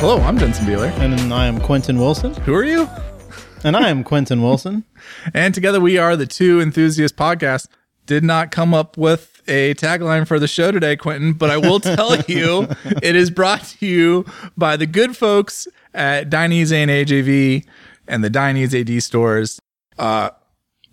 Hello, I'm Jensen Beeler. And I am Quentin Wilson. Who are you? And I am Quentin Wilson. And together we are the two enthusiast podcast. Did not come up with a tagline for the show today, Quentin, but I will tell you it is brought to you by the good folks at Dainese and AGV and the Dainese AD stores. Uh,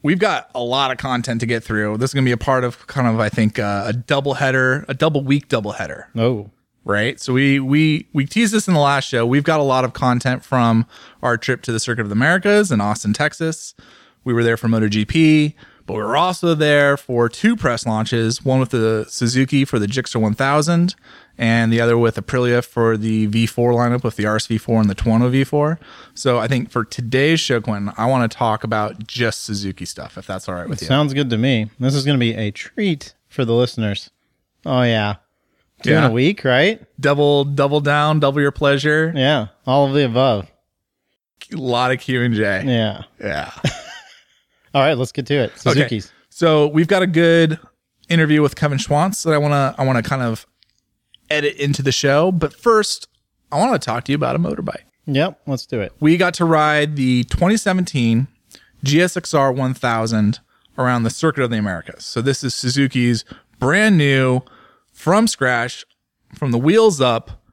we've got a lot of content to get through. This is going to be a part of kind of, I think, uh, a double header, a double week double header. Oh, right? So we we we teased this in the last show. We've got a lot of content from our trip to the Circuit of the Americas in Austin, Texas. We were there for MotoGP, but we were also there for two press launches, one with the Suzuki for the Gixxer 1000 and the other with Aprilia for the V4 lineup with the RSV4 and the Tuono V4. So I think for today's show, Quentin, I want to talk about just Suzuki stuff, if that's all right with you. sounds good to me. This is going to be a treat for the listeners. Oh yeah, two in a week, right? Double double down, double your pleasure. Yeah, all of the above. A lot of Q and J. Yeah. Yeah. All right, let's get to it. Suzuki's. So we've got a good interview with Kevin Schwantz that I want to I want to kind of edit into the show. But first, I want to talk to you about a motorbike. Yep, let's do it. We got to ride the 2017 GSXR 1000 around the Circuit of the Americas. So this is Suzuki's brand new, from scratch, from the wheels up,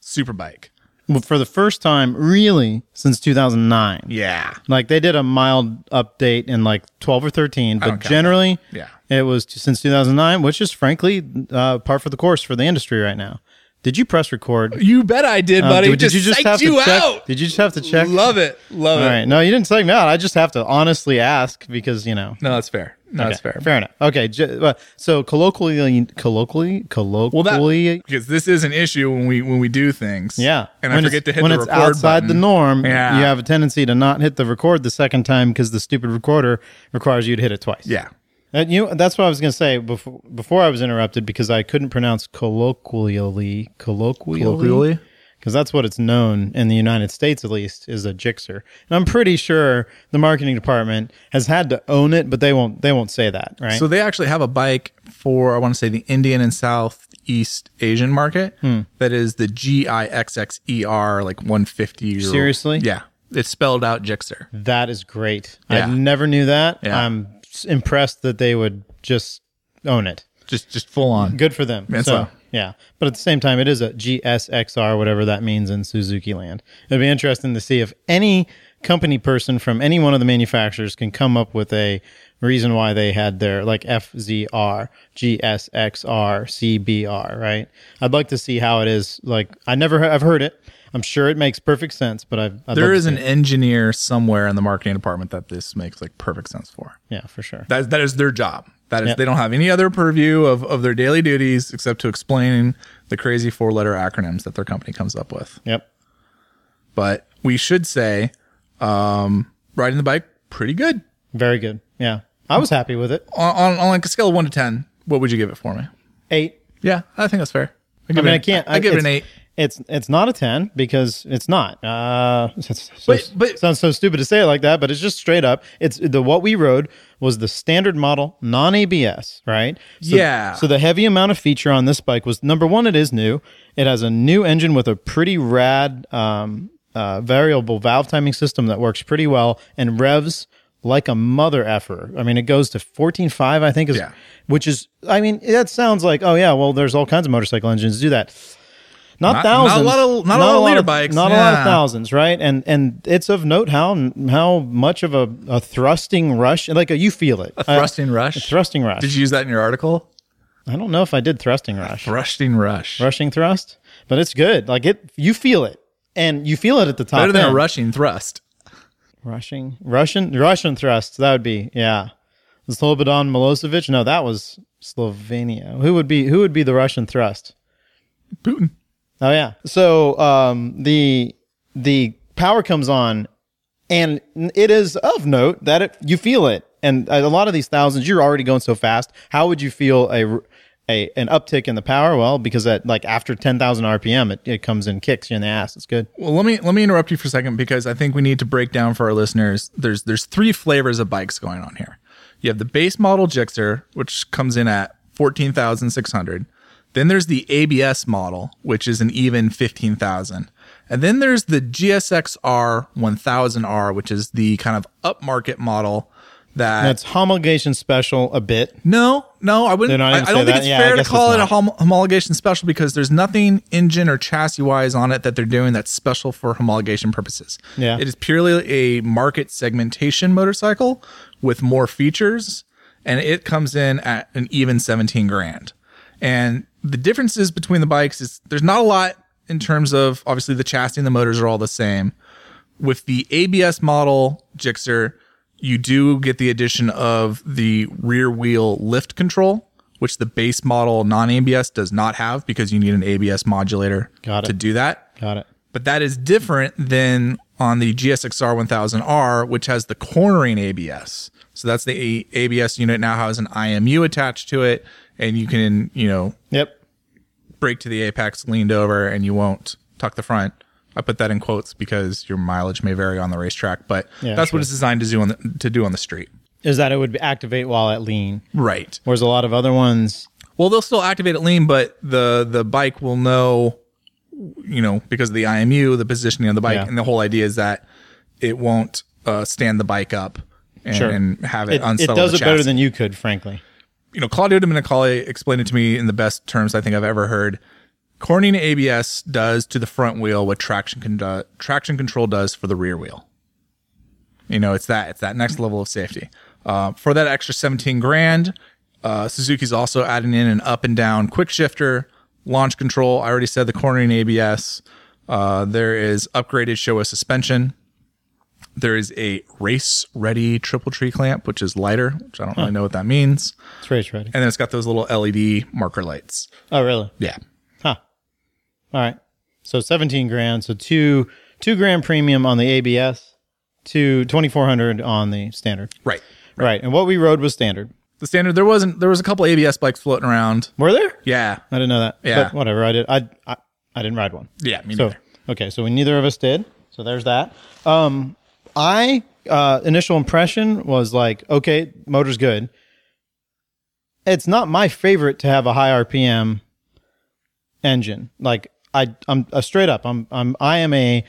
superbike. Well, for the first time, really, since 2009. Yeah, Like they did a mild update in like 12 or 13, but generally, yeah. it was since 2009, which is frankly uh, par for the course for the industry right now. Did you press record? You bet I did, Uh, buddy. did, did you just have to you check? out. Did you just have to check? Love it, love All it. right. No, you didn't psych me out. I just have to honestly ask because you know. No, that's fair. No, that's fair. Fair enough. Okay. uh, So colloquially, colloquially, colloquially, because this is an issue when we when we do things. yeah. and when I forget to hit when the it's record outside button. the norm. Yeah. You have a tendency to not hit the record the second time because the stupid recorder requires you to hit it twice. Yeah, And you. That's what I was going to say before. Before I was interrupted because I couldn't pronounce colloquially, colloquially, because that's what it's known in the United States, at least, is a Gixxer. And I'm pretty sure the marketing department has had to own it, but they won't. They won't say that, right? So they actually have a bike for I want to say the Indian and Southeast Asian market Hmm. that is the GIXXER like 150. or- Seriously? Yeah, it's spelled out Gixxer. that is great. Yeah. I never knew that. Yeah. I'm impressed that they would just own it. Just just full on. Good for them. That's so, all. yeah. But at the same time, it is a GSXR, whatever that means in Suzuki land. It'd be interesting to see if any company person from any one of the manufacturers can come up with a reason why they had their like FZR, GSXR, CBR, right? I'd like to see how it is. Like, I never, I've heard it. I'm sure it makes perfect sense, but I've, I'd There is an it. engineer somewhere in the marketing department that this makes like perfect sense for. yeah, for sure. That that is their job. That is Yep. they don't have any other purview of, of their daily duties except to explain the crazy four letter acronyms that their company comes up with. Yep. But we should say, um, riding the bike pretty good. Very good. Yeah. I was happy with it. On, on, on like a scale of one to ten, what would you give it for me? Eight. Yeah, I think that's fair. I, I mean, it, I can't. I, give it an eight. It's it's not a ten because it's not. Uh, it's so, But- but- sounds so stupid to say it like that, but it's just straight up. It's the what we rode was the standard model, non ABS, right? So, Yeah. So the heavy amount of feature on this bike was number one. It is new. It has a new engine with a pretty rad um, uh, variable valve timing system that works pretty well and revs like a mother effer. I mean, it goes to 14.5, I think, is Yeah. which is, I mean, that sounds like, oh yeah, well, there's all kinds of motorcycle engines do that. Not, Not- not a thousands, lot of- not a lot of liter bikes, not a lot of thousands, right? And and it's of note how how much of a, a thrusting rush, like a, you feel it, A thrusting rush. A thrusting rush. Did you use that in your article? I don't know if I did thrusting rush, Thrusting rush. rushing thrust, but it's good. Like it, you feel it, and you feel it at the top. Better than a rushing thrust. Rushing, Russian, Russian thrust. That would be, yeah. Slobodan Milosevic. No, that was Slovenia. Who would be? Who would be the Russian thrust? Putin. Oh yeah. So um, the the power comes on, and it is of note that it you feel it, and a lot of these thousands you're already going so fast. How would you feel a a an uptick in the power? Well, because at like after ten thousand RPM, it, it comes and kicks you in the ass. It's good. Well, let me let me interrupt you for a second because I think we need to break down for our listeners. There's there's three flavors of bikes going on here. You have the base model Gixxer, which comes in at fourteen thousand six hundred. Then there's the ABS model, which is an even 15,000. And then there's the GSXR 1000R, which is the kind of upmarket model that That's homologation special a bit. no, no, I wouldn't. I, I don't think that? it's Yeah, fair to call it a hom- homologation special because there's nothing engine or chassis wise on it that they're doing that's special for homologation purposes. Yeah. It is purely a market segmentation motorcycle with more features, and it comes in at an even 17 grand. And the differences between the bikes is there's not a lot in terms of obviously the chassis and the motors are all the same. With the ABS model Gixxer, you do get the addition of the rear wheel lift control, which the base model non ABS does not have because you need an ABS modulator to do that. Got it. But that is different than on the GSXR 1000R, which has the cornering ABS. So that's the A- ABS unit now has an IMU attached to it, and you can, you know, Yep. break to the apex leaned over and you won't tuck the front. I put that in quotes because your mileage may vary on the racetrack, but Yeah, that's sure. what it's designed to do on the, to do on the street. Is that it would activate while at lean, Right. whereas a lot of other ones. Well, they'll still activate at lean, but the the bike will know, you know, because of the IMU, the positioning of the bike, Yeah. and the whole idea is that it won't uh, stand the bike up and, Sure. and have it, It, it does it better than you could, frankly. You know, Claudio Domenicali explained it to me in the best terms I think I've ever heard. Cornering ABS does to the front wheel what traction con- do- traction control does for the rear wheel. You know, it's that it's that next level of safety. Uh, for that extra seventeen grand, uh, Suzuki's also adding in an up and down quick shifter, launch control. I already said the cornering ABS. Uh, there is upgraded Showa suspension. There is a race ready triple tree clamp, which is lighter, which I don't really know what that means. It's race ready. And then it's got those little LED marker lights. Oh, really? Yeah. Huh. All right. So 17 grand. So two two grand premium on the ABS, to 2400 on the standard. Right. Right. And what we rode was standard. The standard there wasn't there was a couple ABS bikes floating around. Were there? Yeah. I didn't know that. Yeah. But whatever. I did. I I, I didn't ride one. Yeah, me So neither. okay. So we neither of us did. So there's that. Um, I uh, initial impression was like, okay, motor's good. It's not my favorite to have a high RPM engine. Like I, I'm uh, straight up. I'm, I'm, I am a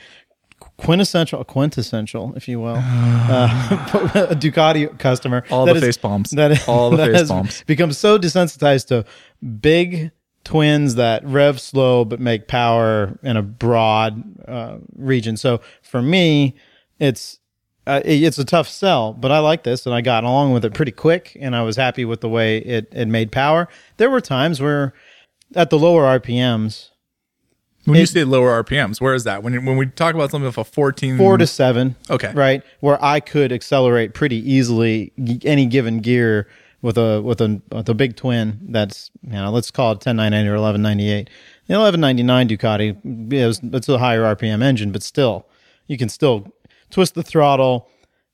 quintessential, quintessential, if you will, uh, a Ducati customer. All the is- face palms. That All the that face palms. Become so desensitized to big twins that rev slow but make power in a broad uh, region. So for me, it's uh, it- it's a tough sell, but I like this and I got along with it pretty quick and I was happy with the way it, it made power. There were times where at the lower RPMs, When you say lower RPMs, where is that? When when we talk about something with a 14 four to seven, Okay. right, where I could accelerate pretty easily any given gear with a with a with a big twin that's you know let's call it 1099 or 1198. The 1199 Ducati is it's a higher RPM engine, but still you can still twist the throttle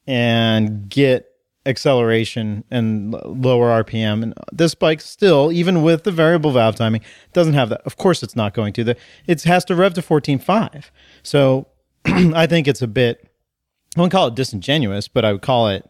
and get acceleration and lower RPM. And uh, this bike still, even with the variable valve timing, doesn't have that. Of course, it's not going to. The it has to rev to 14.5. So I think it's a bit. I wouldn't call it disingenuous, but I would call it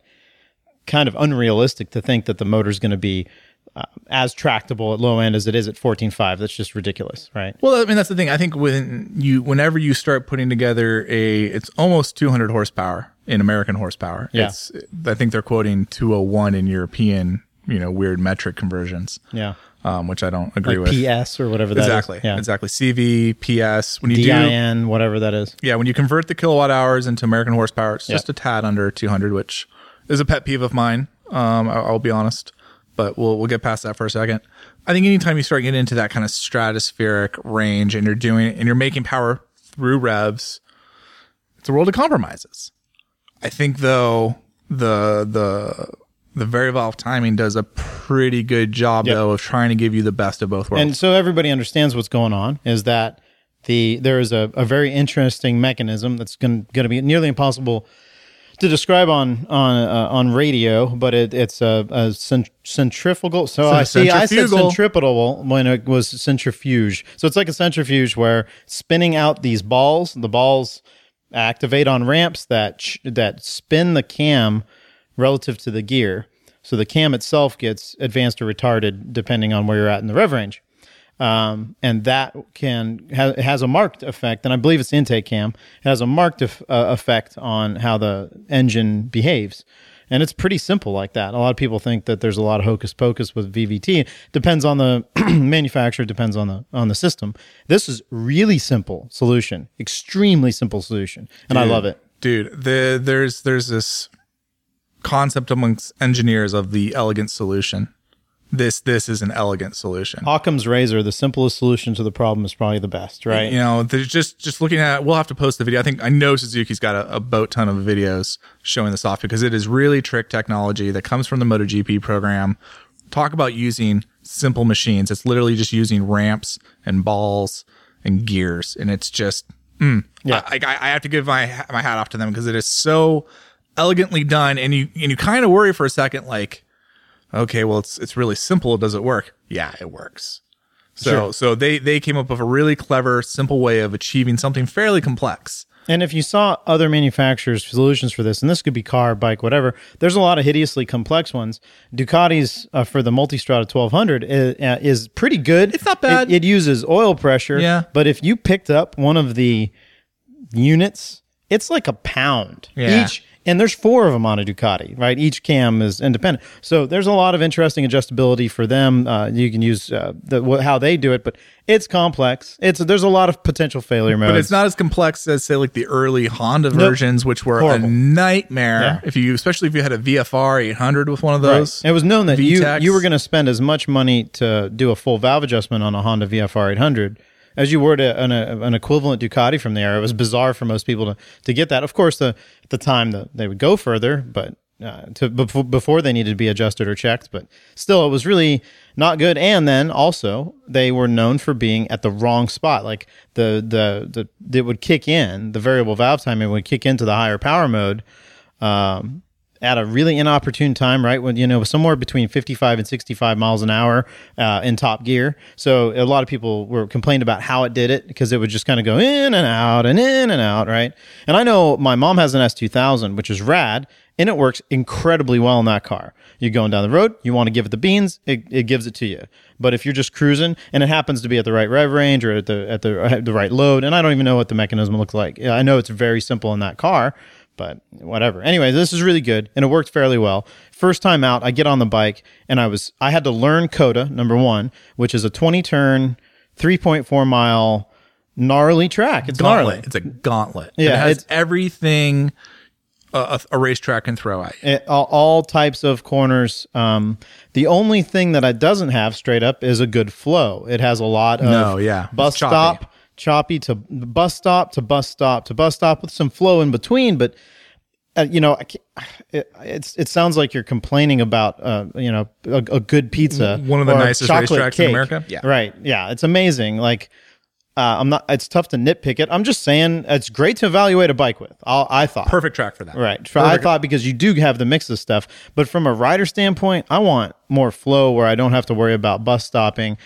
kind of unrealistic to think that the motor's going to be uh, as tractable at low end as it is at 14.5. That's just ridiculous, right? Well, I mean that's the thing. I think when you whenever you start putting together a it's almost 200 horsepower in American horsepower. Yeah. It's I think they're quoting 201 in European, you know, weird metric conversions. Yeah. Um, which I don't agree Like with. PS or whatever that is. exactly. Yeah. Exactly. CV, PS. When you do whatever that is. Yeah, when you convert the kilowatt hours into American horsepower, it's just a tad under 200, which is a pet peeve of mine. Um, I- I'll be honest, but we'll we'll get past that for a second. I think anytime you start getting into that kind of stratospheric range and you're doing and you're making power through revs, it's a world of compromises. I think though the the the variable timing does a pretty good job Yep. though of trying to give you the best of both worlds. And so everybody understands what's going on is that the there is a, a very interesting mechanism that's going to be nearly impossible to describe on on uh, on radio, but it, it's a, a cent- centrifugal. So I see. I said centrifugal. centripetal when it was centrifuge. So it's like a centrifuge where spinning out these balls. The balls activate on ramps that ch- that spin the cam relative to the gear. So the cam itself gets advanced or retarded depending on where you're at in the rev range. Um, and that can ha- has a marked effect, and I believe it's intake cam. It has a marked ef- uh, effect on how the engine behaves, and it's pretty simple like that. A lot of people think that there's a lot of hocus pocus with VVT. Depends on the manufacturer, depends on the on the system. This is really simple solution, extremely simple solution, and I love it. dude. The there's there's this concept amongst engineers of the elegant solution. This this is an elegant solution. Occam's razor, the simplest solution to the problem is probably the best, right? You know, there's just just looking at. We'll have to post the video. I think I know Suzuki's got a, a boat ton of videos showing this off because it is really trick technology that comes from the MotoGP program. Talk about using simple machines. It's literally just using ramps and balls and gears, and it's just mm, Yeah. I, I, I have to give my my hat off to them because it is so elegantly done, and you and you kind of worry for a second, like, okay, well, it's it's really simple. Does it work? Yeah, it works. So Sure. so they they came up with a really clever, simple way of achieving something fairly complex. And if you saw other manufacturers' solutions for this, and this could be car, bike, whatever, there's a lot of hideously complex ones. Ducati's uh, for the Multistrada 1200 is, uh, is pretty good. It's not bad. It, it uses oil pressure. Yeah. But if you picked up one of the units, it's like a pound Yeah. each. And there's four of them on a Ducati, right? Each cam is independent. So there's a lot of interesting adjustability for them. Uh, you can use uh, the, how they do it, but it's complex. It's there's a lot of potential failure modes. But it's not as complex as say like the early Honda versions, which were Horrible. a nightmare. Yeah. If you, especially if you had a VFR 800 with one of Right. those. It was known that you you were going to spend as much money to do a full valve adjustment on a Honda VFR 800 as you were to an, a, an equivalent Ducati from there. It was bizarre for most people to, to get that. Of course, the, at the time the, they would go further, but uh, to before, before they needed to be adjusted or checked. But still, it was really not good. And then also they were known for being at the wrong spot. Like the the the it would kick in the variable valve timing would kick into the higher power mode. Um, at a really inopportune time, right? When, you know, somewhere between 55 and 65 miles an hour uh, in top gear. So a lot of people were complaining about how it did it because it would just kind of go in and out and in and out, right? And I know my mom has an S2000, which is rad, and it works incredibly well in that car. You're going down the road, you want to give it the beans, it, it gives it to you. But if you're just cruising and it happens to be at the right rev range or at the at the at the right load, and I don't even know what the mechanism looks like. I know it's very simple in that car, but whatever. Anyway, this is really good and it worked fairly well. First time out, I get on the bike and I was I had to learn COTA number one, which is a 20 turn, 3.4 mile gnarly track. It's gnarly. Gauntlet. It's a gauntlet. Yeah, it has it's- everything a, a, a racetrack can throw at you. It- all, all types of corners. Um, the only thing that it doesn't have straight up is a good flow. It has a lot of No, yeah. Bus stop, choppy to bus stop to bus stop to bus stop with some flow in between. But uh, you know, I it, it's it sounds like you're complaining about uh, you know a, a good pizza, One of the nicest chocolate racetracks in. America? Yeah. right. Yeah, it's amazing. Like. Uh, I'm not. It's tough to nitpick it. I'm just saying it's great to evaluate a bike with. I'll, I thought Perfect track for that. Right. For- I thought because you do have the mix of stuff, but from a rider standpoint, I want more flow where I don't have to worry about bus stopping.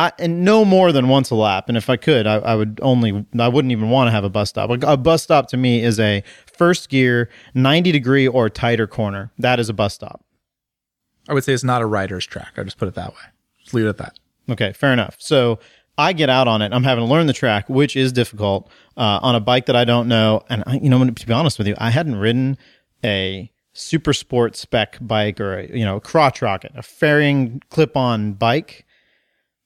I, and no more than once a lap. And if I could, I, I would only, I wouldn't even want to have a bus stop. A, a bus stop to me is a first gear, 90 degree or tighter corner. That is a bus stop. I would say it's not a rider's track. I just put it that way. Just leave it at that. Okay, fair enough. So I get out on it. I'm having to learn the track, which is difficult uh, on a bike that I don't know. And I, you know, to be honest with you, I hadn't ridden a super sport spec bike or a you know a crotch rocket, a fairing clip-on bike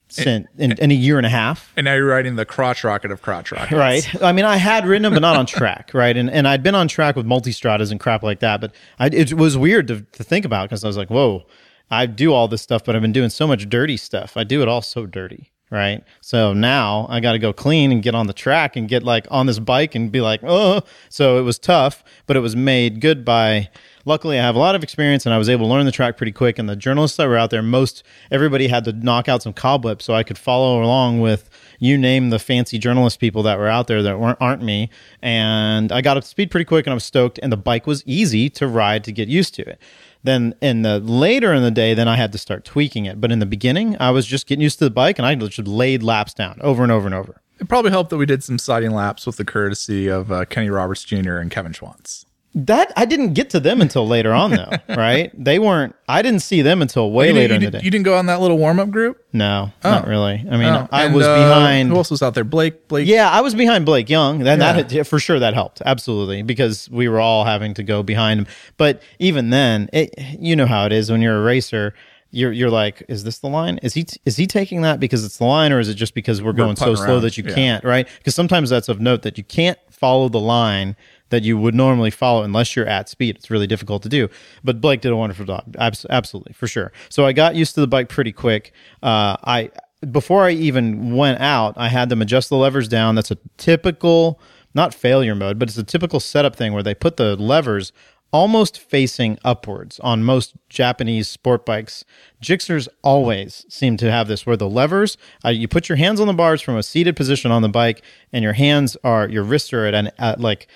since in, in a year and a half. And now you're riding the crotch rocket of crotch rockets. Right. I mean, I had ridden them, but not on track. Right. And and I'd been on track with multistradas and crap like that. But I, it was weird to, to think about because I was like, whoa, I do all this stuff, but I've been doing so much dirty stuff. I do it all so dirty. Right. So now I got to go clean and get on the track and get like on this bike and be like, oh. So it was tough, but it was made good by. Luckily, I have a lot of experience and I was able to learn the track pretty quick. And the journalists that were out there, most everybody had to knock out some cobwebs so I could follow along with you name the fancy journalist people that were out there that weren't aren't me. And I got up to speed pretty quick and I was stoked. And the bike was easy to ride to get used to it. Then in the later in the day, then I had to start tweaking it. But in the beginning, I was just getting used to the bike and I just laid laps down over and over and over. It probably helped that we did some sighting laps with the courtesy of uh, Kenny Roberts Jr. and Kevin Schwantz. That I didn't get to them until later on, though. right? They weren't. I didn't see them until way You later in the day. you didn't go on that little warm up group? no, not really. I mean, Oh, I and, was uh, behind. Who else was out there? Blake. Blake. Yeah, I was behind Blake Young. Then Yeah. that had- for sure that helped absolutely because we were all having to go behind him. But even then, it, you know how it is when you're a racer. You're you're like, is this the line? Is he is he taking that because it's the line, or is it just because we're going so putting slow that you Yeah. can't? Right? Because sometimes that's of note that you can't follow the line that you would normally follow unless you're at speed. It's really difficult to do. But Blake did a wonderful job. Abs- absolutely, for sure. So I got used to the bike pretty quick. Uh, I before I even went out, I had them adjust the levers down. That's a typical, not failure mode, but it's a typical setup thing where they put the levers almost facing upwards on most Japanese sport bikes. Gixxers always seem to have this where the levers, uh, you put your hands on the bars from a seated position on the bike, and your hands are, your wrists are at an, at like,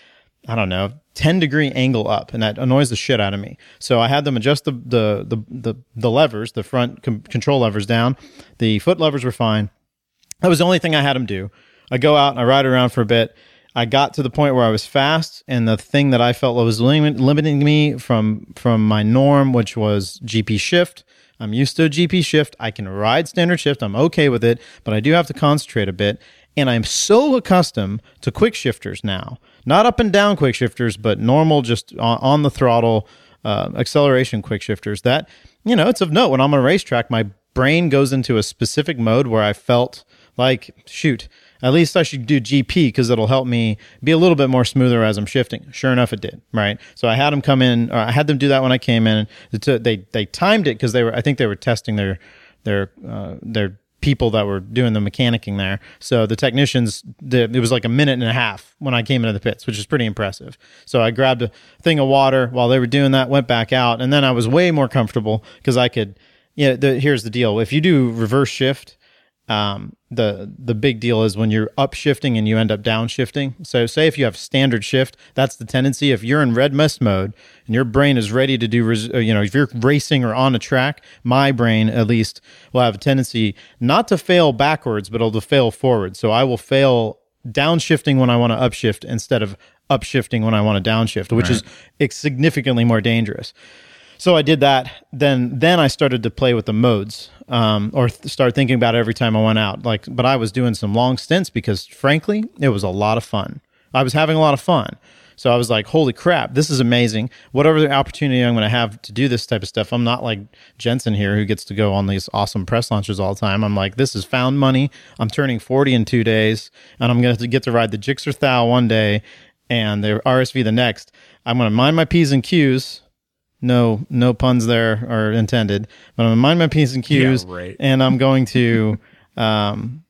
I don't know, 10 degree angle up, and that annoys the shit out of me. So I had them adjust the, the, the, the, the levers, the front com- control levers down. The foot levers were fine. That was the only thing I had them do. I go out and I ride around for a bit. I got to the point where I was fast, and the thing that I felt was limit, limiting me from from my norm, which was GP shift. I'm used to GP shift. I can ride standard shift. I'm okay with it, but I do have to concentrate a bit. And I'm so accustomed to quick shifters now, not up and down quick shifters, but normal, just on, on the throttle uh, acceleration quick shifters. That you know, it's of note. When I'm on a racetrack, my brain goes into a specific mode where I felt like shoot at least i should do gp because it'll help me be a little bit more smoother as i'm shifting. Sure enough it did right? So i had them come in or i had them do that when i came in. Took- they they timed it because they were i think they were testing their their uh, their people that were doing the mechanicking there. So the technicians the, it was like a minute and a half when i came into the pits which is pretty impressive. So i grabbed a thing of water while they were doing that went back out and then i was way more comfortable because i could yeah the, here's the deal. If you do reverse shift um, the the big deal is when you're upshifting and you end up downshifting. So say if you have standard shift, that's the tendency. If you're in red mist mode and your brain is ready to do, res- uh, you know, if you're racing or on a track, my brain at least will have a tendency not to fail backwards, but it'll to fail forward. So I will fail downshifting when I want to upshift instead of upshifting when I want to downshift, which is significantly more dangerous. So I did that. Then then I started to play with the modes, um, or th- start thinking about it every time I went out. Like, but I was doing some long stints because, frankly, it was a lot of fun. I was having a lot of fun. So I was like, "Holy crap, this is amazing! Whatever the opportunity I'm going to have to do this type of stuff, I'm not like Jensen here who gets to go on these awesome press launches all the time. I'm like, this is found money. I'm turning 40 in two days, and I'm going to get to ride the Gixxer Thou one day and the RSV the next. I'm going to mind my p's and q's." No no puns there are intended but i'm gonna mind my p's and q's Yeah, right. and i'm going to um,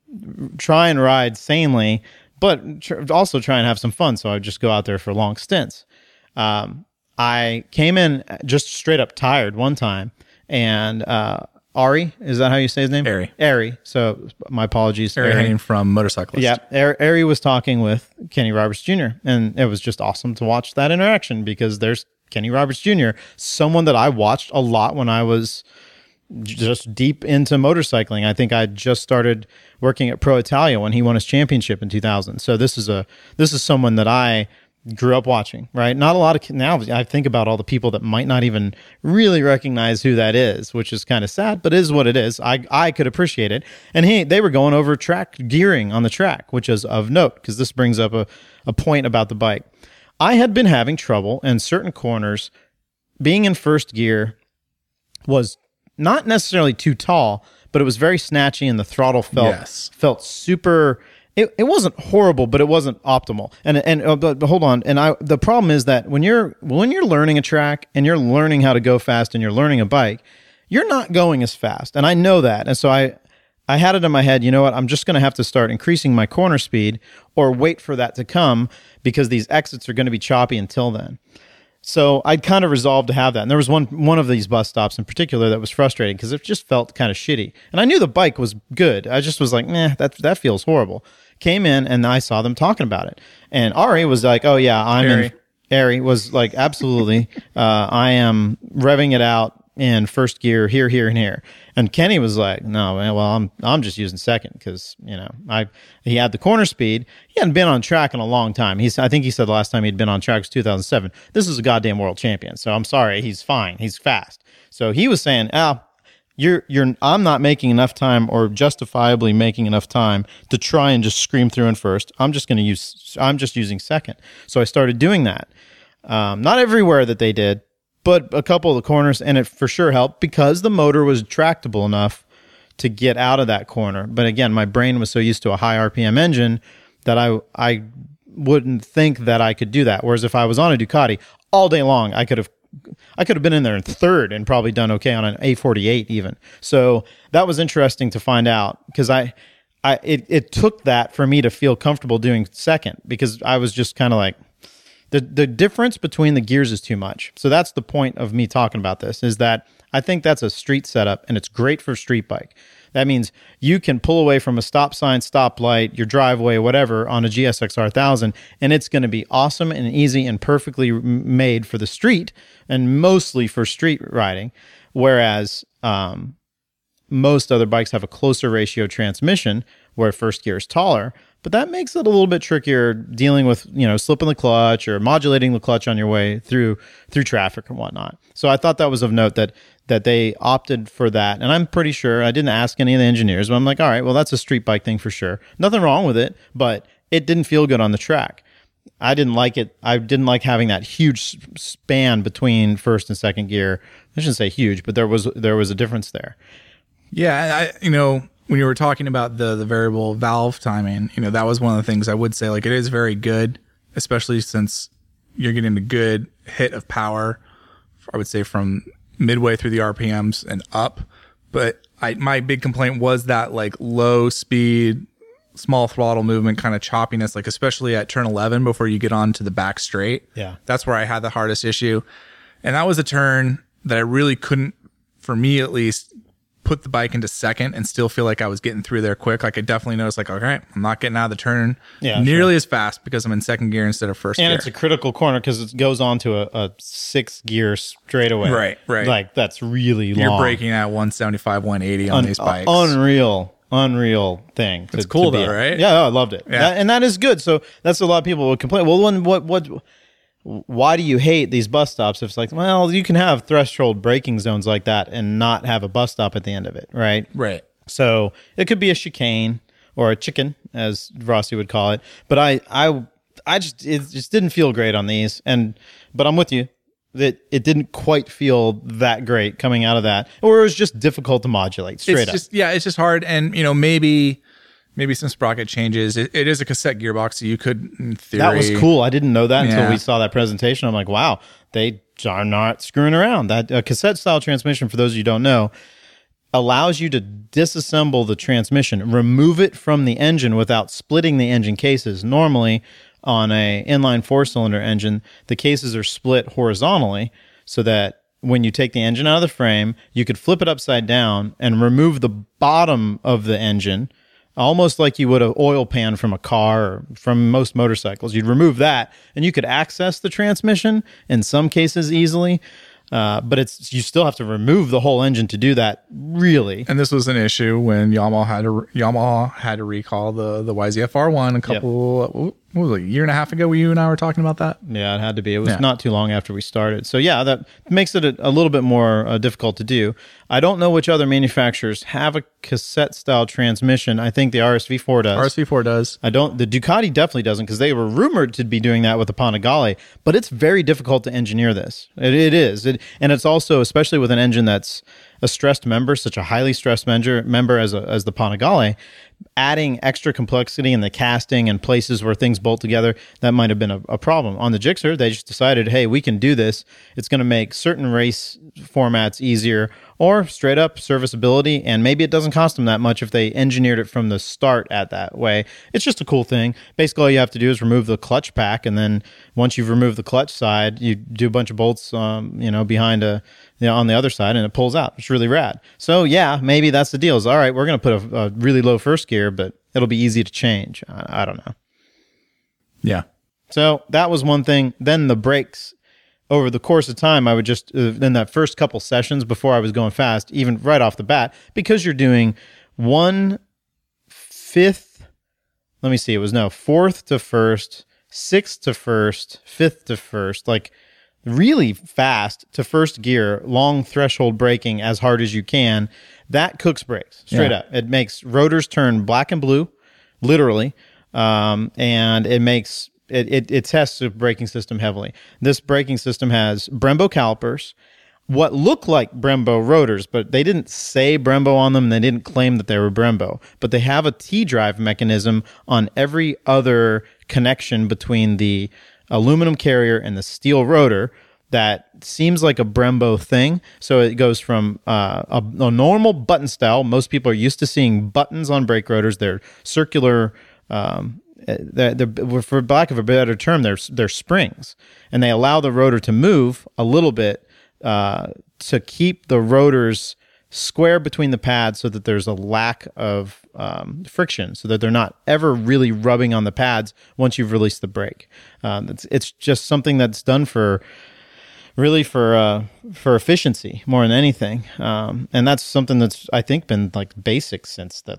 try and ride sanely but tr- also try and have some fun so i just go out there for long stints um, i came in just straight up tired one time and uh, ari is that how you say his name Ari. ari so my apologies Ari. Henning from Motorcyclist. Yeah, Ari Ari was talking with Kenny Roberts Jr. and it was just awesome to watch that interaction because there's Kenny Roberts Jr., someone that I watched a lot when I was just deep into motorcycling. I think I just started working at Pro Italia when he won his championship in 2000. So this is a this is someone that I grew up watching, right? Not a lot of now I think about all the people that might not even really recognize who that is, which is kind of sad, but is what it is. I I could appreciate it. And he they were going over track gearing on the track, which is of note because this brings up a, a point about the bike. I had been having trouble in certain corners being in first gear was not necessarily too tall, but it was very snatchy and the throttle felt Yes. felt super it, it wasn't horrible, but it wasn't optimal. And and uh, but, but hold on. And I the problem is that when you're when you're learning a track and you're learning how to go fast and you're learning a bike, you're not going as fast. And I know that. And so I I had it in my head, you know what? I'm just going to have to start increasing my corner speed or wait for that to come because these exits are going to be choppy until then. So I'd kind of resolved to have that. And there was one one of these bus stops in particular that was frustrating because it just felt kind of shitty. And I knew the bike was good. I just was like, nah, that that feels horrible. Came in and I saw them talking about it. And Ari was like, oh yeah, I'm Ari. in Ari was like, absolutely. uh, I am revving it out in first gear here, here, and here. And Kenny was like, "No, man, well, I'm I'm just using second because you know I he had the corner speed. He hadn't been on track in a long time. He's I think he said the last time he'd been on track was 2007. This is a goddamn world champion. So I'm sorry, he's fine. He's fast. So he was saying, "Ah, you're you're I'm not making enough time or justifiably making enough time to try and just scream through in first. I'm just going to use I'm just using second. So I started doing that. Um, not everywhere that they did, but a couple of the corners, and it for sure helped because the motor was tractable enough to get out of that corner. But again, my brain was so used to a high RPM engine that I I wouldn't think that I could do that. Whereas if I was on a Ducati all day long, I could have I could have been in there in third and probably done okay on an 848 even. So that was interesting to find out because I, I it, it took that for me to feel comfortable doing second because I was just kind of like the the difference between the gears is too much. So that's the point of me talking about this is that I think that's a street setup and it's great for street bike. That means you can pull away from a stop sign, stoplight, your driveway, whatever, on a GSXR 1000, and it's going to be awesome and easy and perfectly made for the street and mostly for street riding. Whereas um, most other bikes have a closer ratio transmission where first gear is taller, but that makes it a little bit trickier dealing with you know slipping the clutch or modulating the clutch on your way through through traffic and whatnot. So I thought that was of note that that they opted for that, and I'm pretty sure I didn't ask any of the engineers, but I'm like, all right, well that's a street bike thing for sure. Nothing wrong with it, but it didn't feel good on the track. I didn't like it. I didn't like having that huge span between first and second gear. I shouldn't say huge, but there was there was a difference there. Yeah, I you know when you were talking about the the variable valve timing, you know, that was one of the things I would say. Like it is very good, especially since you're getting a good hit of power. I would say from midway through the RPMs and up. But I my big complaint was that like low speed, small throttle movement kind of choppiness, like especially at turn 11 before you get on to the back straight. Yeah. That's where I had the hardest issue. And that was a turn that I really couldn't, for me at least, put the bike into second and still feel like I was getting through there quick. Like I definitely noticed, like, okay, I'm not getting out of the turn Yeah, nearly as fast because I'm in second gear instead of first And gear. it's a critical corner because it goes on to a, a six gear straightaway. Right, right. Like that's really You're long. braking at 175, 180 on Un- these uh, bikes. Unreal, unreal thing. It's cool though, right? Yeah, oh, I loved it. Yeah. That- and that is good. So that's a lot of people would complain. Well, when, what, what, why do you hate these bus stops? If it's like, well, you can have threshold braking zones like that and not have a bus stop at the end of it, right? right. So it could be a chicane or a chicken, as Rossi would call it. But I, I, I just it just didn't feel great on these. And but I'm with you that it didn't quite feel that great coming out of that, or it was just difficult to modulate straight it's up. just yeah, it's just hard, and you know maybe maybe some sprocket changes. It, it is a cassette gearbox, so you could in theory that was cool. I didn't know that until we saw that presentation. I'm like, wow, they are not screwing around. That uh, cassette style transmission, for those of you who don't know, allows you to disassemble the transmission, remove it from the engine without splitting the engine cases. Normally, on a inline four cylinder engine, the cases are split horizontally so that when you take the engine out of the frame, you could flip it upside down and remove the bottom of the engine, almost like you would an oil pan from a car or from most motorcycles. You'd remove that and you could access the transmission in some cases easily. Uh, but it's you still have to remove the whole engine to do that. Really, And this was an issue when Yamaha had to Yamaha had to recall the the YZF-R one a couple what was it, a year and a half ago. Where you and I were talking about that. Yeah, it had to be. It was Yeah. not too long after we started. So yeah, that makes it a, a little bit more uh, difficult to do. I don't know which other manufacturers have a cassette style transmission. I think the RSV4 does. RSV4 does. I don't. The Ducati definitely doesn't because they were rumored to be doing that with the Panigale, but it's very difficult to engineer this. It, it is, it, and it's also especially with an engine that's a stressed member, such a highly stressed member, member as a, as the Panigale, adding extra complexity in the casting and places where things bolt together that might have been a, a problem. On the Gixxer, they just decided, hey, we can do this. It's going to make certain race formats easier or straight up serviceability. And maybe it doesn't cost them that much if they engineered it from the start at that way. It's just a cool thing. Basically, all you have to do is remove the clutch pack. And then once you've removed the clutch side, you do a bunch of bolts, um, you know, behind a, you know, on the other side and it pulls out. It's really rad. So yeah, maybe that's the deal is all right, we're going to put a, a really low first gear, but it'll be easy to change. I, I don't know. Yeah. So that was one thing. Then the brakes. over the course of time, I would just uh, in that first couple sessions before I was going fast, even right off the bat, because you're doing one fifth. Let me see. It was no fourth to first, sixth to first, fifth to first, like really fast to first gear, long threshold braking as hard as you can. That cooks brakes straight Yeah. up. It makes rotors turn black and blue, literally, um, and it makes it, it it tests the braking system heavily. This braking system has Brembo calipers, what look like Brembo rotors, but they didn't say Brembo on them. They didn't claim that they were Brembo, but they have a T drive mechanism on every other connection between the aluminum carrier and the steel rotor that seems like a Brembo thing. So it goes from uh, a, a normal button style. Most people are used to seeing buttons on brake rotors. They're circular. Um, they're, they're, for lack of a better term, they're, they're springs, and they allow the rotor to move a little bit uh, to keep the rotors square between the pads so that there's a lack of um, friction so that they're not ever really rubbing on the pads once you've released the brake. Um, it's, it's just something that's done for really for uh, for efficiency more than anything, um, and that's something that's I think been like basic since the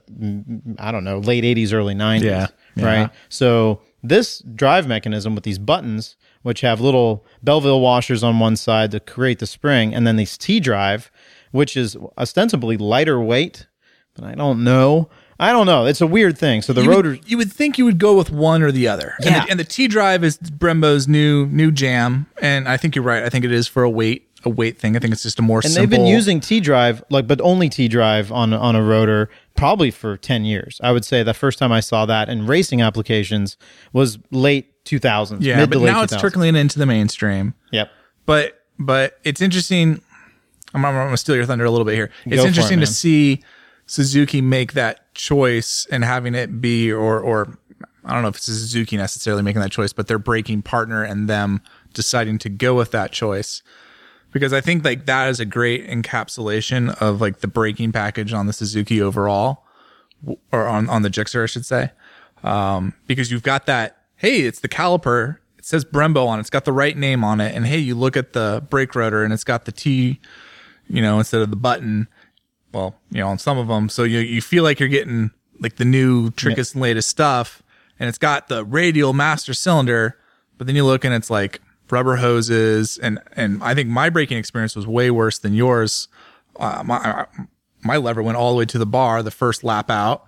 I don't know late '80s, early '90s, Yeah, yeah. right? So this drive mechanism with these buttons, which have little Belleville washers on one side to create the spring, and then these T drive, which is ostensibly lighter weight, but I don't know. I don't know. It's a weird thing. So the you rotors. Would, you would think you would go with one or the other. And Yeah. the, and the T drive is Brembo's new new jam, and I think you're right. I think it is for a weight a weight thing. I think it's just a more and simple. they've been using T drive like but only T drive on on a rotor probably for 10 years. I would say the first time I saw that in racing applications was late 2000s, yeah, mid but to late now it's trickling into the mainstream. Yep. But but it's interesting. I'm, I'm going to steal your thunder a little bit here. It's Go for it, interesting to see Suzuki make that choice and having it be, or or I don't know if it's a Suzuki necessarily making that choice, but they're breaking partner and them deciding to go with that choice. Because I think like that is a great encapsulation of like the braking package on the Suzuki overall, or on on the Gixxer, I should say um, because you've got that. Hey, it's the caliper. It says Brembo on it. It's got the right name on it. And hey, you look at the brake rotor and it's got the T, you know, instead of the button. Well, you know, on some of them, so you you feel like you're getting like the new trickiest and latest stuff, and it's got the radial master cylinder. But then you look and it's like rubber hoses, and and I think my braking experience was way worse than yours. Uh, my my lever went all the way to the bar the first lap out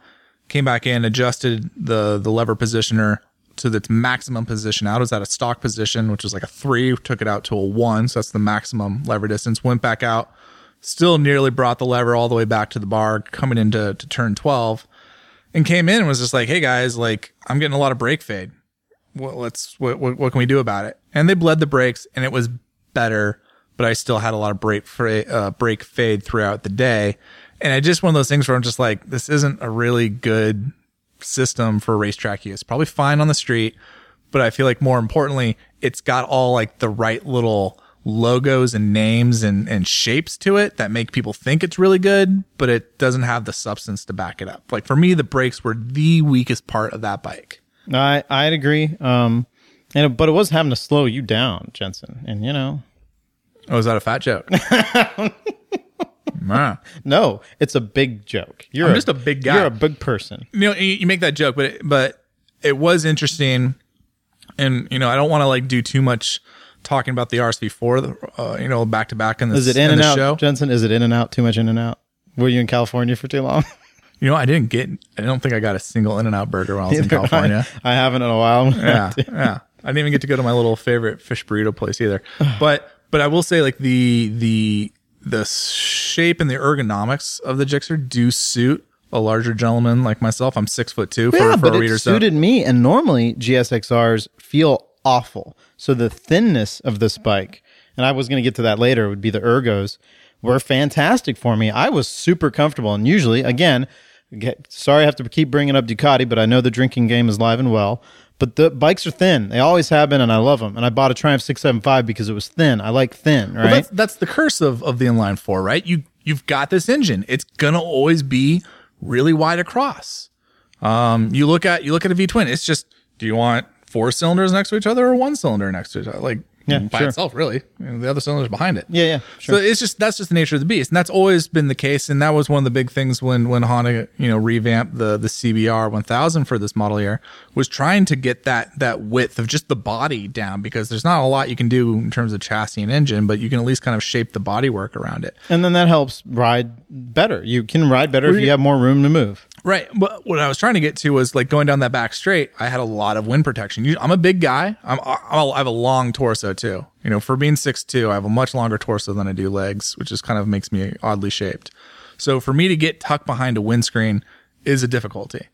came back in, adjusted the the lever positioner to its maximum position out. It was at a stock position, which was like a three, took it out to a one. So that's the maximum lever distance. Went back out, still nearly brought the lever all the way back to the bar, coming into to turn 12, and came in and was just like, hey guys, like I'm getting a lot of brake fade. Well, let's what, what what can we do about it? And they bled the brakes, and it was better, but I still had a lot of brake fra- uh, brake fade throughout the day. And I just one of those things where I'm just like, this isn't a really good system for racetrack use. Probably fine on the street, but I feel like more importantly, it's got all like the right little logos and names and, and shapes to it that make people think it's really good, but it doesn't have the substance to back it up. Like for me, the brakes were the weakest part of that bike. I I'd agree. Um and but it was having to slow you down, Jensen. And you know, Oh, is that a fat joke? Ah. no, it's a big joke. You're I'm just a big guy. You're a big person. you know, you, you make that joke, but it, but it was interesting, and you know, I don't want to like do too much talking about the RSV4, uh, you know, back to back in this Is it in in and the out, show. Jensen? Is it in and out? Too much in and out? Were you in California for too long? You know, I didn't get, I don't think I got a single In and Out burger when I was in California. I, I haven't in a while. yeah, yeah. I didn't even get to go to my little favorite fish burrito place either. But but I will say like the the the shape and the ergonomics of the Gixxer do suit a larger gentleman like myself. I'm six foot two for, yeah, for but a it reader. So suited me. And normally GSXRs feel awful. So the thinness of this bike, and I was going to get to that later, would be the ergos, were fantastic for me. I was super comfortable. And usually, again, get, sorry I have to keep bringing up Ducati, but I know the drinking game is live and well. But the bikes are thin. They always have been, and I love them. And I bought a Triumph 675 because it was thin. I like thin, right? Well, that's that's the curse of of the inline four, right? You you've got this engine. It's gonna always be really wide across. Um, you look at you look at a V twin. It's just do you want four cylinders next to each other or one cylinder next to each other? Like Yeah, by sure. itself, really. You know, the other cylinder's behind it. Yeah, yeah, So it's just that's just the nature of the beast, and that's always been the case. And that was one of the big things when when Honda you know revamped the the CBR 1000 for this model year was trying to get that that width of just the body down because there's not a lot you can do in terms of chassis and engine, but you can at least kind of shape the bodywork around it. And then that helps ride better. You can ride better if you have more room to move. Right. But what I was trying to get to was like going down that back straight. I had a lot of wind protection. I'm a big guy. I'm, I'm I have a long torso too. You know, for being 6'2", I have a much longer torso than I do legs, which just kind of makes me oddly shaped. So for me to get tucked behind a windscreen is a difficulty.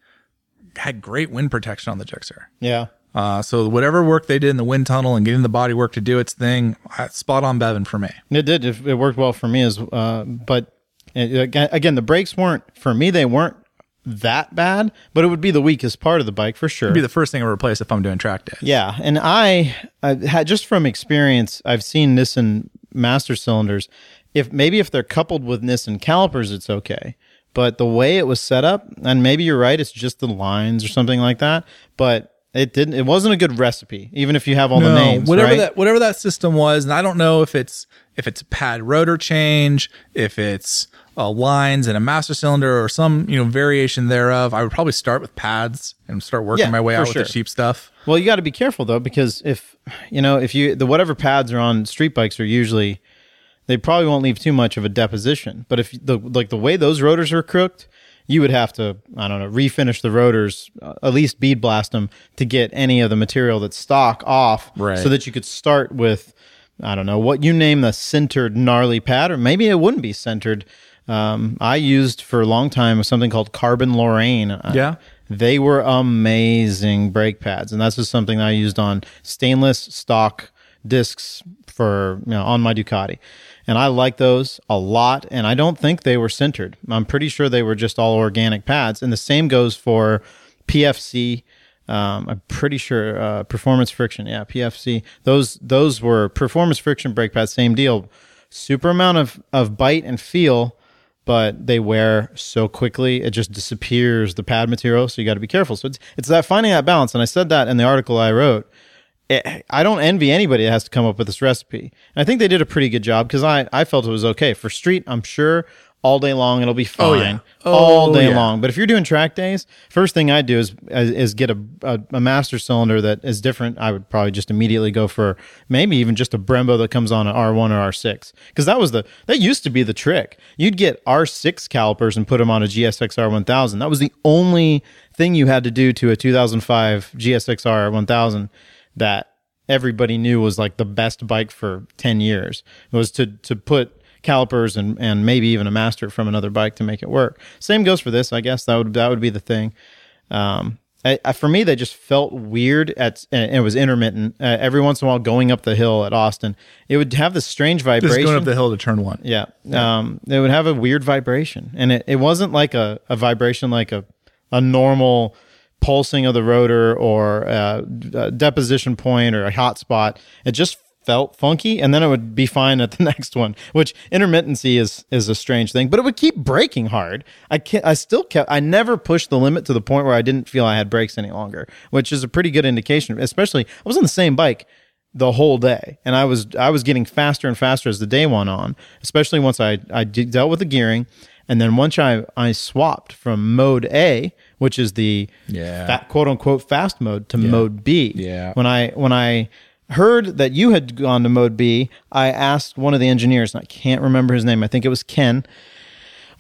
Had great wind protection on the Gixxer. Yeah. Uh, so whatever work they did in the wind tunnel and getting the body work to do its thing, uh, spot on Bevan for me. It did. It, it worked well for me as, uh, but again, again, the brakes weren't for me. They weren't that bad, but it would be the weakest part of the bike for sure. It'd be the first thing I would replace if I'm doing track days. Yeah, and I, I had just from experience, I've seen Nissin master cylinders. If maybe if they're coupled with Nissin calipers, it's okay. But the way it was set up, and maybe you're right, it's just the lines or something like that. But it didn't. It wasn't a good recipe, even if you have all the names. whatever right? that whatever that system was, and I don't know if it's if it's a pad rotor change, if it's uh, lines and a master cylinder or some you know variation thereof. I would probably start with pads and start working Yeah, my way out with the cheap stuff. Well, you got to be careful though, because if you know if you the whatever pads are on street bikes are usually they probably won't leave too much of a deposition. But if the like the way those rotors are crooked, you would have to I don't know refinish the rotors, uh, at least bead blast them to get any of the material that's stock off, Right. so that you could start with I don't know what you name the sintered gnarly pad, or maybe it wouldn't be sintered. Um, I used for a long time something called Carbone Lorraine. Uh, Yeah. they were amazing brake pads, and that's just something I used on stainless stock discs for you know on my Ducati, and I like those a lot. And I don't think they were sintered. I'm pretty sure they were just all organic pads, and the same goes for PFC. Um, I'm pretty sure uh, performance friction, yeah, PFC. Those those were performance friction brake pads. Same deal, super amount of of bite and feel but they wear so quickly it just disappears the pad material so you got to be careful so it's, it's that finding that balance and i said that in the article i wrote it, i don't envy anybody that has to come up with this recipe. And i think they did a pretty good job because I, I felt it was okay. For street i'm sure all day long it'll be oh, fine Oh, yeah. all Oh, day yeah. long. But if you're doing track days first thing i do is is, is get a, a, a master cylinder that is different. I would probably just immediately go for maybe even just a brembo that comes on an r1 or r6 because that was the that used to be the trick. You'd get r6 calipers and put them on a gsxr 1000 that was the only thing you had to do to a 2005 gsxr 1000 that everybody knew was like the best bike for 10 years was to to put calipers and and maybe even a master from another bike to make it work same goes for this i guess that would that would be the thing um I, I, for me, they just felt weird. At and it was intermittent. Uh, every once in a while, going up the hill at Austin, it would have this strange Just vibration. going up the hill to turn one. Yeah. Um, it would have a weird vibration. And it, it wasn't like a, a vibration like a, a normal pulsing of the rotor or a, a deposition point or a hot spot. It just felt funky and then it would be fine at the next one, which intermittency is, is a strange thing, but it would keep breaking hard. I can't, I still kept, I never pushed the limit to the point where I didn't feel I had brakes any longer, which is a pretty good indication, especially I was on the same bike the whole day and i was i was getting faster and faster as the day went on especially once i i dealt with the gearing and then once i i swapped from mode a which is the Yeah. fa- quote unquote fast mode to mode b Yeah. when i when i heard that you had gone to mode b i asked one of the engineers and i can't remember his name i think it was ken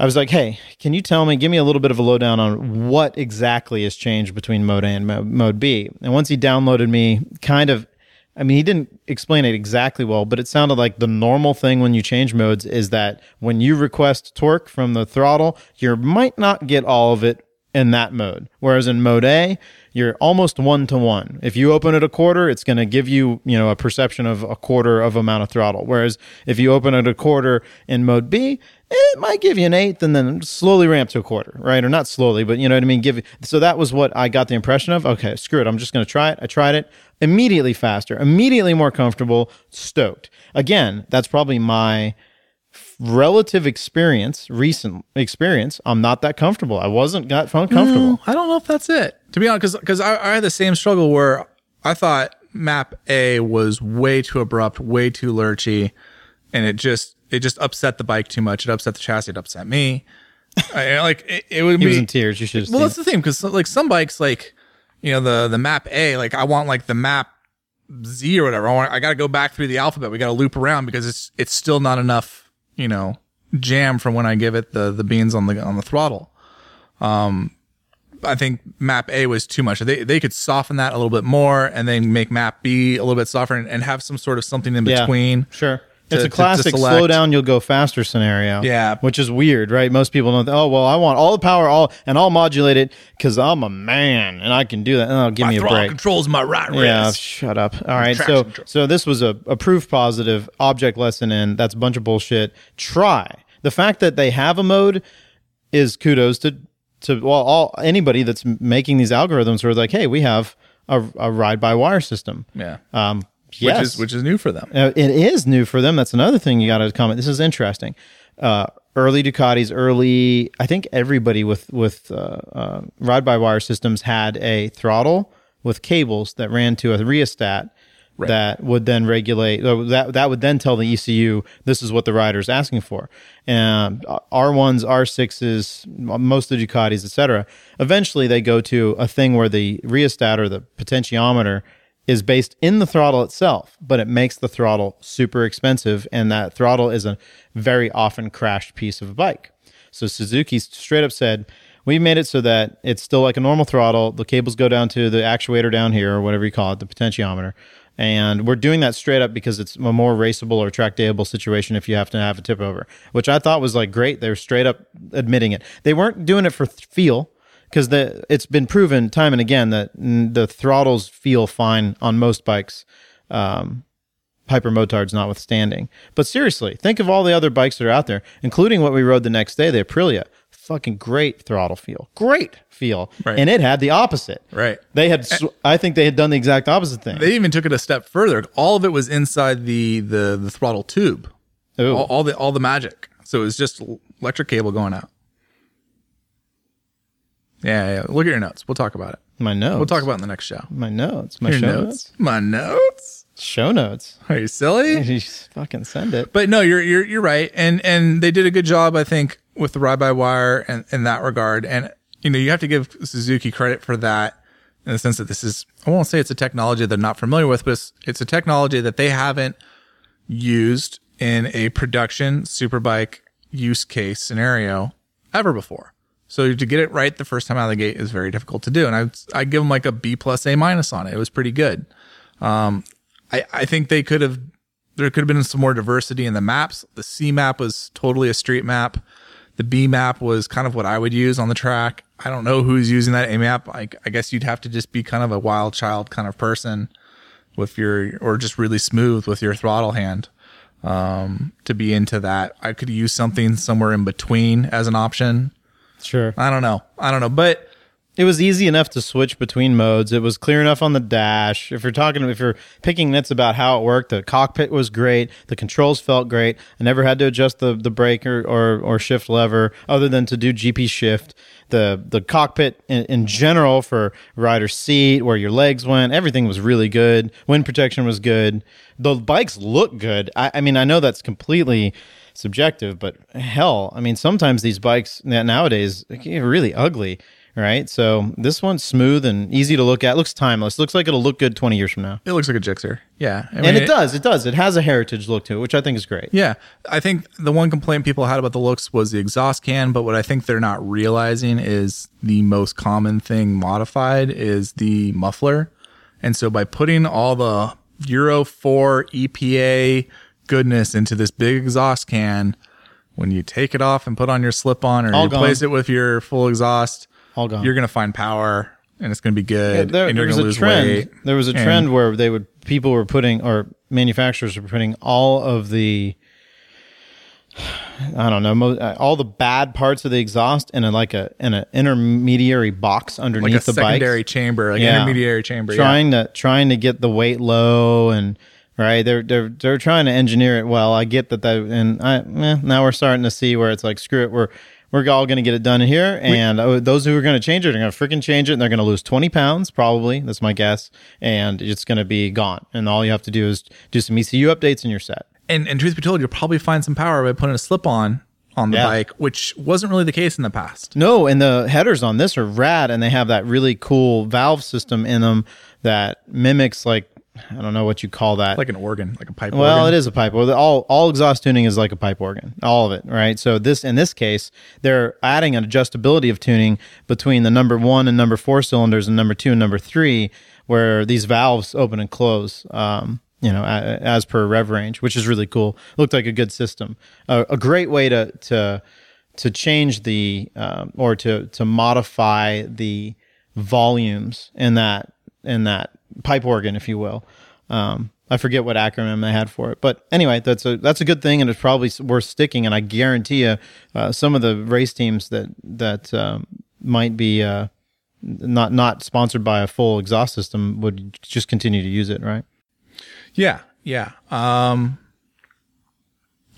I was like, hey, can you tell me, give me a little bit of a lowdown on what exactly has changed between mode A and mode B? And once he downloaded me, kind of, I mean, he didn't explain it exactly well, but it sounded like the normal thing when you change modes is that when you request torque from the throttle, you might not get all of it in that mode. Whereas in mode A, you're almost one to one. If you open it a quarter, it's going to give you, you know, a perception of a quarter of amount of throttle. Whereas if you open it a quarter in mode B, it might give you an eighth and then slowly ramp to a quarter, right? Or not slowly, but you know what I mean? Give so that was what I got the impression of. Okay, screw it. I'm just going to try it. I tried it immediately faster, immediately more comfortable, stoked. Again, that's probably my relative experience, recent experience. I'm not that comfortable. I wasn't that comfortable. Mm, I don't know if that's it. To be honest, because I, I had the same struggle where I thought map A was way too abrupt, way too lurchy, and it just it just upset the bike too much. It upset the chassis. It upset me. I, like it, it would He be was in tears. You should well, that's the thing because like some bikes, like you know the the map A, like I want like the map Z or whatever. I want I got to go back through the alphabet. We got to loop around because it's it's still not enough, you know, jam from when I give it the the beans on the on the throttle. Um, I think map A was too much. They they could soften that a little bit more and then make map B a little bit softer and, and have some sort of something in Yeah. between. Sure. To- It's a classic slow down, you'll go faster scenario. Yeah. Which is weird, right? Most people don't, oh, well, I want all the power, all, and I'll modulate it because I'm a man and I can do that. Oh, give My me a break. controls my right wrist. Yeah, shut up. All right, so control. so this was a, a proof positive object lesson in. That's a bunch of bullshit. Try the fact that they have a mode is kudos to to well all anybody that's making these algorithms where like, hey, we have a, a ride by wire system. Yeah. Um, Which yes. is which is new for them. Uh, it is new for them. That's another thing you got to comment. This is interesting. Uh, early Ducatis, early. I think everybody with with uh, uh, ride by wire systems had a throttle with cables that ran to a rheostat that would then regulate. uh, That that would then tell the ECU this is what the rider is asking for. And R ones, R sixes, most of the Ducatis, etc. Eventually, they go to a thing where the rheostat or the potentiometer is based in the throttle itself, but it makes the throttle super expensive, and that throttle is a very often crashed piece of a bike. So Suzuki straight up said, "We made it so that it's still like a normal throttle. The cables go down to the actuator down here, or whatever you call it, the potentiometer." And we're doing that straight up because it's a more raceable or track dayable situation if you have to have a tip over, which I thought was like great. They're straight up admitting it. They weren't doing it for feel because the it's been proven time and again that the throttles feel fine on most bikes, um, Hypermotards notwithstanding. But seriously, think of all the other bikes that are out there, including what we rode the next day, the Aprilia. Fucking great throttle feel, great feel, Right. and it had the opposite. Right. They had, sw- I think they had done the exact opposite thing. They even took it a step further. All of it was inside the the the throttle tube. All, all the all the magic. So it was just electric cable going out. Yeah, yeah. Look at your notes. We'll talk about it. my notes. We'll talk about it in the next show. my notes. My Your show notes. notes. My notes. Show notes. Are you silly? You just fucking send it. But no, you're you're you're right, and and they did a good job, I think, with the ride by wire and in that regard. And you know, you have to give Suzuki credit for that in the sense that this is I won't say it's a technology they're not familiar with, but it's, it's a technology that they haven't used in a production superbike use case scenario ever before. So to get it right the first time out of the gate is very difficult to do, and I I give them like a B plus A minus on it. It was pretty good. Um, I I think they could have there could have been some more diversity in the maps. The C map was totally a street map. The B map was kind of what I would use on the track. I don't know who's using that A map. I, I guess you'd have to just be kind of a wild child kind of person with your, or just really smooth with your throttle hand um, to be into that. I could use something somewhere in between as an option. Sure. I don't know. I don't know. But It was easy enough to switch between modes. It was clear enough on the dash. If you're talking, if you're picking nits about how it worked, the cockpit was great. The controls felt great. I never had to adjust the the brake or or, or shift lever other than to do GP shift. The the cockpit in, in general for rider seat, where your legs went, everything was really good. Wind protection was good. The bikes look good. I, I mean, I know that's completely subjective, but hell, I mean, sometimes these bikes nowadays get really ugly, right? So this one's smooth and easy to look at. Looks timeless. Looks like it'll look good 20 years from now. it looks like a Gixxer. Yeah. I And mean, it does. It does. It has a heritage look to it, which I think is great. Yeah. I think the one complaint people had about the looks was the exhaust can, but what I think they're not realizing is the most common thing modified is the muffler. And so by putting all the Euro 4 EPA goodness into this big exhaust can, when you take it off and put on your slip on or All you replace gone. it with your full exhaust, All gone. you're going to find power and it's going to be good there, and you're was going to a lose trend. weight. There was a And- trend where they would people were putting or manufacturers were putting all of the I don't know uh, all the bad parts of the exhaust in a like a in an intermediary box underneath like a the bike. secondary chamber, like Yeah. intermediary chamber. yeah. trying to trying to get the weight low and right they're they're they're trying to engineer it well i get that that and i eh, now we're starting to see where it's like screw it we're We're all going to get it done here, and uh, those who are going to change it are going to freaking change it, and they're going to lose twenty pounds probably. That's my guess, and it's going to be gone. And all you have to do is do some ECU updates, and you're set. And, and truth be told, you'll probably find some power by putting a slip on on the Yeah. bike, which wasn't really the case in the past. No, and the headers on this are rad, and they have that really cool valve system in them that mimics like I don't know what you call that. Like an organ, like a pipe well, organ. it is a pipe. Well, all all exhaust tuning is like a pipe organ, all of it, right? So this in this case, they're adding an adjustability of tuning between the number one and number four cylinders and number two and number three, where these valves open and close. Um, you know, a- as per rev range, which is really cool. Looked like a good system. Uh, a great way to to to change the um, or to to modify the volumes in that in that pipe organ, if you will. Um, I forget what acronym they had for it, but anyway, that's a that's a good thing, and it's probably worth sticking. And I guarantee you, uh, some of the race teams that that um, might be uh, not not sponsored by a full exhaust system would just continue to use it, right? Yeah, yeah. Um,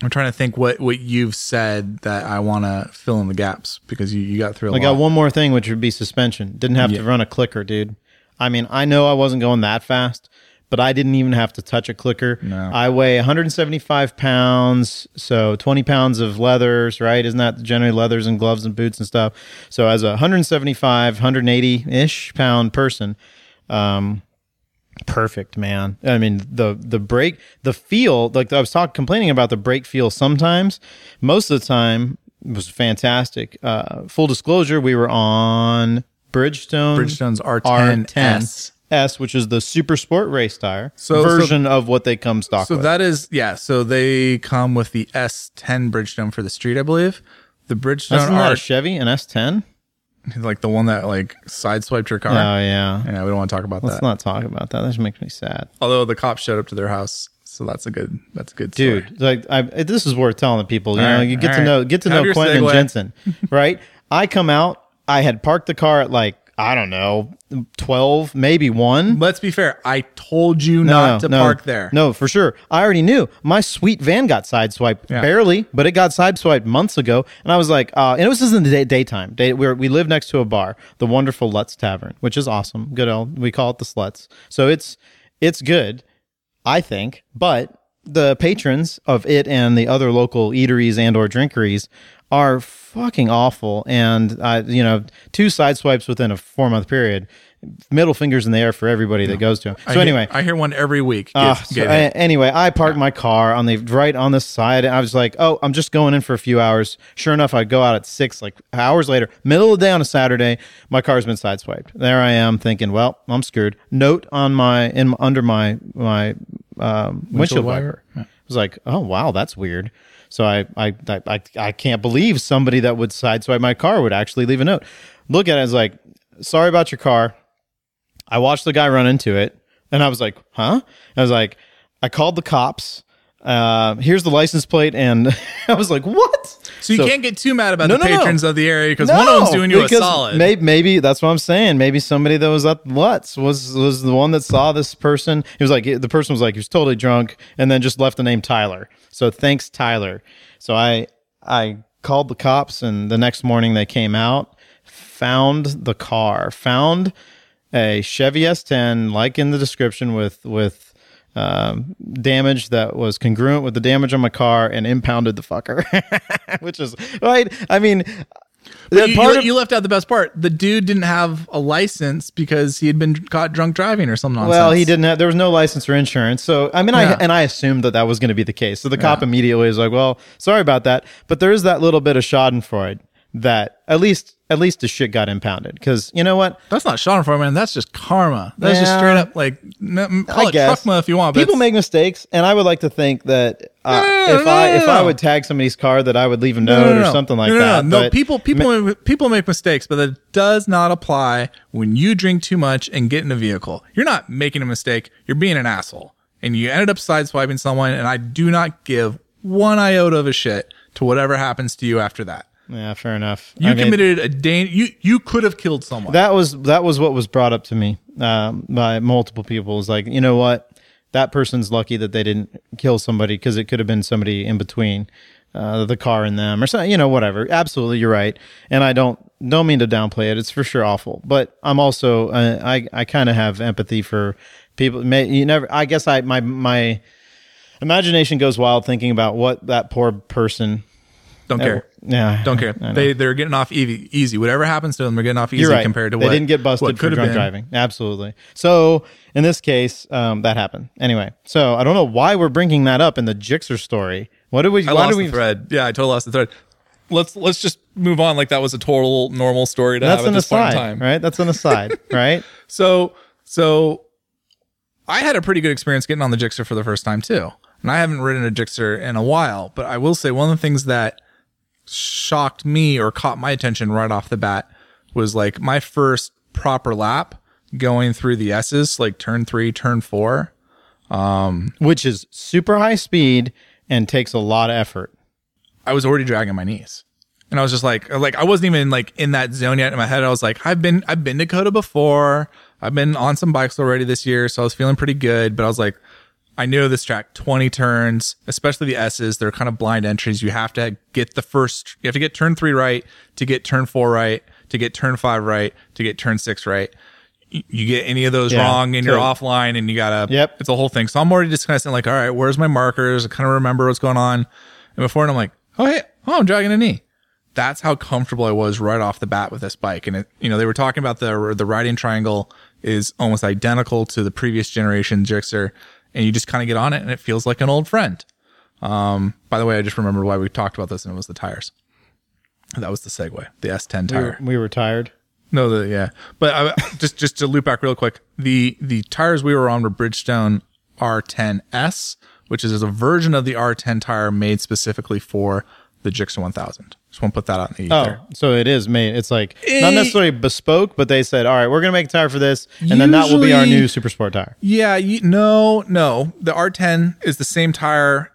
I'm trying to think what what you've said that I want to fill in the gaps because you, you got through a I lot. I got one more thing, which would be suspension. Didn't have to run a clicker, dude. I mean, I know I wasn't going that fast, but I didn't even have to touch a clicker. No. I weigh 175 pounds, so 20 pounds of leathers, right? Isn't that generally leathers and gloves and boots and stuff? So as a 175, 180 ish pound person, um, perfect, man. I mean, the the brake, the feel, like I was talking, complaining about the brake feel sometimes. Most of the time, it was fantastic. Uh, full disclosure, we were on Bridgestone, Bridgestone's R10 S. S, which is the super sport race tire So- so- version of what they come stock with. So with. that is yeah. So they come with the S10 Bridgestone for the street, I believe. The Bridgestone Isn't that a Chevy, an S10? like the one that like sideswiped your car. Oh yeah. yeah, we don't want to talk about that. Let's not talk about that. That just makes me sad. Although the cops showed up to their house, so that's a good that's a good story. dude like I, this is worth telling the people you All know right, you get to right. know get to Have know quentin and jensen right i come out i had parked the car at like i don't know 12 maybe 1 Let's be fair. I told you no, not to no, park there. no for sure i already knew my sweet van got sideswiped Yeah. barely but it got sideswiped months ago and i was like uh, and it was just in the day, daytime day, we we live next to a bar the wonderful lutz tavern which is awesome good old we call it the sluts so it's it's good I think, but the patrons of it and the other local eateries and or drinkeries are fucking awful. And I, you know, two side swipes within a four month period, middle fingers in the air for everybody that goes to I So hear- anyway, I hear one every week. Get, uh, so, a- anyway, I parked my car on the right on the side, and I was like, "Oh, I'm just going in for a few hours." Sure enough, I go out at six, like hours later, middle of the day on a Saturday. My car's been sideswiped. There I am, thinking, "Well, I'm screwed." Note on my in under my my um, windshield wiper. wiper. I was like, "Oh wow, that's weird." So I, I I I can't believe somebody that would sideswipe my car would actually leave a note. Look at it as like, "Sorry about your car." I watched the guy run into it and I was like, huh? I was like, I called the cops. Uh, here's the license plate. And I was like, what? so you can't get too mad about No, the no, no. patrons of the area because one of them's doing you a solid. Maybe, maybe that's what I'm saying. Maybe somebody that was at Lutz was was the one that saw this person. He was like, the person was like, he was totally drunk, and then just left the name Tyler. So thanks, Tyler. So I I called the cops, and the next morning they came out, found the car, found a Chevy S10, like in the description, with with um, damage that was congruent with the damage on my car, and impounded the fucker, which is right. I mean, But you, part you- of- you left out the best part. The dude didn't have a license because he had been caught drunk driving or some nonsense. Well, he didn't have. There was no license or insurance. So I mean, Yeah. I and I assumed that that was going to be the case. So the cop Yeah. immediately was like, "Well, sorry about that," but there is that little bit of Schadenfreude that at least at least the shit got impounded because you know what? That's not Schadenfreude, man. That's just karma. That's just straight up like m- call I it guess truckma if you want. People make mistakes, and I would like to think that uh, No, if no, I no, if I would tag somebody's car, that I would leave a No, note no, no, or something like that. No, no. But people people people make mistakes, but that does not apply when you drink too much and get in a vehicle. You're not making a mistake. You're being an asshole, and you ended up sideswiping someone. And I do not give one iota of a shit to whatever happens to you after that. Yeah, fair enough. You I mean, committed a dan- You you could have killed someone. that was that was what was brought up to me um, by multiple people. Is like, you know what? That person's lucky that they didn't kill somebody because it could have been somebody in between. uh, the car and them or something, you know, whatever. Absolutely, you're right. And I don't don't mean to downplay it. It's for sure awful, but I'm also uh, I I kind of have empathy for people. May, you never. I guess I my my imagination goes wild thinking about what that poor person. Don't care. Yeah, Don't care. They they're getting off easy. Easy. Whatever happens to them, they're getting off easy right. compared to they what they didn't get busted for drunk been. driving. Absolutely. So in this case, um, that happened. Anyway, so I don't know why we're bringing that up in the Gixxer story. What did we? I why lost do we? the thread. Yeah, I totally lost the thread. Let's let's just move on like that was a total normal story to That's have at an this point in aside, time. right? That's an aside, right? So so I had a pretty good experience getting on the Gixxer for the first time too. And I haven't ridden a Gixxer in a while, but I will say one of the things that shocked me or caught my attention right off the bat was like my first proper lap going through the S's, like turn three, turn four. Um, Which is super high speed and takes a lot of effort. I was already dragging my knees. And I was just like, like I wasn't even like in that zone yet. In my head, I was like, I've been, I've been to COTA before. I've been on some bikes already this year, so I was feeling pretty good. But I was like, I knew this track, twenty turns, especially the S's. They're kind of blind entries. You have to get the first, you have to get turn three right to get turn four right to get turn five right to get turn six right. You get any of those Yeah, wrong, and you're offline, and you gotta. Yep. It's a whole thing. So I'm already just kind of saying like, all right, where's my markers? I kind of remember what's going on. And before, and I'm like, oh hey, oh I'm dragging a knee. That's how comfortable I was right off the bat with this bike. And it, you know, they were talking about the the riding triangle is almost identical to the previous generation Gixxer, and you just kind of get on it, and it feels like an old friend. Um, by the way, I just remembered why we talked about this, and it was the tires. That was the segue, the S10 We tire. were, we were tired. No, the yeah, but I, just just to loop back real quick, the the tires we were on were Bridgestone R10S, which is a version of the R10 tire made specifically for the Gixxer 1000. Just want to put that out in the Oh, so it is made. It's like Eh. not necessarily bespoke, but they said, all right, we're going to make a tire for this, and then that will be our new super sport tire. Yeah, you, no, no, the R10 is the same tire.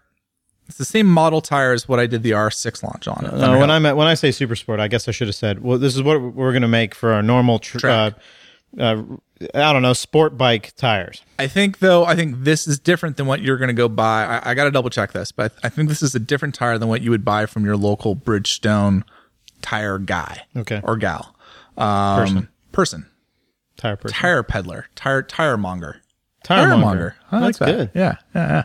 It's the same model tire as what I did the R6 launch on. No, when Thunderhill. I when I say super sport, I guess I should have said, well, this is what we're going to make for our normal, tr- uh, Track. uh, I don't know, sport bike tires. I think though, I think this is different than what you're going to go buy. I, I got to double check this, but I think this is a different tire than what you would buy from your local Bridgestone tire guy. Okay. Or gal. Um, Person. Person. Tire person. Tire peddler. Tire tire monger. Tire monger. I That's that. good. Yeah, yeah, yeah.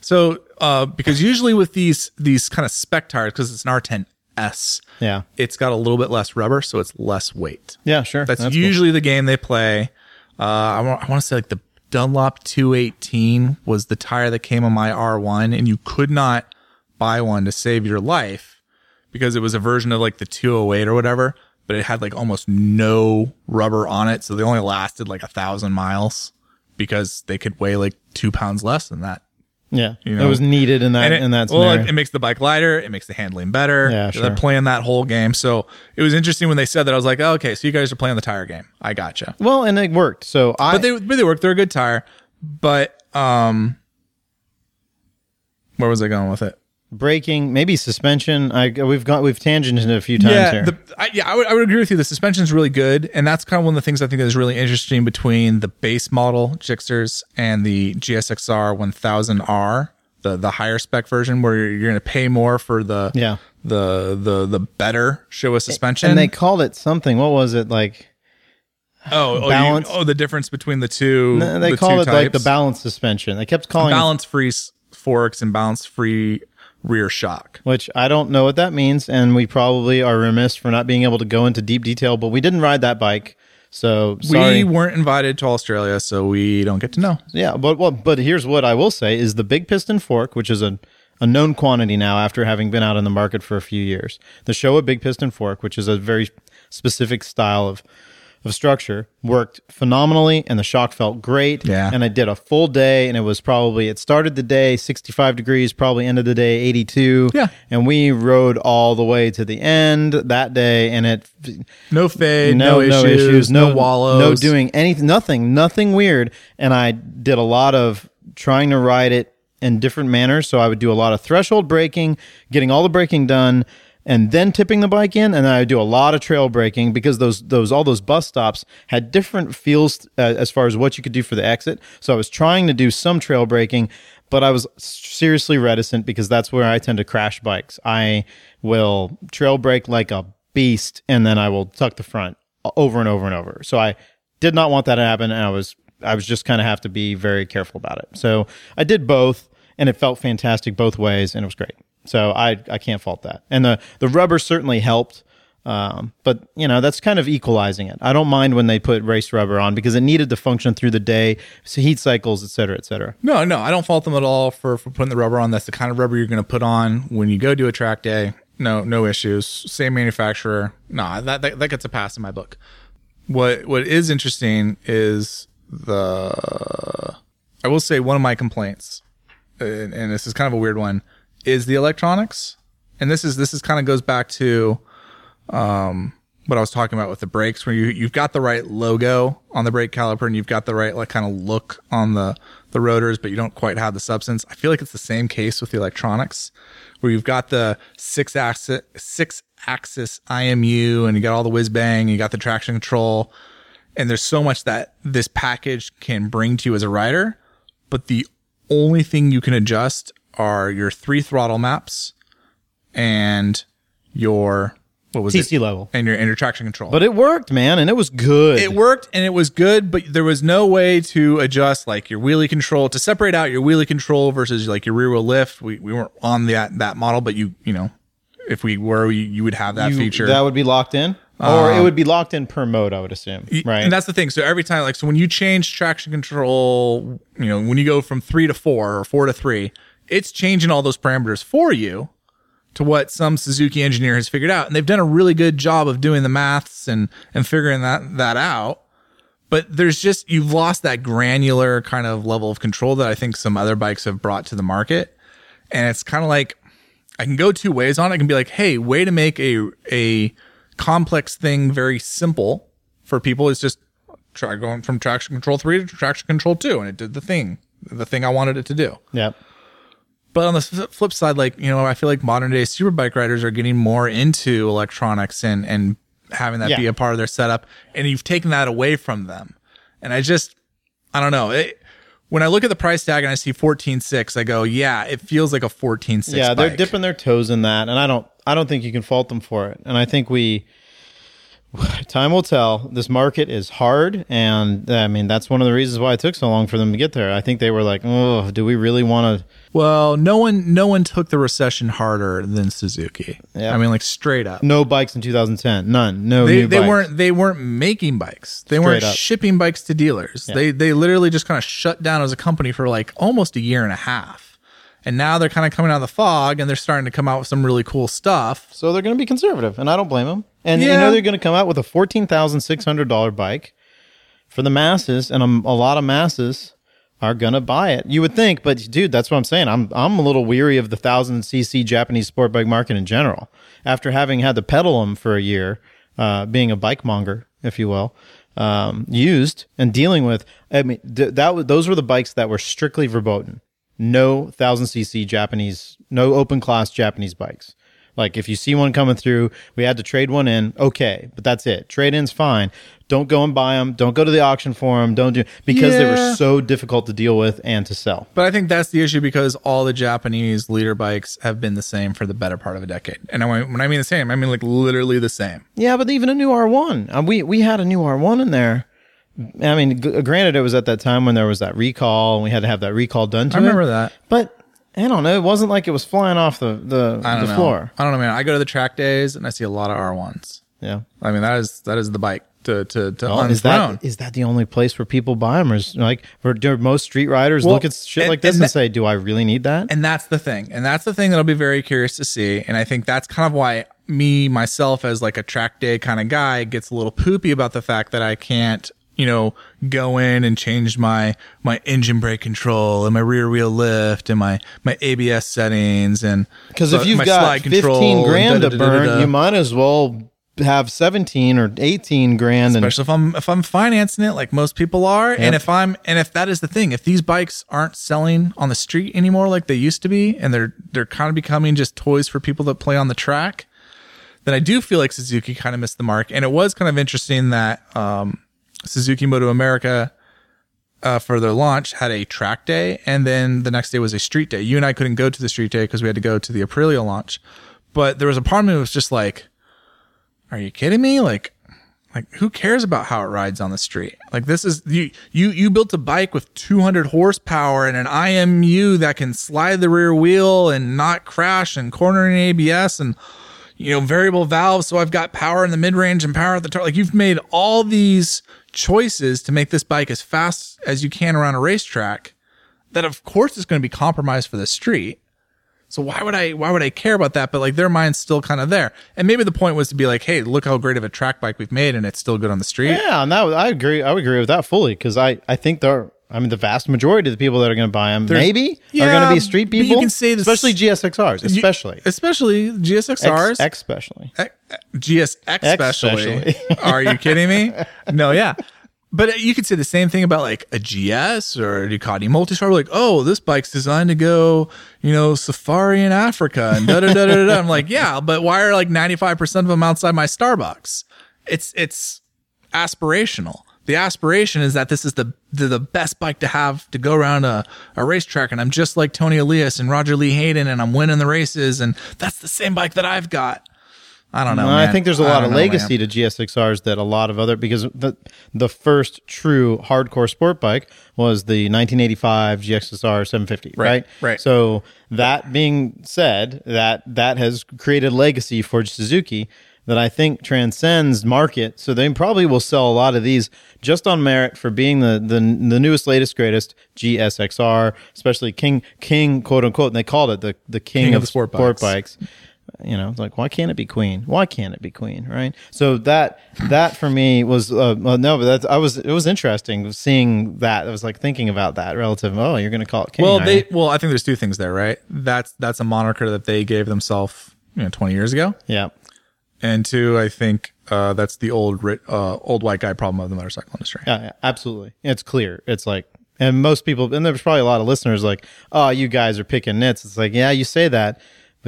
So, uh, because usually with these these kind of spec tires, because it's an R10S, Yeah. it's got a little bit less rubber, so it's less weight. Yeah, sure. That's, cool. usually the game they play. Uh, I want, I want to say like the Dunlop 218 was the tire that came on my R1, and you could not buy one to save your life because it was a version of like the 208 or whatever, but it had like almost no rubber on it, so they only lasted like a thousand miles because they could weigh like two pounds less than that. Yeah. you it was needed in that And it, in that well, it, it makes the bike lighter. It makes the handling better. Yeah, sure. They're playing that whole game. So it was interesting when they said that. I was like, oh, okay, so you guys are playing the tire game. I gotcha. well, and it worked. So I But they, but they work. They're a good tire. But um, where was I going with it? Braking, maybe suspension. I we've got we've tangented a few times yeah, here. the, I, yeah, I would, I would agree with you. The suspension is really good, and that's kind of one of the things I think that is really interesting between the base model Gixxers and the GSXR 1000R, the the higher spec version, where you're, you're going to pay more for the yeah. the the the better Showa suspension. And they called it something. What was it like? oh oh, you- balance. oh the difference between the two. No, They the called two it like the balance suspension. They kept calling it, balance free forks and balance free rear shock. which I don't know what that means, and we probably are remiss for not being able to go into deep detail. But we didn't ride that bike, so sorry. We weren't invited to Australia, so we don't get to know. Yeah, but well, but here's what I will say is the big piston fork, which is a a known quantity now after having been out in the market for a few years. The Showa big piston fork, which is a very specific style of of structure, worked phenomenally and the shock felt great. Yeah. And I did a full day and it was probably it started the day 65 degrees, probably ended the day 82. Yeah. And we rode all the way to the end that day and it No fade, no, no issues, no, wallows, no doing anything, nothing, nothing weird. And I did a lot of trying to ride it in different manners. So I would do a lot of threshold braking, getting all the braking done, and then tipping the bike in. And I would do a lot of trail braking because those those all those bus stops had different feels uh, as far as what you could do for the exit. So I was trying to do some trail braking. but I was seriously reticent because that's where I tend to crash bikes. I will trail brake like a beast and then I will tuck the front over and over and over. So I did not want that to happen and I was I was just kind of have to be very careful about it. So I did both and it felt fantastic both ways and it was great. So I I can't fault that. And the the rubber certainly helped. Um, but you know that's kind of equalizing it. I don't mind when they put race rubber on because it needed to function through the day, so heat cycles, et cetera, et cetera. No, no, I don't fault them at all for, for putting the rubber on. That's the kind of rubber you're going to put on when you go do a track day. No, no issues. Same manufacturer. No, that, that that gets a pass in my book. What what is interesting is the I will say one of my complaints, and, and this is kind of a weird one, is the electronics. And this is this is kind of goes back to um, what I was talking about with the brakes, where you you've got the right logo on the brake caliper and you've got the right like kind of look on the the rotors, but you don't quite have the substance. I feel like it's the same case with the electronics, where you've got the six axis six axis IMU and you got all the whiz bang, you got the traction control, and there's so much that this package can bring to you as a rider, but the only thing you can adjust are your three throttle maps and your what was TC it? level. and your and your traction control. But it worked, man, and it was good. it worked and it was good, but there was no way to adjust like your wheelie control to separate out your wheelie control versus like your rear wheel lift. We we weren't on that that model, but you you know if we were, you, you would have that You- feature. that would be locked in, or it um, would be locked in per mode. I would assume, Y- right? And that's the thing. So every time, like, so when you change traction control, you know, when you go from three to four or four to three, it's changing all those parameters for you to what some Suzuki engineer has figured out. And they've done a really good job of doing the maths and, and figuring that, that out. But there's just, you've lost that granular kind of level of control that I think some other bikes have brought to the market. And it's kind of like, I can go two ways on it. I can be like, hey, way to make a, a complex thing very simple for people is just try going from traction control three to traction control two, and it did the thing, the thing I wanted it to do. yep. But on the flip side, like you know, I feel like modern day superbike riders are getting more into electronics and and having that Yeah. be a part of their setup, and you've taken that away from them. And I just, I don't know. It, when I look at the price tag and I see fourteen six, I go, yeah, it feels like a fourteen six. Yeah, they're dipping their toes in that, and I don't, I don't think you can fault them for it. And I think we, time will tell. This market is hard, and I mean that's one of the reasons why it took so long for them to get there. I think they were like, oh, do we really want to? Well, no one, no one took the recession harder than Suzuki. Yeah. I mean, like straight up. No bikes in 2010, none, no. they, they bikes. weren't they weren't making bikes they Straight weren't up. shipping bikes to dealers they they literally just kind of shut down as a company for like almost a year and a half and now they're kind of coming out of the fog and they're starting to come out with some really cool stuff So they're going to be conservative, and I don't blame them. And you know they're going to come out with a fourteen thousand six hundred dollar bike for the masses, and a, a lot of masses are to buy it. You would think, but dude, that's what I'm saying. I'm I'm a little weary of the thousand cc Japanese sport bike market in general. After having had to peddle them for a year, uh, being a bike monger, if you will, um, used and dealing with. I mean, th- that was, those were the bikes that were strictly verboten. No thousand cc Japanese, no open class Japanese bikes. Like if you see one coming through, we had to trade one in. Okay, but that's it. Trade in's fine. Don't go and buy them. Don't go to the auction for them. Don't do because they were so difficult to deal with and to sell. but i think that's the issue because all the japanese leader bikes have been the same for the better part of a decade and I, when i mean the same i mean like literally the same Yeah, but even a new R1. Uh, we we had a new R1 in there. I mean, g- granted, it was at that time when there was that recall, and we had to have that recall done to it. i remember it. that But I don't know. It wasn't like it was flying off the the, I don't the know. floor. I don't know, man. I go to the track days and I see a lot of R1s. Yeah. I mean, that is that is the bike to to to Well, is that is that the only place where people buy them? Or is, like, for do most street riders Well, look at shit and- like this and and, that- say, "Do I really need that?" And that's the thing. And that's the thing that I'll be very curious to see. And I think that's kind of why me, myself, as like a track day kind of guy, gets a little poopy about the fact that I can't, you know, go in and change my, my engine brake control and my rear wheel lift and my, my ABS settings and Because if you've my got 15 grand to burn, you might as well have 17 or 18 grand. And especially if I'm if I'm financing it like most people are, and if I'm and if that is the thing, if these bikes aren't selling on the street anymore like they used to be, and they're they're kind of becoming just toys for people that play on the track, then I do feel like Suzuki kind of missed the mark. And it was kind of interesting that um, Suzuki Moto America uh, for their launch had a track day, and then the next day was a street day. You and I couldn't go to the street day because we had to go to the Aprilia launch. But there was a part of me that was just like, "Are you kidding me? Like, like who cares about how it rides on the street? Like this is you you you built a bike with 200 horsepower and an IMU that can slide the rear wheel and not crash and cornering ABS and you know variable valves. So I've got power in the mid range and power at the top. Like you've made all these choices to make this bike as fast as you can around a racetrack. That of course is going to be compromised for the street. So why would I why would I care about that? But like their mind's still kind of there. And maybe the point was to be like, hey, look how great of a track bike we've made and it's still good on the street. Yeah, and that I agree. I would agree with that fully because I I think there. Are I mean, the vast majority of the people that are going to buy them maybe are going to be street but you people. can say this- especially GSXRs, especially Especially GSXRs. X, X especially. X- GSX especially. Are you kidding me? No, yeah. But you could say the same thing about like a GS or a Ducati Multistar. Like, oh, this bike's designed to go, you know, safari in Africa and da da da da da. I'm like, yeah, but why are like 95% of them outside my Starbucks? It's it's aspirational. The aspiration is that this is the the, the best bike to have to go around a, a racetrack, and I'm just like Toni Elias and Roger Lee Hayden, and I'm winning the races, and that's the same bike that I've got. I don't know. No, I think there's a lot of know, legacy man. to GSXRs that a lot of other because the the first true hardcore sport bike was the 1985 GSXR 750, right? Right, right. So that being said, that that has created legacy for Suzuki that I think transcends market. So they probably will sell a lot of these just on merit for being the the, the newest, latest, greatest GSXR, especially King King quote unquote. And they called it the the king, King of, of sport sport bikes. bikes you know like why can't it be queen? Why can't it be queen right? So that that for me was uh, well, no but that's i was it was interesting seeing that. I was like thinking about that relative oh you're gonna call it king Well, they well, I think there's two things there, right? That's that's a moniker that they gave themselves, you know, 20 years ago, yeah. And two, I think uh, that's the old uh, old white guy problem of the motorcycle industry. yeah yeah, absolutely. It's clear. It's like and most people and there's probably a lot of listeners like oh you guys are picking nits. It's like yeah you say that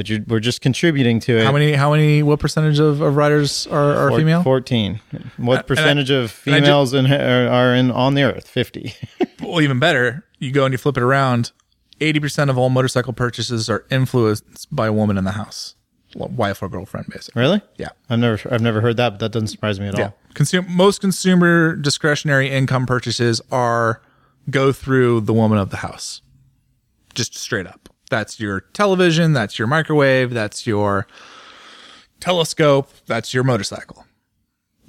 but we're just contributing to it How many? How many? What percentage of, of riders are, are Four- female? 14 what percentage of I ju- females in, are, are in on the earth 50 Well, even better, you go and you flip it around. Eighty percent of all motorcycle purchases are influenced by a woman in the house, wife or girlfriend, basically. really Yeah. i've never i've never heard that but that doesn't surprise me at all Yeah. Consume most consumer discretionary income purchases are go through the woman of the house. Just straight up. That's your television, that's your microwave, that's your telescope, that's your motorcycle.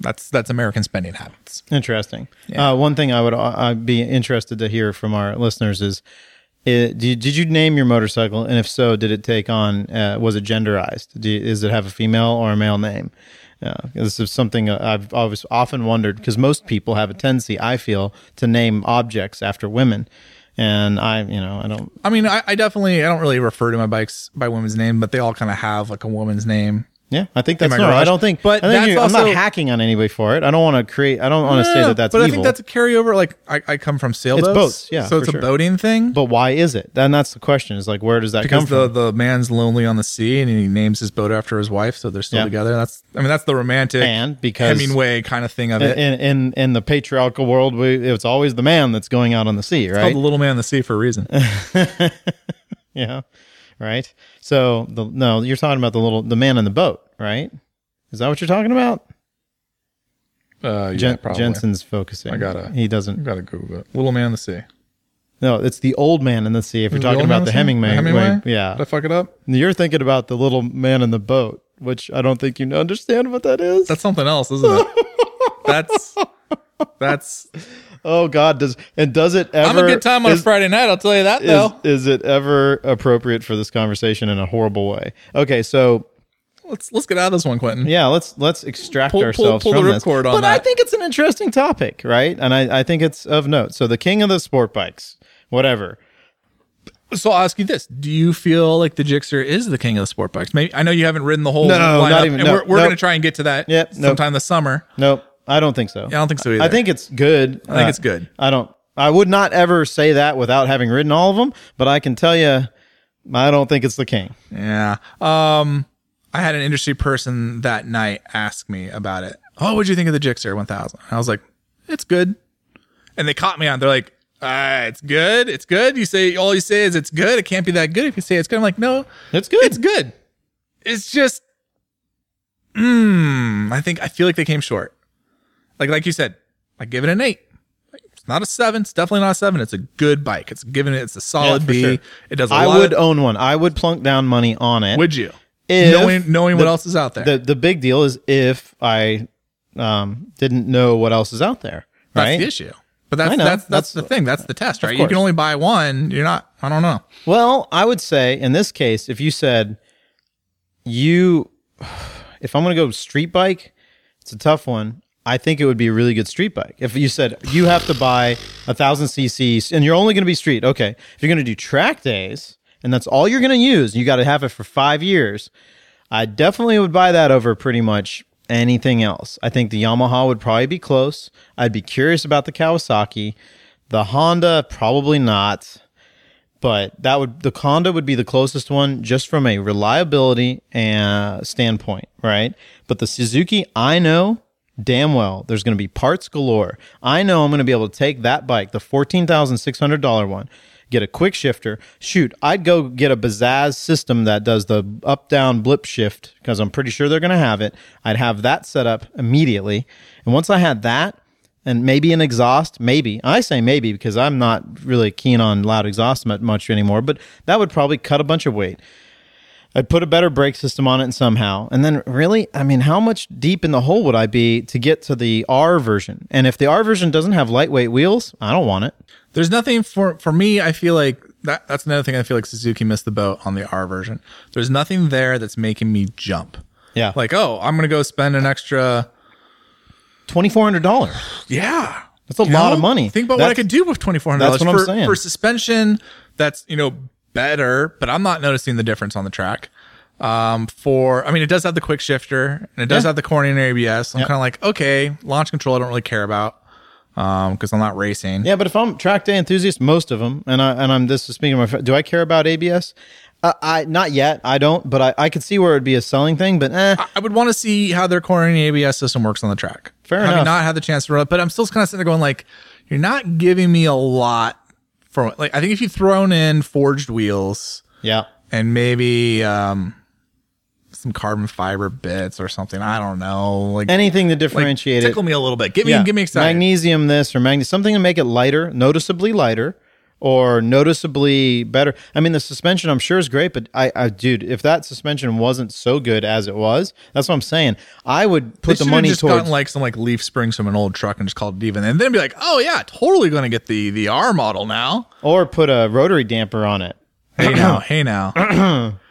That's that's American spending habits. Interesting. Uh, one thing I would uh, I'd be interested to hear from our listeners is, uh, did, did you name your motorcycle? And if so, did it take on, uh, was it genderized? Do you, does it have a female or a male name? Uh, this is something I've always often wondered because most people have a tendency, I feel, to name objects after women. And I, you know, I don't, I mean, I, I definitely I don't really refer to my bikes by women's name, but they all kind of have like a woman's name. Yeah, I think that's no, I don't think, But I think that's you- I'm not hacking on anybody for it. I don't want to create, I don't want to say that that's but evil. I think that's a carryover. Like I, I come from sailboats, It's boats, yeah, So it's for a boating thing. but why is it? And that's the question is like, where does that because come from? the, the man's lonely on the sea and he names his boat after his wife, so they're still Yeah. together. That's I mean that's the romantic And because- Hemingway kind of thing of it. in, in in the patriarchal world, we, it's always the man that's going out on the sea, right? Called the little man in the sea for a reason. yeah, right. So the no, you're talking about the little the man in the boat, right? Is that what you're talking about? Uh, yeah, Jen- probably. Jensen's focusing. I gotta- He doesn't. gotta Google it. Little man in the sea. No, it's the old man in the sea. If you're talking about the? Hemingway, Hemingway? yeah, Did I fuck it up? you're thinking about the little man in the boat, which I don't think you understand what that is. That's something else, isn't it? that's that's. Oh God, does and does it ever? I'm a good time on is- a Friday night. I'll tell you that though. is it ever appropriate for this conversation in a horrible way? Okay, so Let's let's get out of this one, Quentin. yeah, let's let's extract Pull- pull- ourselves pull the from this. ripcord on but I think it's an interesting topic, right? And I, I think it's of note. So the king of the sport bikes, whatever. So I'll ask you this: Do you feel like the Gixxer is the king of the sport bikes? Maybe I know you haven't ridden the whole No, lineup, not even- no, we're, we're nope. going to try and get to that Yep, nope. sometime this summer. Nope, I don't think so. I don't think so either. I think it's good. I think it's good. I don't. I would not ever say that without having ridden all of them, but I can tell you, I don't think it's the king. Yeah. Um, I had an industry person that night ask me about it. Oh, what'd you think of the Gixxer 1000? I was like, it's good. And they caught me on. They're like, uh, it's good. It's good. You say all you say is it's good. It can't be that good if you say it's good. I'm like, no, It's good. it's good. It's just, mm, I think I feel like they came short. Like like you said, I give it an eight. It's not a seven. It's definitely not a seven. It's a good bike. It's given it. It's a solid Yeah, B. sure. It does a I lot. I would of, own one. I would plunk down money on it. would you? If knowing knowing what else is out there. the the big deal is if I um, didn't know what else is out there. that's Right. the issue. But that's that's that's, That's- the thing. That's the test, right? You can only buy one. You're not. I don't know. Well, I would say in this case, if you said you, if I'm going to go street bike, it's a tough one. I think it would be a really good street bike. If you said you have to buy a thousand cc's and you're only going to be street, okay. If you're going to do track days and that's all you're going to use, you got to have it for five years. I definitely would buy that over pretty much anything else. I think the Yamaha would probably be close. I'd be curious about the Kawasaki. The Honda, probably not but that would the Honda would be the closest one just from a reliability and standpoint, right? But the Suzuki, I know damn well there's going to be parts galore. I know I'm going to be able to take that bike, the fourteen thousand six hundred dollar one, get a quick shifter. Shoot, I'd go get a Bazzaz system that does the up down blip shift because I'm pretty sure they're going to have it. I'd have that set up immediately, and once I had that and maybe an exhaust, maybe. I say maybe because I'm not really keen on loud exhaust much anymore, but that would probably cut a bunch of weight. I'd put a better brake system on it somehow. And then really, I mean, how much deep in the hole would I be to get to the R version? And if the R version doesn't have lightweight wheels, I don't want it. There's nothing for for me. I feel like that that's another thing. I feel like Suzuki missed the boat on the R version. There's nothing there that's making me jump. Yeah. Like, oh, I'm gonna go spend an extra. $2,400. Yeah, That's a lot of money. Think about what I could do with twenty four hundred dollars for for suspension. That's you know better, but I'm not noticing the difference on the track. Um, for I mean, it does have the quick shifter and it does Yeah. have the cornering ABS. I'm Yep. kind of like, okay, launch control. I don't really care about um because I'm not racing. Yeah, but if I'm track day enthusiast, most of them, and I and I'm this is speaking of my, do I care about ABS? Uh, I not yet. I don't, but I, I could see where it'd be a selling thing. But eh, I would want to see how their cornering ABS system works on the track. Fair Having enough. not had the chance to run it, but I'm still kind of sitting there going like, you're not giving me a lot for like. I think if you thrown in forged wheels yeah, and maybe um some carbon fiber bits or something, I don't know, like anything to like, differentiate it. tickle me a little bit, Give me yeah, get me excited. Magnesium, this or magnesium, something to make it lighter, noticeably lighter, or noticeably better. I mean, the suspension I'm sure is great, but I, I, dude, if that suspension wasn't so good as it was, that's what I'm saying. I would They put the should've money just towards. gotten like some like leaf springs from an old truck and just called it even, and then be like, oh yeah, totally going to get the the R model now. or put a rotary damper on it. Hey now, hey now.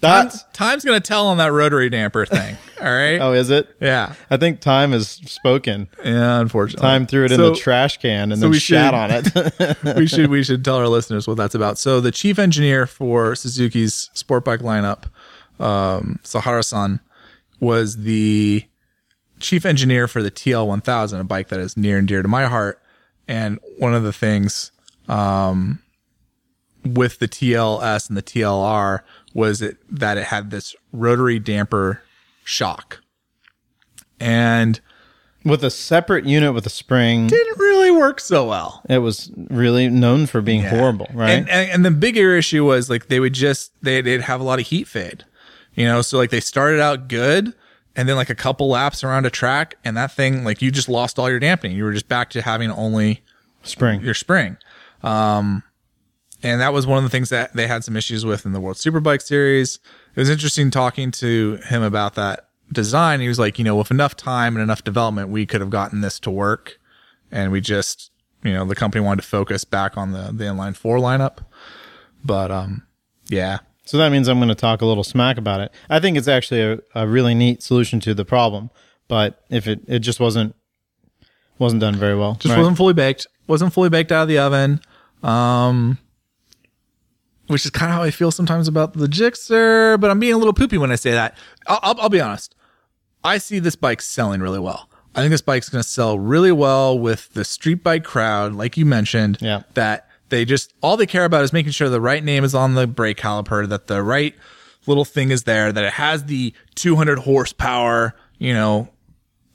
That's Time's going to tell on that rotary damper thing. All right. oh, is it? Yeah. I think time has spoken. Yeah, unfortunately. Time threw it in the trash can and so then we shat should- on it. we should we should tell our listeners what that's about. So the chief engineer for Suzuki's sport bike lineup, um, Sahara-san, was the chief engineer for the TL1000, a bike that is near and dear to my heart. And one of the things um, with the TLS and the TLR was it that it had this rotary damper shock. And with a separate unit with a spring. didn't really work so well. It was really known for being horrible, right? And, and and the bigger issue was like they would just they they'd have a lot of heat fade, you know. So like they started out good, and then like a couple laps around a track, and that thing like you just lost all your dampening. You were just back to having only spring. your spring. Um, and that was one of the things that they had some issues with in the World Superbike Series. It was interesting talking to him about that design. He was like, you know, with enough time and enough development, we could have gotten this to work. And we just, you know, the company wanted to focus back on the, the inline four lineup. But, um, yeah, So that means I'm going to talk a little smack about it. I think it's actually a, a really neat solution to the problem, but if it, it just wasn't wasn't done very well. just right? wasn't fully baked. Wasn't fully baked out of the oven. Um, which is kind of how I feel sometimes about the Gixxer, but I'm being a little poopy when I say that. I'll, I'll, I'll be honest. I see this bike selling really well. I think this bike's going to sell really well with the street bike crowd, like you mentioned. Yeah. That they just all they care about is making sure the right name is on the brake caliper, that the right little thing is there, that it has the 200 horsepower, you know,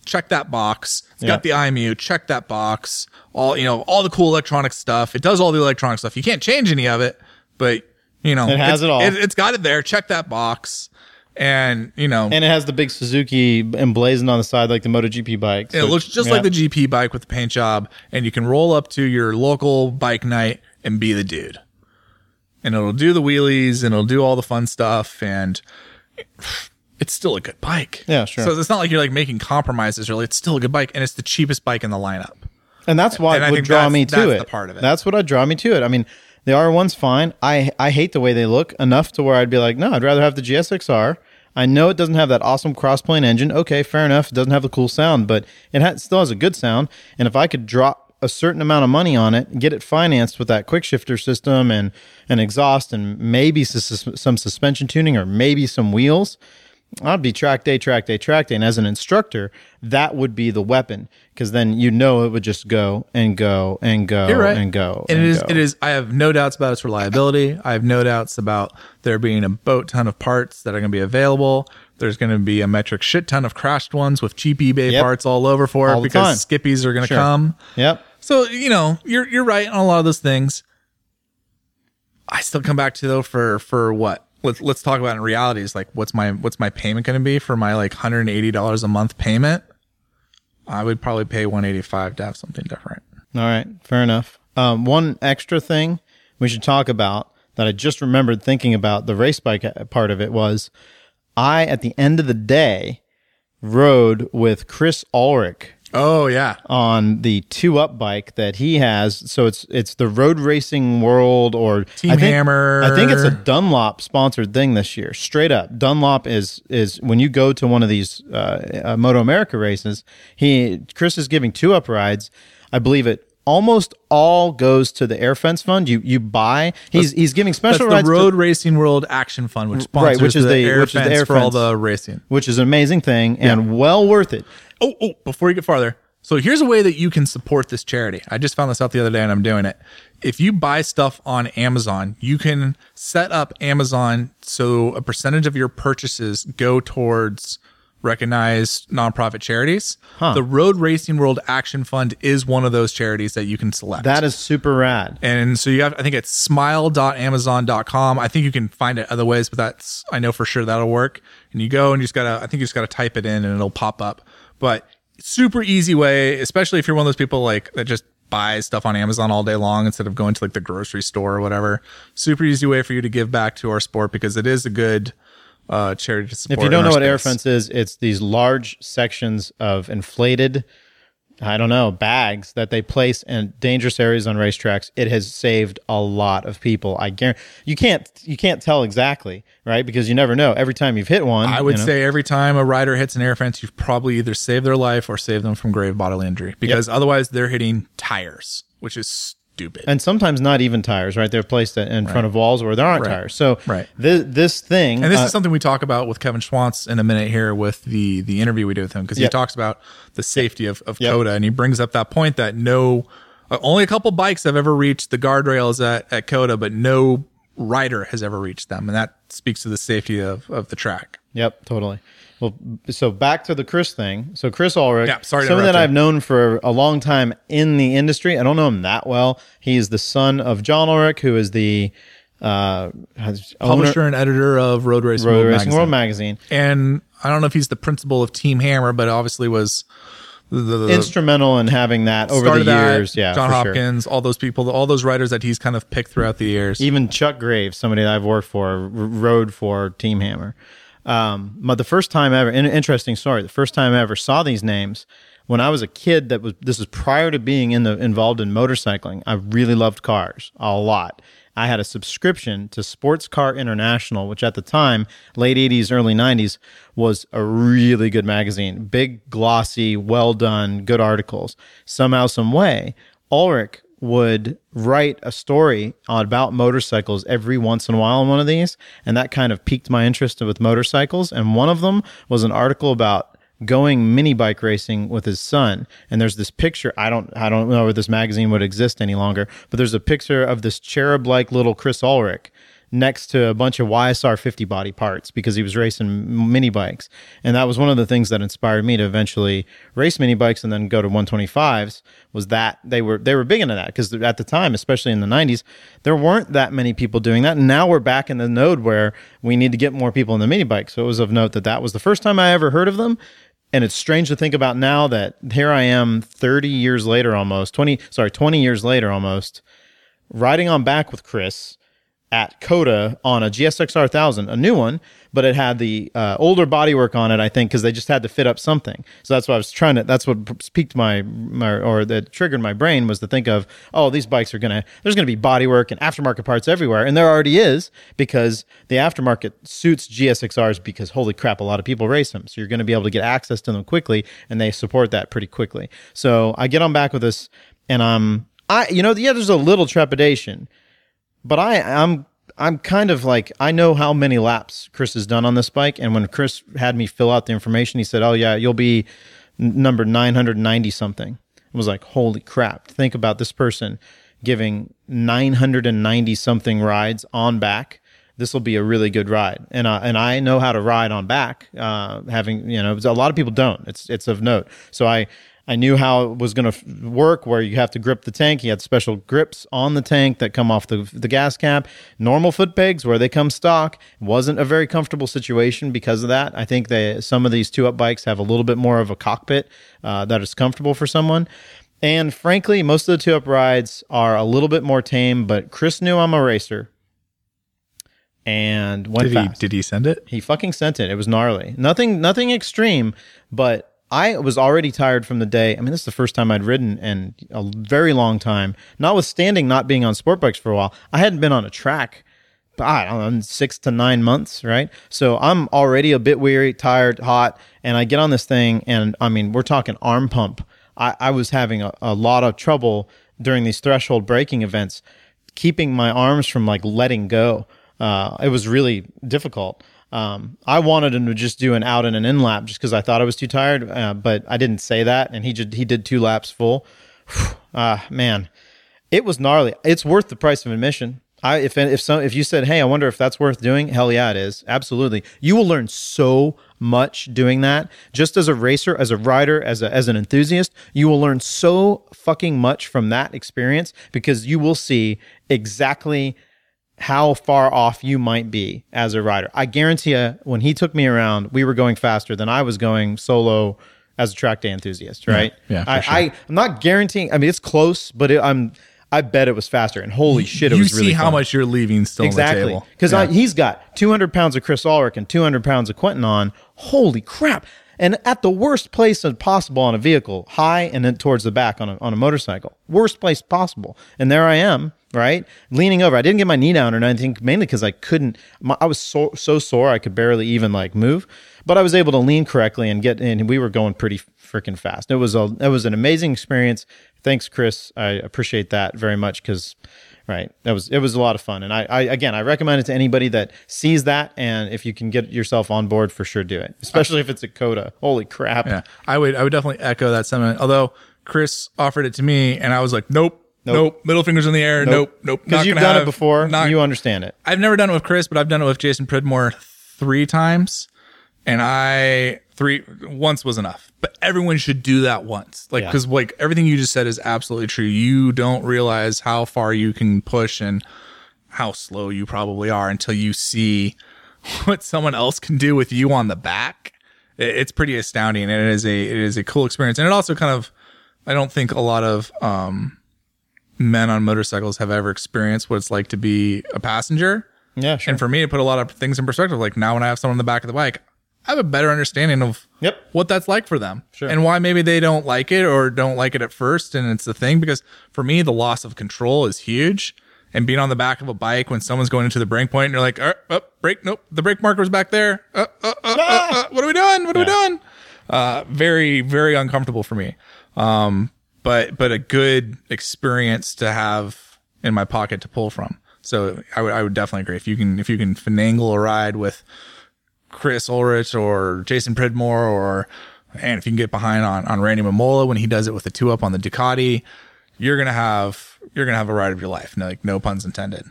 check that box. It's got the IMU, check that box. All you know, all the cool electronic stuff. It does all the electronic stuff. You can't change any of it, but you know, It has it all. it's got it there. Check that box, and you know, And it has the big Suzuki emblazoned on the side like the MotoGP bike. it looks just yeah. like the GP bike with the paint job, and you can roll up to your local bike night and be the dude. And it'll do the wheelies and it'll do all the fun stuff, and it's still a good bike. Yeah, sure. So it's not like you're like making compromises. Really, it's still a good bike, and it's the cheapest bike in the lineup. And that's why And I it would draw me to that's it. the part of it. That's what would draw me to it. I mean, the R1's fine. I I hate the way they look enough to where I'd be like, no, I'd rather have the GSXR. I know it doesn't have that awesome crossplane engine. Okay, fair enough. It doesn't have the cool sound, but it ha- still has a good sound. And if I could drop a certain amount of money on it, get it financed with that quick shifter system and an exhaust and maybe sus- some suspension tuning or maybe some wheels, I'd be track day, track day, track day. And as an instructor, that would be the weapon because then you know it would just go and go and go right. and go. And, it is. go. It is. I have no doubts about its reliability. I have no doubts about there being a boat ton of parts that are going to be available. There's going to be a metric shit ton of crashed ones with cheap eBay Yep. parts all over for All it because time. skippies are going to Sure. come. Yep. So you know, you're you're right on a lot of those things. I still come back to though for for what? Let's let's talk about in realities. Like, what's my what's my payment going to be for my like hundred and eighty dollars a month payment? I would probably pay one eighty five to have something different. All right. Fair enough. Um, one extra thing we should talk about that I just remembered thinking about the race bike uh, part of it was I, at the end of the day, rode with Chris Ulrich Oh yeah, on the two up bike that he has. So it's it's the Road Racing World or Team I think, Hammer. I think it's a Dunlop sponsored thing this year. Straight up, Dunlop is is when you go to one of these uh, uh, Moto America races. He Chris is giving two up rides. I believe it almost all goes to the Air Fence Fund. You you buy. He's he's giving special the rides. to- Road Racing World Action Fund, which sponsors which is the, the- air which is the fence air for all the racing. which is an amazing thing and well worth it. Oh, oh, before you get farther. So here's a way that you can support this charity. I just found this out the other day and I'm doing it. If you buy stuff on Amazon, you can set up Amazon so a percentage of your purchases go towards recognized nonprofit charities. The Road Racing World Action Fund is one of those charities that you can select. That is super rad. And so you have, I think it's smile.amazon.com. I think you can find it other ways, but that's, I know for sure that'll work. And you go and you just gotta, I think you just gotta type it in and it'll pop up. But super easy way, especially if you're one of those people like that just buys stuff on Amazon all day long instead of going to like the grocery store or whatever. Super easy way for you to give back to our sport because it is a good, uh, charity to support. If you don't know our what air fence is, it's these large sections of inflated, I don't know, bags that they place in dangerous areas on racetracks. It has saved a lot of people. I guarantee you can't you can't tell exactly, right? Because you never know. Every time you've hit one, I would you know, say every time a rider hits an air fence, you've probably either saved their life or saved them from grave bodily injury because otherwise they're hitting tires, which is stupid. and sometimes not even tires, right? They're placed in front of walls where there aren't Right. tires. So Right. this this thing, And this uh, is something we talk about with Kevin Schwantz in a minute here with the the interview we did with him because he talks about the safety of, of Yep. COTA and he brings up that point that no uh, only a couple bikes have ever reached the guardrails at, at COTA, but no rider has ever reached them. And that speaks to the safety of, of the track. Yep, totally. Well, so back to the Chris thing. So Chris Ulrich, Yeah, sorry someone that. I've known for a long time in the industry. I don't know him that well. He's the son of John Ulrich, who is the uh, has- owner- Publisher and editor of Road Racing, Road World, Racing magazine. World magazine. and I don't know if he's the principal of Team Hammer, but obviously was the, the, the Instrumental in having that over the started that, years. Yeah, John for sure. Hopkins, all those people, all those writers that he's kind of picked throughout the years. even Chuck Graves, somebody that I've worked for, rode for Team Hammer. Um, but the first time ever, an interesting story. The first time I ever saw these names when I was a kid. That was this is prior to being in the involved in motorcycling. I really loved cars a lot. I had a subscription to Sports Car International, which at the time, late 80s, early 90s, was a really good magazine. Big, glossy, well done, good articles. Somehow, some way, Ulrich would write a story about motorcycles every once in a while in one of these, and that kind of piqued my interest with motorcycles. And one of them was an article about going mini bike racing with his son. And there's this picture. I don't I don't know if this magazine would exist any longer, but there's a picture of this cherub like little Chris Ulrich next to a bunch of YSR 50 body parts because he was racing mini bikes. And that was one of the things that inspired me to eventually race mini bikes and then go to 125s was that they were they were big into that because at the time, especially in the 90s, there weren't that many people doing that. And now we're back in the node where we need to get more people in the mini bike. So it was of note that that was the first time I ever heard of them and it's strange to think about now that here I am 30 years later almost 20 sorry 20 years later almost riding on back with Chris at COTA on a GSXR 1000, a new one, but it had the uh, older bodywork on it, I think, because they just had to fit up something. So that's what I was trying to, that's what piqued my, my, or that triggered my brain was to think of, oh, these bikes are going to, there's going to be bodywork and aftermarket parts everywhere. And there already is because the aftermarket suits GSXRs because holy crap, a lot of people race them. So you're going to be able to get access to them quickly and they support that pretty quickly. So I get on back with this and I'm, I, you know, yeah, there's a little trepidation but I I'm I'm kind of like I know how many laps Chris has done on this bike, and when Chris had me fill out the information, he said, "Oh yeah, you'll be number 990 something." I was like, "Holy crap! Think about this person giving 990 something rides on back." This will be a really good ride, and uh, and I know how to ride on back. Uh, having you know, a lot of people don't. It's it's of note. So I I knew how it was going to f- work, where you have to grip the tank. You had special grips on the tank that come off the, the gas cap. Normal foot pegs, where they come stock, wasn't a very comfortable situation because of that. I think they some of these two up bikes have a little bit more of a cockpit uh, that is comfortable for someone. And frankly, most of the two up rides are a little bit more tame. But Chris knew I'm a racer, and went Did he fast. did he send it? He fucking sent it. It was gnarly. Nothing nothing extreme, but I was already tired from the day. I mean, this is the first time I'd ridden in a very long time. Notwithstanding not being on sport bikes for a while, I hadn't been on a track. I don't know, six to nine months, right? So I'm already a bit weary, tired, hot, and I get on this thing, and I mean, we're talking arm pump. I, I was having a, a lot of trouble during these threshold braking events, keeping my arms from like letting go. Uh, it was really difficult. Um, I wanted him to just do an out and an in lap just because I thought I was too tired, uh, but I didn't say that, and he just he did two laps full. Ah, man, it was gnarly. It's worth the price of admission. I if if so if you said, hey, I wonder if that's worth doing, hell yeah, it is. Absolutely, you will learn so much doing that. Just as a racer, as a rider, as a as an enthusiast, you will learn so fucking much from that experience because you will see exactly how far off you might be as a rider. I guarantee you, when he took me around, we were going faster than I was going solo as a track day enthusiast, right? yeah, for I, sure. I, I'm not guaranteeing. I mean, it's close, but it, I'm. I bet it was faster. And holy shit, it you was really see how fun. much you're leaving still on the exactly table. because Yeah. he's got 200 pounds of Chris Ulrich and 200 pounds of Quentin on. Holy crap! And at the worst place possible on a vehicle, high and then towards the back on a, on a motorcycle, worst place possible. And there I am, right, leaning over. I didn't get my knee down or anything, mainly because I couldn't. My, I was so so sore I could barely even like move, but I was able to lean correctly and get. And we were going pretty freaking fast. It was a it was an amazing experience. Thanks, Chris. I appreciate that very much because right that was it was a lot of fun and I, I again i recommend it to anybody that sees that and if you can get yourself on board for sure do it especially if it's a COTA holy crap Yeah, I would I would definitely echo that sentiment. Although Chris offered it to me, and I was like, nope, nope, middle fingers in the air, nope, nope. because not you've done have- it before Not, you understand it I've never done it with Chris, but I've done it with Jason Pridmore three times, and I three once was enough. But everyone should do that once, like Yeah. because like everything you just said is absolutely true. You don't realize how far you can push and how slow you probably are until you see what someone else can do with you on the back. It's pretty astounding, and it is a it is a cool experience, and it also kind of I don't think a lot of um, men on motorcycles have ever experienced what it's like to be a passenger. yeah sure And for me, it put a lot of things in perspective. Like now, when I have someone on the back of the bike, I have a better understanding of Yep. what that's like for them Sure. and why maybe they don't like it or don't like it at first. And it's the thing because for me, the loss of control is huge. And being on the back of a bike when someone's going into the brake point and you're like, oh, oh brake, nope, the brake marker's back there. Uh, uh, uh, uh, uh, what are we doing? What are we doing? Uh, very, very uncomfortable for me. Um, but, but a good experience to have in my pocket to pull from. So I would, I would definitely agree. If you can, if you can finagle a ride with Chris Ulrich or Jason Pridmore or, and if you can get behind on, on Randy Mamola when he does it with the two up on the Ducati, you're to have, you're to have a ride of your life. No, like no puns intended.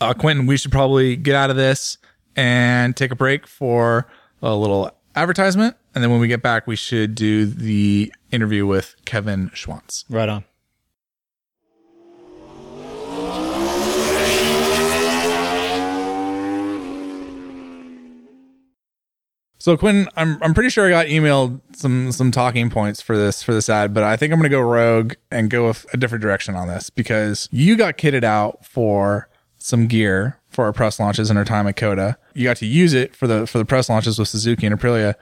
Uh, Quentin, we should probably get out of this and take a break for a little advertisement. And then when we get back, we should do the interview with Kevin Schwantz. Right on. So Quinn, I'm I'm pretty sure I got emailed some some talking points for this for this ad, but I think I'm gonna go rogue and go a, a different direction on this because you got kitted out for some gear for our press launches in our time at COTA. You got to use it for the for the press launches with Suzuki and Aprilia,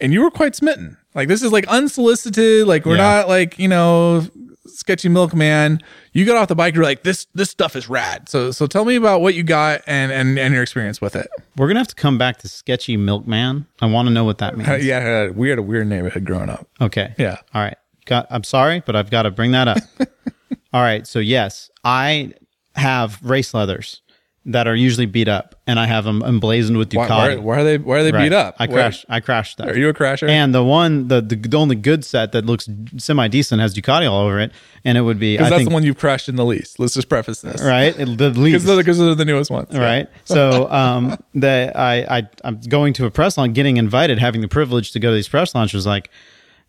and you were quite smitten. Like this is like unsolicited. Like we're Yeah. not like you know sketchy milkman. You got off the bike. You're like this this stuff is rad. So so tell me about what you got and and and your experience with it. We're gonna have to come back to sketchy milkman. I want to know what that means. Uh, yeah, we had a weird neighborhood growing up. Okay. Yeah. All right. Got. I'm sorry, but I've got to bring that up. All right. So yes, I have race leathers that are usually beat up, and I have them emblazoned with Ducati. why, why are they why are they Right. beat up? I Where- crashed. I crashed them. Are you a crasher? And the one, the, the the only good set that looks semi decent has Ducati all over it, and it would be. Because that's think the one you've crashed in the least. Let's just preface this, right. It- The least. Because they're, the newest ones, right? So um, the I, I I'm going to a press launch, getting invited, having the privilege to go to these press launches. Like,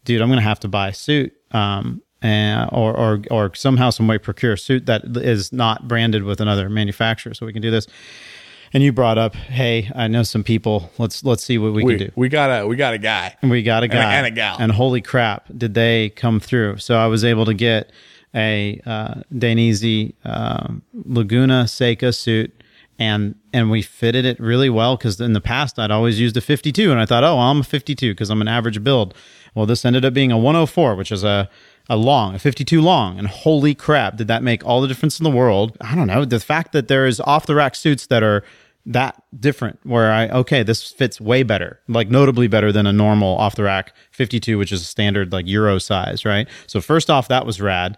dude, I'm gonna have to buy a suit, um, and, or or or somehow some way procure a suit that is not branded with another manufacturer, so we can do this. And you brought up, hey, I know some people. Let's let's see what we, We, can do. we got a we got a guy. And we got a a- guy and a gal. And holy crap, did they come through? So I was able to get a uh, Dainese um, Laguna Seca suit, and and we fitted it really well because in the past I'd always used a 52, and I thought, oh, well, I'm a 52 because I'm an average build. Well, this ended up being a 104, which is a a long, a 52 long, and holy crap, did that make all the difference in the world? I don't know. The fact that there is off the rack suits that are that different where I okay this fits way better like notably better than a normal off the rack 52 which is a standard like euro size right so first off that was rad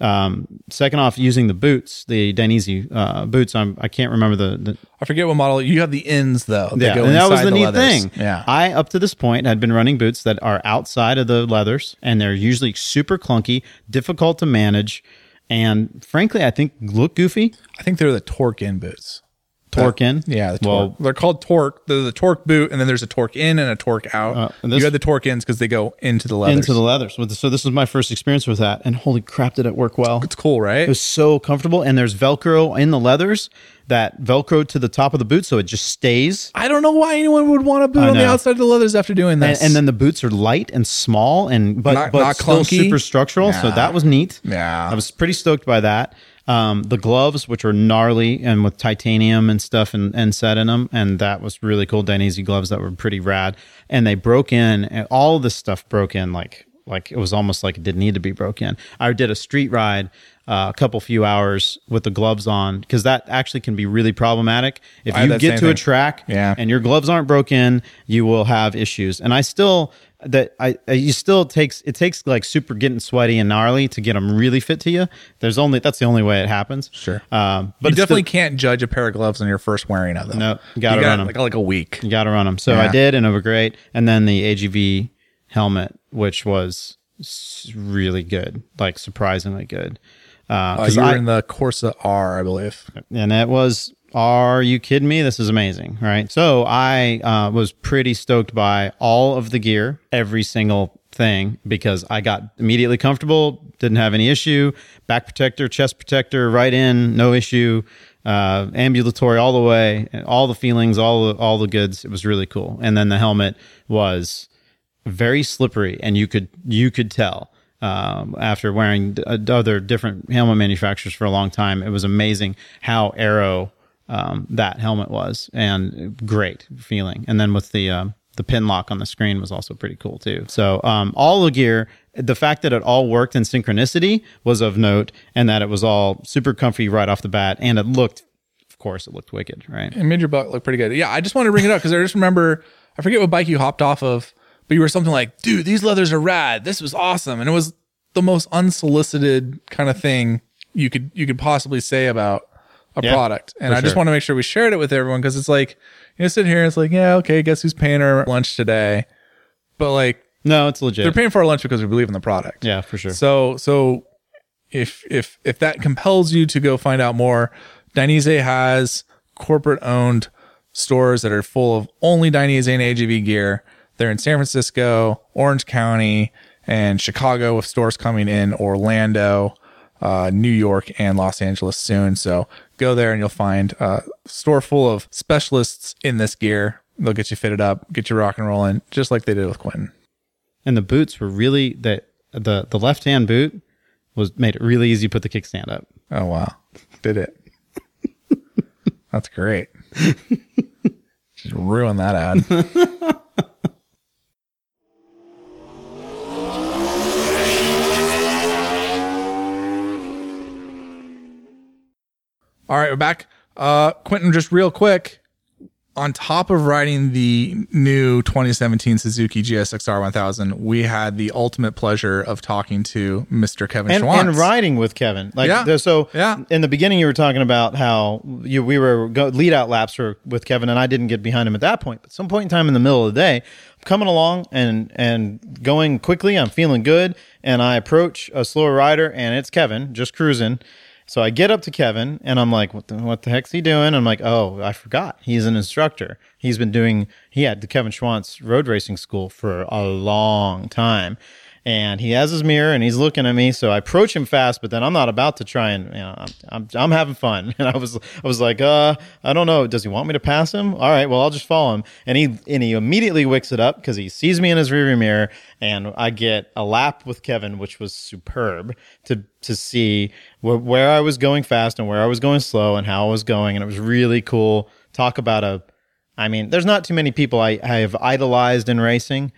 um, second off using the boots the Dainese uh, boots I'm, I can't remember the, the I forget what model. You have the ins though. yeah, go and that was inside the neat leathers. thing. Yeah. I up to this point had been running boots that are outside of the leathers, and they're usually super clunky, difficult to manage, and frankly, I think look goofy. I think they're the torque in boots. Torque in, Yeah, the Well, torque. they're called torque. They're the torque boot, and then there's a torque in and a torque out. Uh, and this- you had the torque ins because they go into the leathers. into the leathers. So this was my first experience with that, and holy crap, did it work well! it's cool, right? It was so comfortable, and there's Velcro in the leathers that Velcro to the top of the boot, so it just stays. I don't know why anyone would want a boot on the outside of the leathers after doing And, this. and then the boots are light and small, and but Not- but not still clunky? super structural. So that was neat. Yeah. I was pretty stoked by that. Um, the gloves, which are gnarly and with titanium and stuff and, and set in them, and that was really cool. Dainese gloves that were pretty rad, and they broke in. And all this stuff broke in like like it was almost like it didn't need to be broke in. I did a street ride. Uh, a couple few hours with the gloves on because that actually can be really problematic. If I you get to a track Yeah. and your gloves aren't broken, you will have issues. And I still that I, I you still takes it takes like super getting sweaty and gnarly to get them really fit to you. There's only that's the only way it happens. Sure. um, but you definitely still- can't judge a pair of gloves on your first wearing of them. No, you gotta got them like like a week. you got to run them. So Yeah. I did, and it was great. And then the AGV helmet, which was really good, like surprisingly good. Uh, Uh, you were I- in the Corsa R, I believe. and it was are you kidding me? This is amazing right? So i uh, was pretty stoked by all of the gear every single thing because i got immediately comfortable didn't have any issue. Back protector chest protector right in no issue. Uh, ambulatory all the way all the feelings all the, all the goods. It was really cool. And then the helmet was very slippery and you could you could tell um, after wearing d- other different helmet manufacturers for a long time it was amazing how aero um, that helmet was and great feeling. And then with the um, the Pinlock on the screen was also pretty cool too. So um, all the gear the fact that it all worked in synchronicity was of note and that it was all super comfy right off the bat and it looked of course it looked wicked right? It made your butt look pretty good. Yeah, I just wanted to bring it up because I just remember I forget what bike you hopped off of, but you were something like, "Dude, these leathers are rad. This was awesome," and it was the most unsolicited kind of thing you could you could possibly say about a Yeah, product. And I just sure. want to make sure we shared it with everyone because it's like you know, sit here and it's like, yeah, okay, guess who's paying our lunch today? But like no it's legit they're paying for our lunch because we believe in the product. yeah for sure So so if if if that compels you to go find out more, Dainese has corporate owned stores that are full of only Dainese and AGV gear. They're in San Francisco, Orange County, and Chicago with stores coming in Orlando, uh, New York, and Los Angeles soon. So go there and you'll find a store full of specialists in this gear. They'll get you fitted up, get you rock and rolling, just like they did with Quentin. And the boots were really that the the left hand boot was made it really easy to put the kickstand up. Oh wow, did it? That's great. Just ruin that ad. All right, we're back. Uh, Quentin, just real quick. On top of riding the new 2017 Suzuki GSXR 1000, we had the ultimate pleasure of talking to Mr. Kevin and, Schwantz. and riding with Kevin. Like Yeah. so Yeah. in the beginning you were talking about how you we were go, lead out laps with Kevin and I didn't get behind him at that point. But some point in time in the middle of the day, I'm coming along and and going quickly, I'm feeling good and I approach a slower rider and it's Kevin just cruising. So I get up to Kevin and I'm like, what the, what the heck's he doing? I'm like, oh, I forgot. He's an instructor. He's been doing, he had the Kevin Schwantz road racing school for a long time. And he has his mirror and he's looking at me. So I approach him fast, but then I'm not about to try and, you know, I'm, I'm, I'm having fun. And I was, I was like, uh, I don't know. Does he want me to pass him? All right. Well, I'll just follow him. And he, and he immediately wicks it up because he sees me in his rearview mirror and I get a lap with Kevin, which was superb to, to see wh- where I was going fast and where I was going slow and how I was going. And it was really cool. Talk about a, I mean, there's not too many people I, I have idolized in racing.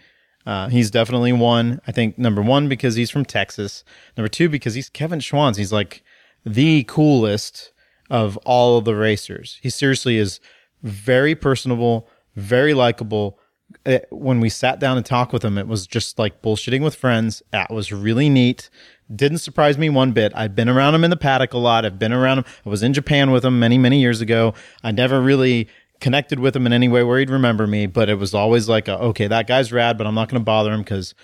Uh, he's definitely one. I think number one because he's from Texas. Number two because he's Kevin Schwantz. He's like the coolest of all of the racers. He seriously is very personable, very likable. Uh, When we sat down and talked with him, it was just like bullshitting with friends. That was really neat. Didn't surprise me one bit. I've been around him in the paddock a lot. I've been around him. I was in Japan with him many, many years ago. I never really connected with him in any way where he'd remember me, but it was always like, a, okay, that guy's rad, but I'm not going to bother him because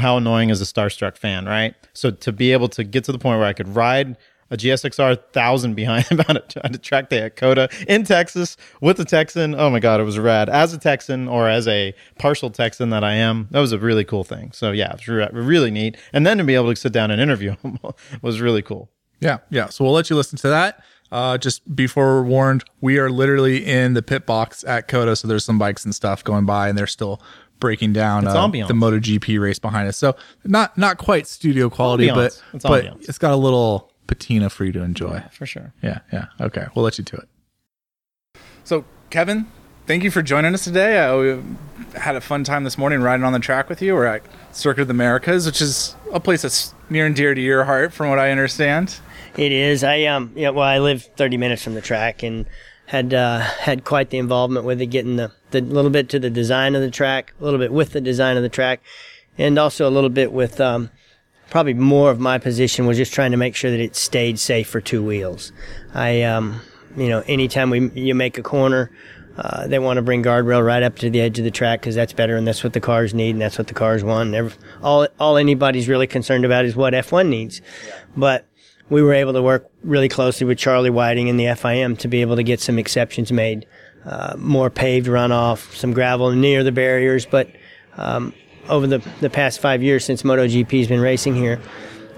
how annoying is a starstruck fan, right? So to be able to get to the point where I could ride a GSXR 1000 behind him a, on a track day at COTA in Texas with a Texan, oh my God, it was rad. As a Texan or as a partial Texan that I am, that was a really cool thing. So yeah, it was re- really neat. And then to be able to sit down and interview him was really cool. Yeah, yeah. So we'll let you listen to that. Uh, just before we're warned, we are literally in the pit box at COTA, so there's some bikes and stuff going by, and they're still breaking down It's uh, ambiance. the MotoGP race behind us. So not not quite studio quality, Ambiance. but It's but ambiance. it's got a little patina for you to enjoy. For sure. Yeah, yeah. Okay, we'll let you to it. So, Kevin, thank you for joining us today. Uh, we had a fun time this morning riding on the track with you. We're at Circuit of the Americas, which is a place that's near and dear to your heart, from what I understand. It is. I um. Yeah. Well, I live 30 minutes from the track and had uh, had quite the involvement with it, getting the the little bit to the design of the track, a little bit with the design of the track, and also a little bit with um. Probably more of my position was just trying to make sure that it stayed safe for two wheels. I um. You know, anytime we you make a corner. Uh, they want to bring guardrail right up to the edge of the track because that's better, and that's what the cars need, and that's what the cars want. And every, all all anybody's really concerned about is what F1 needs. But we were able to work really closely with Charlie Whiting and the FIM to be able to get some exceptions made, uh, more paved runoff, some gravel near the barriers. But um, over the, the past five years since MotoGP has been racing here,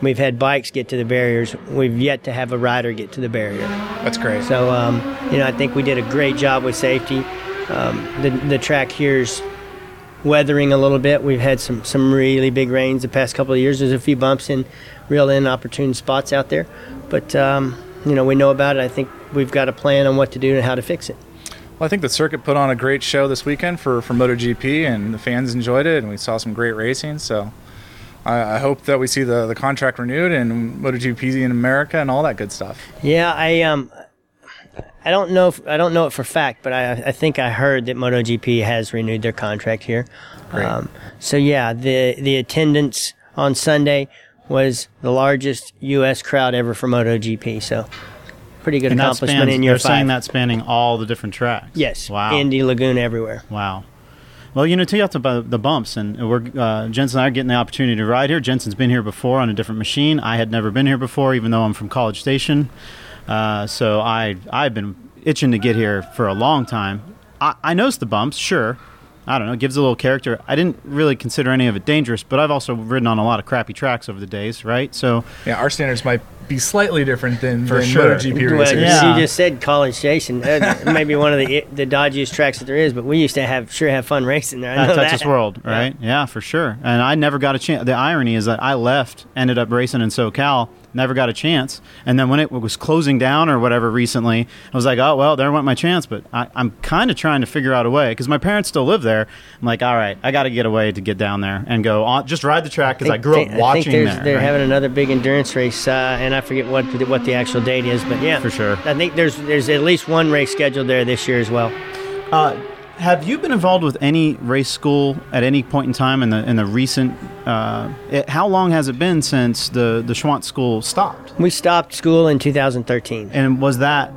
we've had bikes get to the barriers. We've yet to have a rider get to the barrier. That's great. So, um, you know, I think we did a great job with safety. Um, the, the track here's weathering a little bit. We've had some, some really big rains the past couple of years. There's a few bumps in real inopportune spots out there. But, um, you know, we know about it. I think we've got a plan on what to do and how to fix it. Well, I think the circuit put on a great show this weekend for, for MotoGP, and the fans enjoyed it, and we saw some great racing. So I, I hope that we see the, the contract renewed and MotoGP in America and all that good stuff. Yeah, I um, I don't know. If, I don't know it for fact, but I, I think I heard that MotoGP has renewed their contract here. Um, so yeah, the the attendance on Sunday was the largest U.S. crowd ever for MotoGP. So pretty good And accomplishment spans, in year they're saying that spanning all the different tracks. yes, Wow. Indy, Laguna everywhere. Wow. Well, you know, tell you about the, the bumps, and we're uh, Jensen and I are getting the opportunity to ride here. Jensen's been here before on a different machine. I had never been here before, even though I'm from College Station. Uh, so I I've been itching to get here for a long time. I, I noticed the bumps, sure. I don't know, it gives a little character. I didn't really consider any of it dangerous, but I've also ridden on a lot of crappy tracks over the days, right? So Yeah, our standards might be slightly different than, For than sure. MotoGP Well. Yeah. you just said College Station. Uh, maybe one of the the dodgiest tracks that there is, but we used to have sure have fun racing there. I know at Texas that. World, right? Yeah. for sure. And I never got a chance. The irony is that I left, ended up racing in SoCal, never got a chance. And then when it was closing down or whatever recently, I was like, oh well, there went my chance. But I, I'm kind of trying to figure out a way because my parents still live there. I'm like, all right, I got to get a way to get down there and go on, just ride the track because I, think- grew up watching I think there. they're right? having another big endurance race, uh, and I forget what what the actual date is, but yeah, For sure. I think there's there's at least one race scheduled there this year as well. Uh, have you been involved with any race school at any point in time in the in the recent? Uh, it, how long has it been since the the Schwantz school stopped? We stopped school in 2013. And was that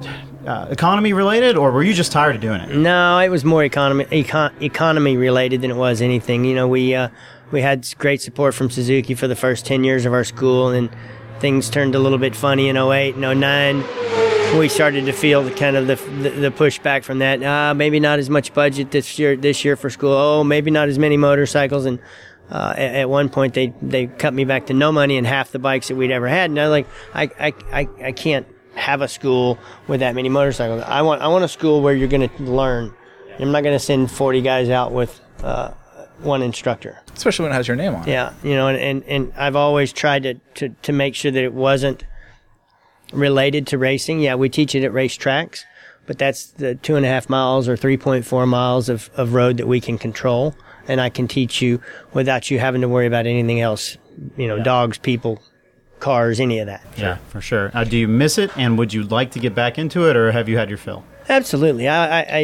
uh, economy related, or were you just tired of doing it? No, it was more economy econ- economy related than it was anything. You know, we uh, we had great support from Suzuki for the first 10 years of our school, and things turned a little bit funny in 08 and 09. We started to feel the kind of the, the, pushback from that. Uh, maybe not as much budget this year this year for school. Oh, maybe not as many motorcycles. And uh, at, at one point, they they cut me back to no money and half the bikes that we'd ever had. And I like I I, I, I can't have a school with that many motorcycles. I want I want a school where you're going to learn. I'm not going to send 40 guys out with uh, one instructor. Especially when it has your name on it. Yeah, you know, and, and, and I've always tried to, to, to make sure that it wasn't related to racing. Yeah, we teach it at racetracks, but that's the two and a half miles or 3.4 miles of, of road that we can control. And I can teach you without you having to worry about anything else, you know, dogs, people, cars, any of that. Yeah, for sure. Uh, do you miss it, and would you like to get back into it, or have you had your fill? Absolutely. I, I, I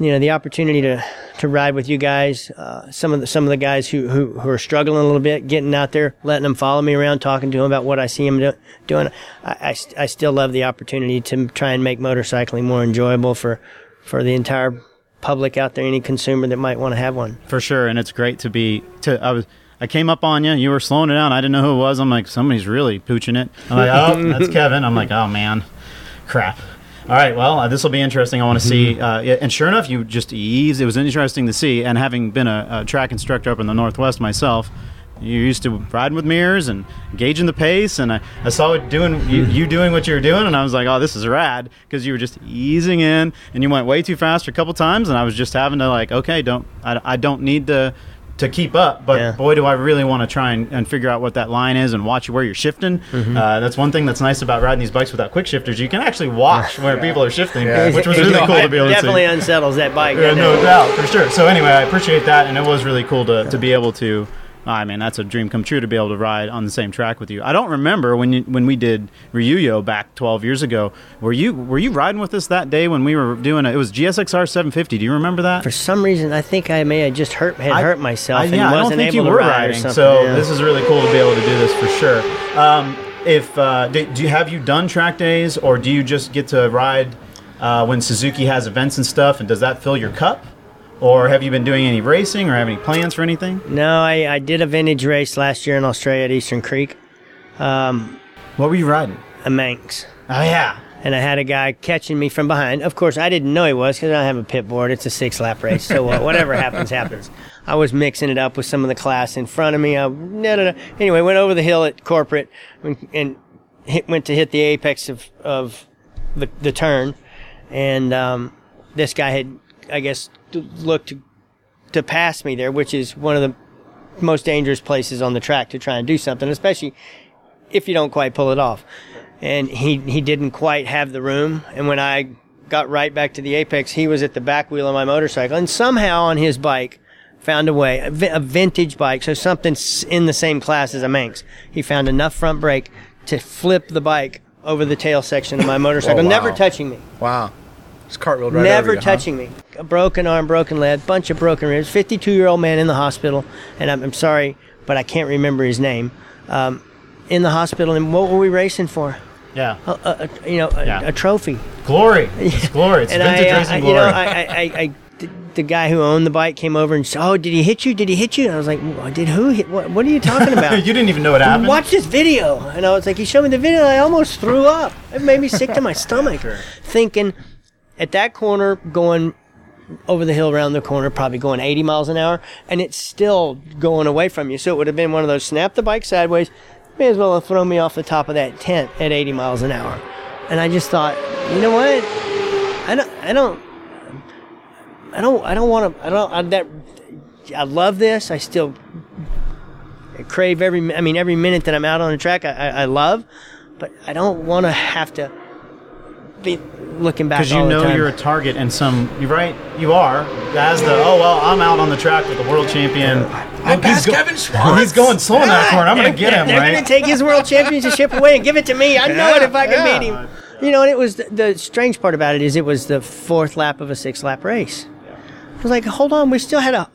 you know, the opportunity to, to ride with you guys, uh, some of the, some of the guys who, who, who are struggling a little bit, getting out there, letting them follow me around, talking to them about what I see them do, doing. I, I, I still love the opportunity to try and make motorcycling more enjoyable for, for the entire public out there, any consumer that might want to have one. For sure, and it's great to be. To I was. I came up on you. You were slowing it down. I didn't know who it was. I'm like, somebody's really pooching it. I'm like, oh, that's Kevin. I'm like, oh man, crap. All right, well, uh, this will be interesting. I want to see. Uh, yeah, and sure enough, you just eased. It was interesting to see. And having been a, a track instructor up in the Northwest myself, you're used to riding with mirrors and gauging the pace. And I, I saw it doing you, you doing what you were doing, and I was like, oh, this is rad because you were just easing in, and you went way too fast a couple times, and I was just having to like, okay, don't I, I don't need to to keep up. But Yeah. boy, do I really want to try and, and figure out what that line is and watch where you're shifting. Mm-hmm. Uh, that's one thing that's nice about riding these bikes without quick shifters. You can actually watch where people are shifting, Yeah. which was really cool to be able to see. Definitely unsettles that bike. Yeah, no doubt, for sure. So anyway, I appreciate that, and it was really cool to, to be able to. I mean, that's a dream come true to be able to ride on the same track with you. I don't remember when you, when we did Ryuyo back 12 years ago. Were you were you riding with us that day when we were doing it? It was GSXR 750. Do you remember that? For some reason, I think I may have just hurt had I- hurt myself I, and yeah, I wasn't don't think able you to were ride riding. So yeah. this is really cool to be able to do this for sure. Um, if uh, do, do you have you done track days, or do you just get to ride uh, when Suzuki has events and stuff? And does that fill your cup, or have you been doing any racing, or have any plans for anything? No, I, I did a vintage race last year in Australia at Eastern Creek, What were you riding? a Manx. Oh yeah, And I had a guy catching me from behind. Of course, I didn't know he was because I don't have a pit board. It's a six lap race. So uh, whatever happens, happens. I was mixing it up with some of the class in front of me. I, no, no, no. Anyway, went over the hill at corporate and, and hit, went to hit the apex of, of the, the turn. And um, this guy had, I guess, looked to, to pass me there, which is one of the most dangerous places on the track to try and do something, especially if you don't quite pull it off. And he, he didn't quite have the room. And when I got right back to the apex, he was at the back wheel of my motorcycle and somehow on his bike found a way, a, vintage bike, so something in the same class as a Manx. He found enough front brake to flip the bike over the tail section of my oh, motorcycle, Oh, wow. never touching me. Wow. Just cartwheeled right Never over you, huh? touching me. A broken arm, broken leg, bunch of broken ribs. 52 year old man in the hospital, and I'm, I'm sorry, but I can't remember his name. Um, in the hospital, and what were we racing for? yeah. A, a, a- you know, a, Yeah. a trophy. Glory, it's glory. It's and vintage I, uh, racing I- you glory. know, I, I, I, I d- the guy who owned the bike came over and said, "Oh, did he hit you? Did he hit you?" And I was like, "What- "Did who hit? What, what are you talking about?" you didn't even know what happened. Watch this video. And I was like, he showed me the video. And I almost threw up. It made me sick to my stomach. Thinking at that corner, going over the hill around the corner, probably going 80 miles an hour, and it's still going away from you. So it would have been one of those snap the bike sideways. May as well have thrown me off the top of that tent at 80 miles an hour. And I just thought, you know what? I don't, I don't, I don't, I don't want to, I don't, I, that, I love this. I still crave every. I mean, every minute that I'm out on the track, I, I, I love, but I don't want to have to be looking back. Because you all the know time. you're a target, and some you're right. You are as the oh well, I'm out on the track with the world champion. I Look, he's passed go- Kevin Schwantz. He's going slow in that corner. I'm going to get him They're right. going to take his world championship away and give it to me. I know it if I can Yeah, beat him. You know, and it was the, the strange part about it is it was the fourth lap of a six lap race. I was like, hold on, we still had a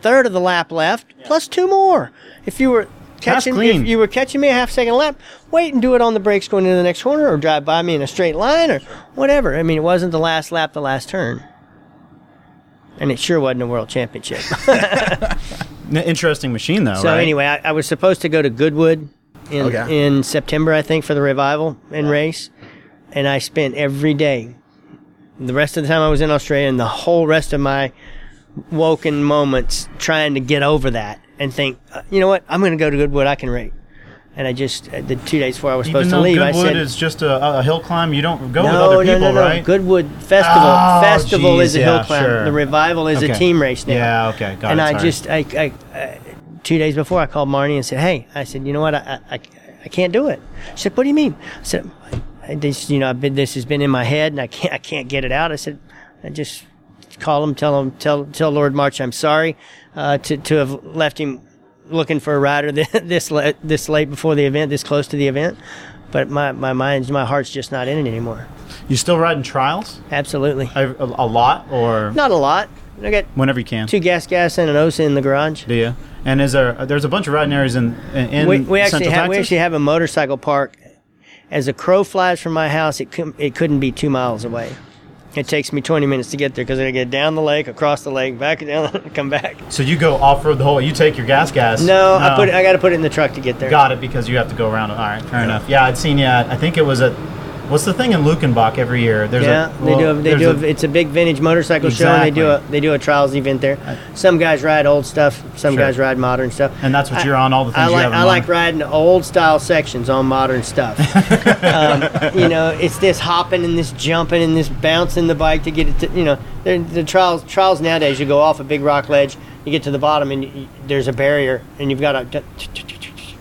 third of the lap left, plus two more. If you were catching, if you were catching me a half second lap, wait and do it on the brakes going into the next corner, or drive by me in a straight line, or whatever. I mean, it wasn't the last lap, the last turn, and it sure wasn't a world championship. Interesting machine though. So right? anyway, I, I was supposed to go to Goodwood in Okay. in September, I think, for the revival and race, and I spent every day, the rest of the time I was in Australia, and the whole rest of my woken moments trying to get over that and think, uh, you know what, I'm going to go to Goodwood. I can rate. And I just uh, the two days before I was even supposed to leave, I Goodwood said, is just a, a hill climb, you don't go with other no, people, no, no. right? Goodwood Festival. Oh, Festival is a geez, hill climb. sure. The revival is Okay. a team race now. Yeah, okay, got and it, I sorry. just, I, I, uh, two days before, I called Marnie and said, "Hey, I said, you know what? I, I, I can't do it." She said, "What do you mean?" I said, "This, you know, I've been, this has been in my head, and I can't, I can't get it out." I said, "I just call him, tell him, tell, tell Lord March, I'm sorry uh, to to have left him looking for a rider this la- this late before the event, this close to the event." But my, my mind's, my heart's just not in it anymore. You still riding trials? Absolutely. A, a, a lot, or Not a lot. I got whenever you can? two gas gas and an OSSA in the garage. Do you? And is there? There's a bunch of riding areas in in we, we actually Central we actually have a motorcycle park. As a crow flies from my house, it couldn't it couldn't be two miles away. It takes me 20 minutes to get there because I get down the lake, across the lake, back down, come back. So you go off road the whole. You take your gas gas. No, I put it, I got to put it in the truck to get there. Got it because you have to go around. All right, fair enough. Yeah, I'd seen you. at- I think it was at. What's the thing in Luckenbach every year? There's yeah, a, they do. A, they do. A, a- it's a big vintage motorcycle show, and they do a they do a trials event there. Some guys ride old stuff. Some Sure. guys ride modern stuff. and that's what I- you're on. All the things I you like I like riding old style sections on modern stuff. um, you know, it's this hopping and this jumping and this bouncing the bike to get it to you know the, the trials trials nowadays. You go off a big rock ledge, you get to the bottom and you, there's a barrier and you've got to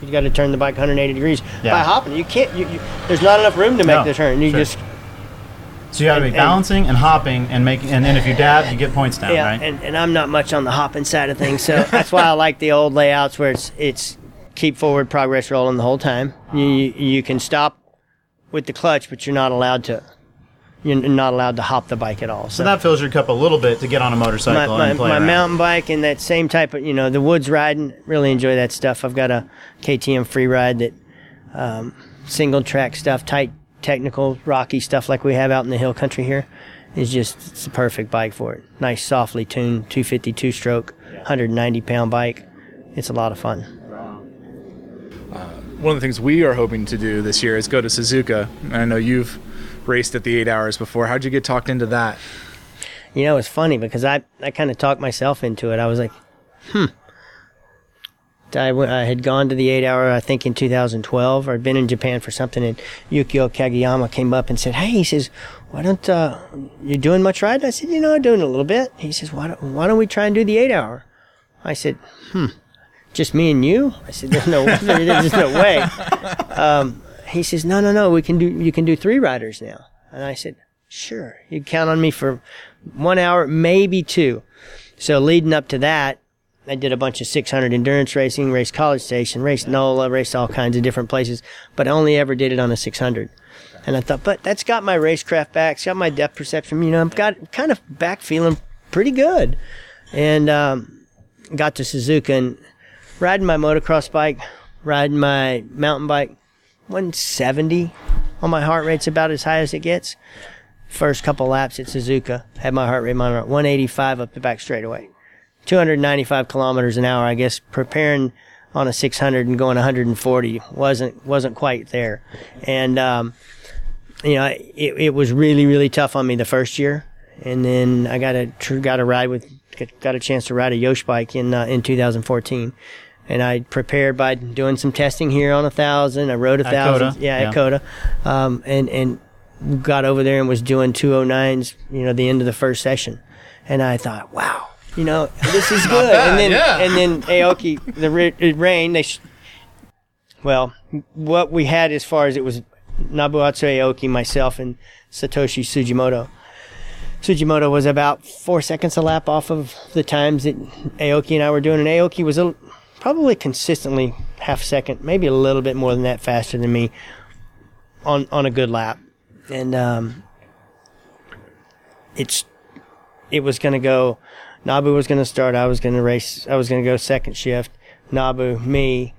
you got to turn the bike 180 degrees Yeah. by hopping. You can't. You, you, there's not enough room to make No, the turn. You sure. just So you got to be and- balancing and hopping and making. And then if you dab, you get points down, yeah, right? and, and I'm not much on the hopping side of things, so that's why I like the old layouts where it's it's keep forward progress rolling the whole time. You you, you can stop with the clutch, but you're not allowed to. You're not allowed to hop the bike at all. so that fills your cup a little bit to get on a motorcycle my, and play my around. mountain bike and that same type of you know the woods riding really enjoy that stuff i've got a KTM Freeride that um, single track stuff tight technical rocky stuff like we have out in the hill country here is just it's the perfect bike for it nice softly tuned 252 stroke 190 pound bike it's a lot of fun one of the things we are hoping to do this year is go to Suzuka. And I know you've raced at the eight hours before. How'd you get talked into that? You know, it's funny because I, I kind of talked myself into it. I was like, hmm. I, had gone to the eight hour, I think, in 2012, or I'd been in Japan for something, and Yukio Kagayama came up and said, Hey, he says, why don't, uh, you doing much riding? I said, You know, I'm doing a little bit. He says, why don't, why don't we try and do the eight hour? I said, Hmm, just me and you? I said, There's no, there's no way. Um, he says, No, no, no, we can do, you can do three riders now. And I said, Sure. You count on me for one hour, maybe two. So leading up to that, I did a bunch of 600 endurance racing, raced College Station, raced NOLA, raced all kinds of different places, but I only ever did it on a 600. And I thought, but that's got my racecraft back, it's got my depth perception, you know, I've got kind of back feeling pretty good. And um, got to Suzuka and riding my motocross bike, riding my mountain bike, 170 on my heart rate's about as high as it gets. First couple laps at Suzuka, had my heart rate monitor at 185 up the back straightaway. 295 kilometers an hour, I guess, preparing on a 600 and going 140 wasn't wasn't quite there, and um, you know it, it was really really tough on me the first year, and then I got a got a ride with got a chance to ride a Yosh bike in uh, in 2014, and I prepared by doing some testing here on a thousand. I rode a At thousand, COTA, yeah, yeah. at COTA, um, and and got over there and was doing 209s, you know, the end of the first session, and I thought, wow. You know, this is good. and then, yeah. and then Aoki, the ra- it rained. They, sh- well, what we had as far as it was Nobuatsu Aoki, myself, and Satoshi Tsujimoto. Tsujimoto was about four seconds a lap off of the times that Aoki and I were doing, and Aoki was a, probably consistently half second, maybe a little bit more than that faster than me on on a good lap, and um, it's it was going to go. Nobu was going to start. I was going to race. I was going to go second shift. Nobu, me,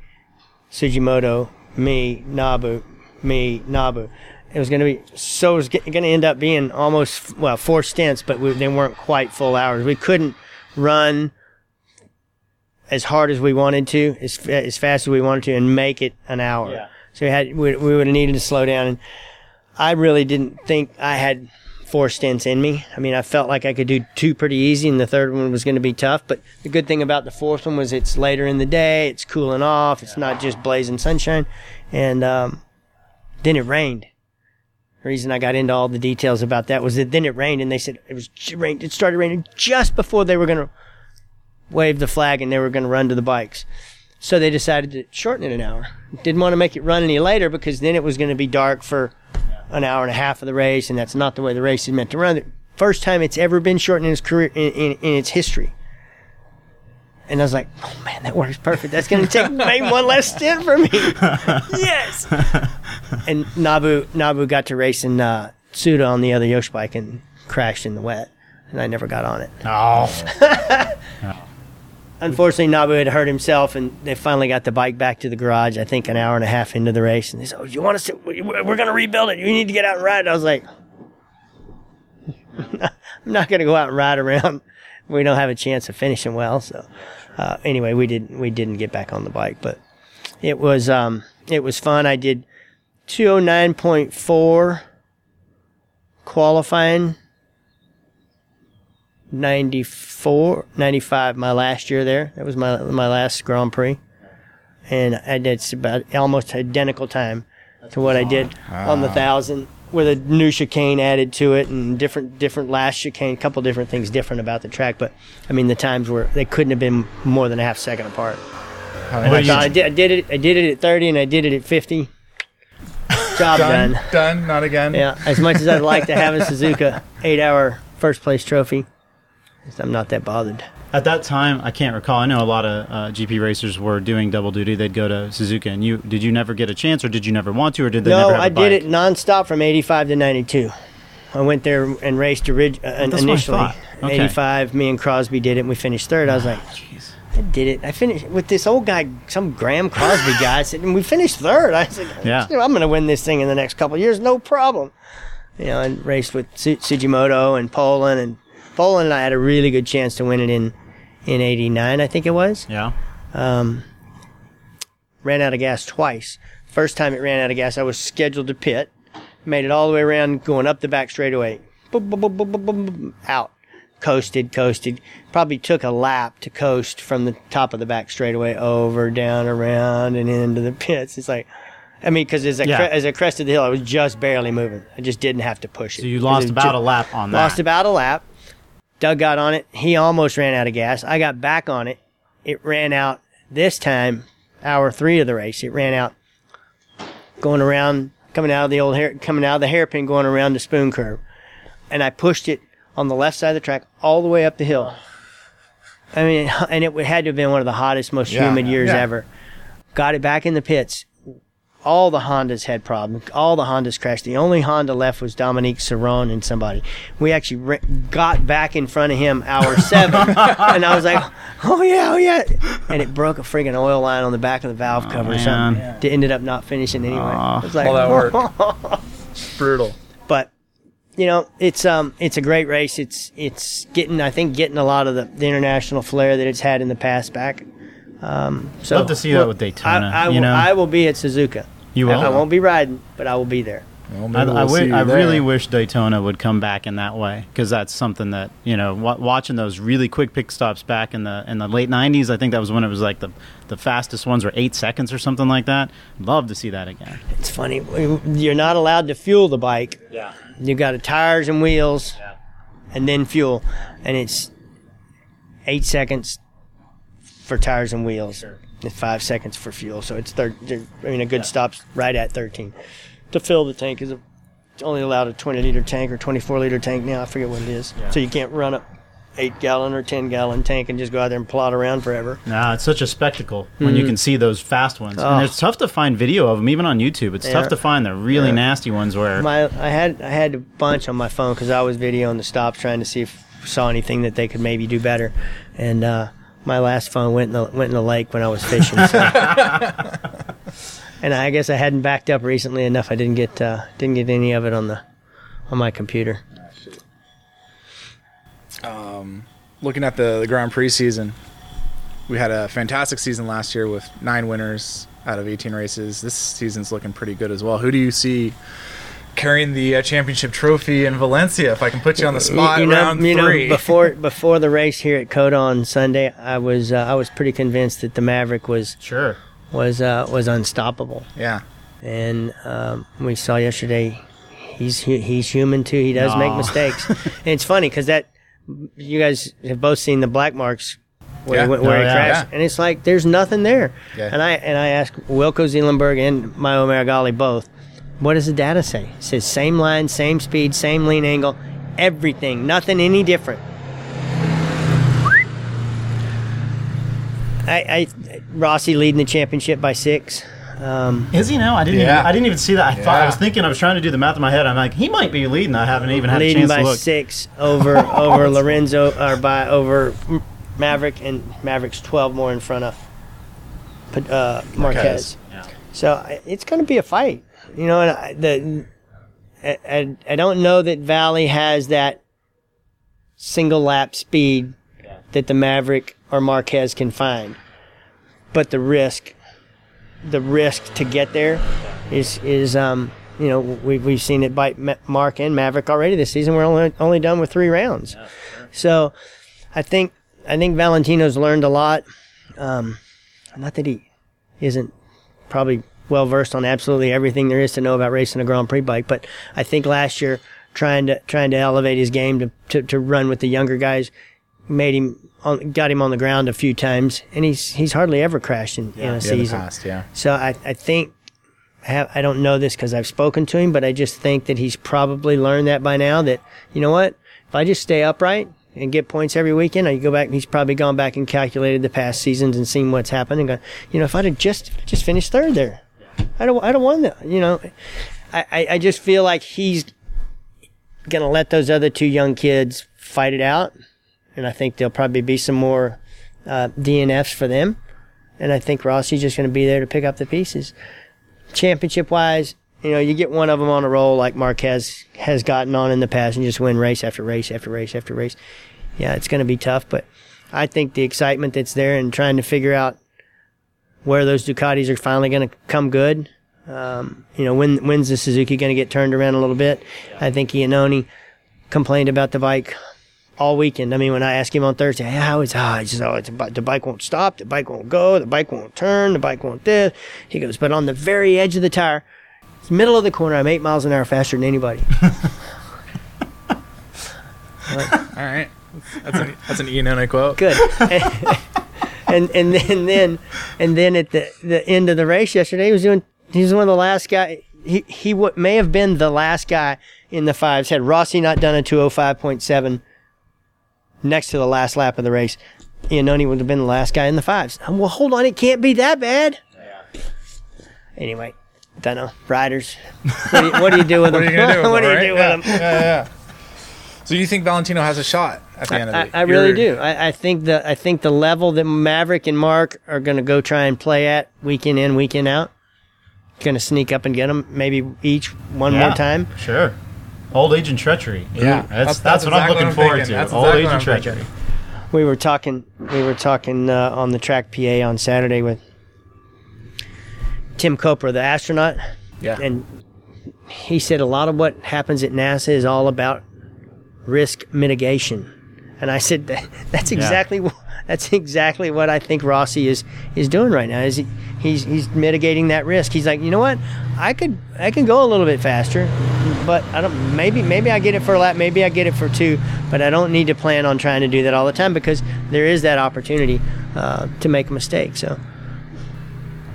Tsujimoto, me, Nobu, me, Nobu. It was going to be so. It was going to end up being almost well four stints, but we, they weren't quite full hours. We couldn't run as hard as we wanted to, as as fast as we wanted to, and make it an hour. Yeah. So we had we, we would have needed to slow down, and I really didn't think I had four stints in me. I mean, I felt like I could do two pretty easy, and the third one was going to be tough. But the good thing about the fourth one was it's later in the day, it's cooling off, it's not just blazing sunshine, and um, then it rained. The reason I got into all the details about that was that then it rained, and they said it was it rained. It started raining just before they were going to wave the flag and they were going to run to the bikes. So they decided to shorten it an hour. Didn't want to make it run any later because then it was going to be dark for an hour and a half of the race, and that's not the way the race is meant to run. First time it's ever been shortened in its career in, in, in its history. And I was like, oh man, that works perfect. That's going to take maybe one less stint for me. yes. And Nobu Nobu got to race in uh, Suda on the other Yosh bike and crashed in the wet, and I never got on it. Oh, Unfortunately, Nobu had hurt himself, and they finally got the bike back to the garage. I think an hour and a half into the race, and they said, "Oh, you want us to? we- We're going to rebuild it. You need to get out and ride." I was like, "I'm not going to go out and ride around. We don't have a chance of finishing well." So, uh, anyway, we didn't We didn't get back on the bike, but it was um, it was fun. I did two oh nine point four qualifying 94, 95, my last year there. That was my my last Grand Prix, and I did about almost identical time to what I did on the ah. thousand, with a new chicane added to it and different different last chicane, a couple different things different about the track. But I mean, the times were they couldn't have been more than a half second apart. And I, thought I did I did it I did it at thirty and I did it at fifty. Job Done, done. done, not again. Yeah, as much as I'd like to have a Suzuka eight-hour first place trophy, I'm not that bothered. at that time, I can't recall. I know a lot of uh, GP racers were doing double duty. They'd go to Suzuka, and you did you never get a chance, or did you never want to, or did they no, never have a I did it nonstop from '85 to '92. I went there and raced orig- uh, That's initially. Okay. '85, me and Crosby did it, and we finished third. I was like, Jeez. I did it. I finished with this old guy, some Graham Crosby guy. I said, and we finished third. I said, Yeah. I'm going to win this thing in the next couple of years, no problem. You know, and raced with Su- Tsujimoto and Polen, and Polen and I had a really good chance to win it in in '89, I think it was. Yeah. um, ran out of gas twice. First time it ran out of gas, I was scheduled to pit. Made it all the way around, going up the back straightaway. Boom, boom, boom, out. Coasted, coasted. Probably took a lap to coast from the top of the back straightaway over, down, around, and into the pits. It's like, I mean, because as I Yeah. cre- as I crested the hill, I was just barely moving. I just didn't have to push it. So you lost about ju- a lap on that. Lost about a lap. Doug got on it. He almost ran out of gas. I got back on it. It ran out this time, hour three of the race. It ran out going around, coming out of the old hair, coming out of the hairpin, going around the spoon curve. And I pushed it on the left side of the track all the way up the hill. I mean, and it had to have been one of the hottest, most Yeah, humid years yeah. ever. Got it back in the pits. All the Hondas had problems. All the Hondas crashed. The only Honda left was Dominique Sarron and somebody. We actually re- got back in front of him hour seven, and I was like, "Oh yeah, oh yeah!" And it broke a friggin' oil line on the back of the valve cover or something. man. It ended up not finishing anyway. Aw. It was like, All that work. Brutal. but you know, it's um, it's a great race. It's it's getting, I think, getting a lot of the, the international flair that it's had in the past back. Um, so Love to see that with Daytona, I, I you will, know? I will be at Suzuka. You I, will? I won't be riding, but I will be there. Well, I, we'll wi- see you I there. really wish Daytona would come back in that way because that's something that you know wa watching those really quick pit stops back in the in the late '90s. I think that was when it was like the the fastest ones were eight seconds or something like that. Love to see that again. It's funny. You're not allowed to fuel the bike. Yeah, You got a tires and wheels, yeah. and then fuel, and it's eight seconds for tires and wheels, and five seconds for fuel. So it's thir- I mean, a good stop's right at 13. To fill the tank is a, only allowed a 20 liter tank or 24 liter tank now. I forget what it is. So you can't run a eight gallon or 10 gallon tank and just go out there and plod around forever. no, it's such a spectacle when you can see those fast ones, Oh. and it's tough to find video of them even on YouTube. It's Yeah. tough to find the really nasty ones where My I had I had a bunch on my phone because I was videoing the stops trying to see if saw anything that they could maybe do better, and uh, my last phone went in the went in the lake when I was fishing. So. and I guess I hadn't backed up recently enough. I didn't get uh, didn't get any of it on the on my computer. looking at the, the Grand Prix season, we had a fantastic season last year with nine winners out of 18 races. This season's looking pretty good as well. Who do you see carrying the uh, championship trophy in Valencia? If I can put you on the spot, you know, round you know, before before the race here at COTA on Sunday, I was uh, I was pretty convinced that the Maverick was sure. was uh, was unstoppable. yeah, and um, we saw yesterday he's he's human too. He does make mistakes, and it's funny because that you guys have both seen the black marks where Yeah. he, went- where Oh, he yeah. crashed, Yeah. and it's like there's nothing there. And I and I asked Wilco Zeelenberg and Maio Meregalli both, what does the data say? It says same line, same speed, same lean angle, everything, nothing any different. I, I Rossi leading the championship by six. Um, Is he now? I didn't. Yeah. Even, I didn't even see that. I thought I was thinking. I was trying to do the math in my head. I'm like, he might be leading. I haven't even had a chance by to look. six over over Lorenzo or by over Maverick and Maverick's twelve more in front of uh, Marquez. Marquez. Yeah. So it's going to be a fight, you know. And I, the I, I, I don't know that Vale has that single lap speed that the Maverick or Marquez can find, but the risk, the risk to get there, is is um you know we've we've seen it bite Mark and Maverick already this season. We're only only done with three rounds, so I think I think Valentino's learned a lot. Um, not that he isn't probably well versed on absolutely everything there is to know about racing a Grand Prix bike, but I think last year trying to trying to elevate his game to, to, to run with the younger guys made him on, got him on the ground a few times, and he's he's hardly ever crashed in, in a yeah, in the season. past, yeah. So I, I think I, have, I don't know this because I've spoken to him, but I just think that he's probably learned that by now. That you know what, if I just stay upright and get points every weekend, I go back. He's probably gone back and calculated the past seasons and seen what's happened and gone. You know, if I'd have just just finished third there, I don't I don't want that. You know, I, I, just feel like he's gonna let those other two young kids fight it out, and I think there'll probably be some more uh, DNFs for them. And I think Rossi's just going to be there to pick up the pieces. Championship wise, you know, you get one of them on a roll like Marquez has gotten on in the past and just win race after race after race after race. Yeah, it's going to be tough, but I think the excitement that's there and trying to figure out where those Ducatis are finally going to come good. Um, you know, when when's the Suzuki going to get turned around a little bit? I think Iannone complained about the bike all weekend. I mean, when I asked him on Thursday, hey, how is ah, he says, oh, it's the bike won't stop, the bike won't go, the bike won't turn, the bike won't this. He goes, but on the very edge of the tire, middle of the corner, I'm eight miles an hour faster than anybody. All right, that's an that's an Iannone quote. Good. and and then then and then at the the end of the race yesterday, he was doing. He was one of the last guy. He he w- may have been the last guy in the fives. Had Rossi not done a two oh five point seven next to the last lap of the race, Iannone would have been the last guy in the fives. Well, hold on, it can't be that bad. Yeah. Anyway, don't know. Riders. What do you, what do, you do with them? What are you gonna do? With what do them, you right? do yeah. with them? Yeah, yeah. So you think Valentino has a shot at the end of I, it? I really You're- do. I, I think the I think the level that Maverick and Mark are going to go try and play at weekend in weekend out, going to sneak up and get them maybe each one Yeah. more time. Sure. Old age and treachery. Yeah. Ooh, that's, That's- that's, that's what I'm looking what I'm forward thinking. to. That's Old exactly age and treachery. thinking. we were talking we were talking uh, on the track PA on Saturday with Tim Kopra, the astronaut, Yeah. and he said a lot of what happens at NASA is all about risk mitigation. And I said that's exactly wh- that's exactly what I think Rossi is is doing right now. Is he, he's he's mitigating that risk. He's like, you know what, I could I can go a little bit faster, but I don't. Maybe maybe I get it for a lap. Maybe I get it for two. But I don't need to plan on trying to do that all the time because there is that opportunity uh, to make a mistake. So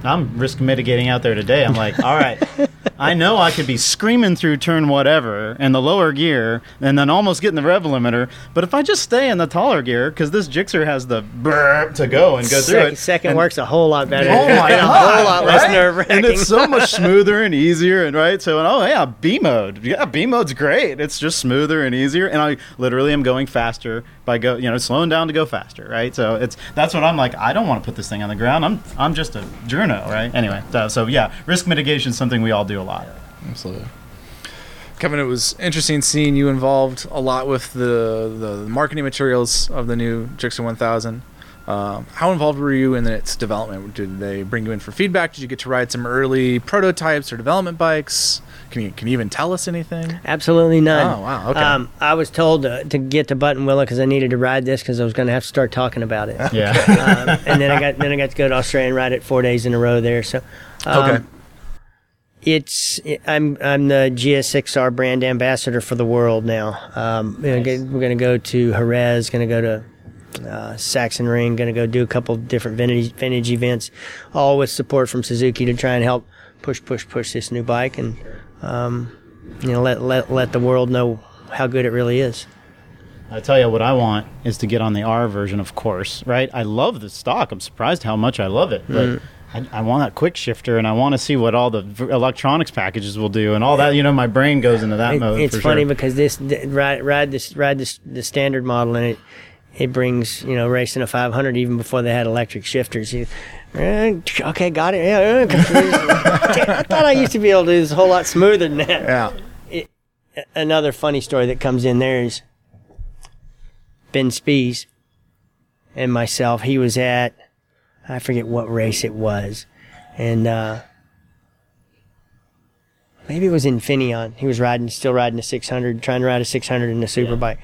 I'm risk mitigating out there today. I'm like, all right, I know I could be screaming through turn whatever in the lower gear and then almost getting the rev limiter. But if I just stay in the taller gear, because this Gixxer has the brrr to go and go through second, it. second and- works a whole lot better. Oh my and a whole lot less right? nerve And it's so much smoother and easier, and right. So, oh yeah, B mode. Yeah, B mode's great. It's just smoother and easier, and I literally am going faster by go, you know, slowing down to go faster, right? So it's that's what I'm like. I don't want to put this thing on the ground. I'm I'm just a journo, right? Anyway, so, so yeah, risk mitigation is something we all do a lot. Absolutely. Kevin, it was interesting seeing you involved a lot with the, the marketing materials of the new Gixxer 1000. Um, how involved were you in its development? Did they bring you in for feedback? Did you get to ride some early prototypes or development bikes? Can you can you even tell us anything? Absolutely none. Oh, wow, okay. Um, I was told to, to get to Buttonwillow because I needed to ride this because I was going to have to start talking about it. Yeah. um, and then I got then I got to go to Australia and ride it four days in a row there. So, um, Okay. It's I'm I'm the GSX-R brand ambassador for the world now. Um, we're going to go to Jerez, going to go to uh, Sachsenring, going to go do a couple different vintage vintage events, all with support from Suzuki to try and help push push push this new bike and um, you know let let let the world know how good it really is. I tell you what I want is to get on the R version, of course, right? I love the stock. I'm surprised how much I love it, but I, I want that quick shifter, and I want to see what all the v- electronics packages will do, and all that. You know, my brain goes into that It- mode. it's for funny sure. because this th- ride ride this ride this the standard model and it it brings you know racing a 500 even before they had electric shifters. You, eh, okay, got it. Yeah, eh, Damn, I thought I used to be able to do this a whole lot smoother than that. Yeah. Another funny story that comes in there is Ben Spies and myself. He was at I forget what race it was, and uh, maybe it was Infineon. He was riding, still riding a 600, trying to ride a 600 in the superbike,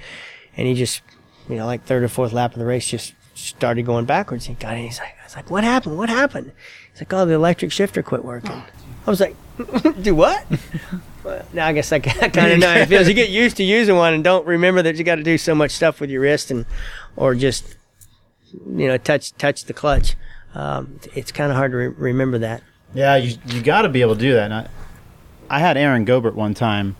and he just, you know, like third or fourth lap of the race, just started going backwards. He got, in. he's like, I was like, what happened? What happened? He's like, oh, the electric shifter quit working. I was like, do what? well, now I guess I, kind of know how it feels. You get used to using one and don't remember that you got to do so much stuff with your wrist and, or just, you know, touch touch the clutch. Um, it's kind of hard to re- remember that. Yeah, you you got to be able to do that. I, I had Aaron Gobert one time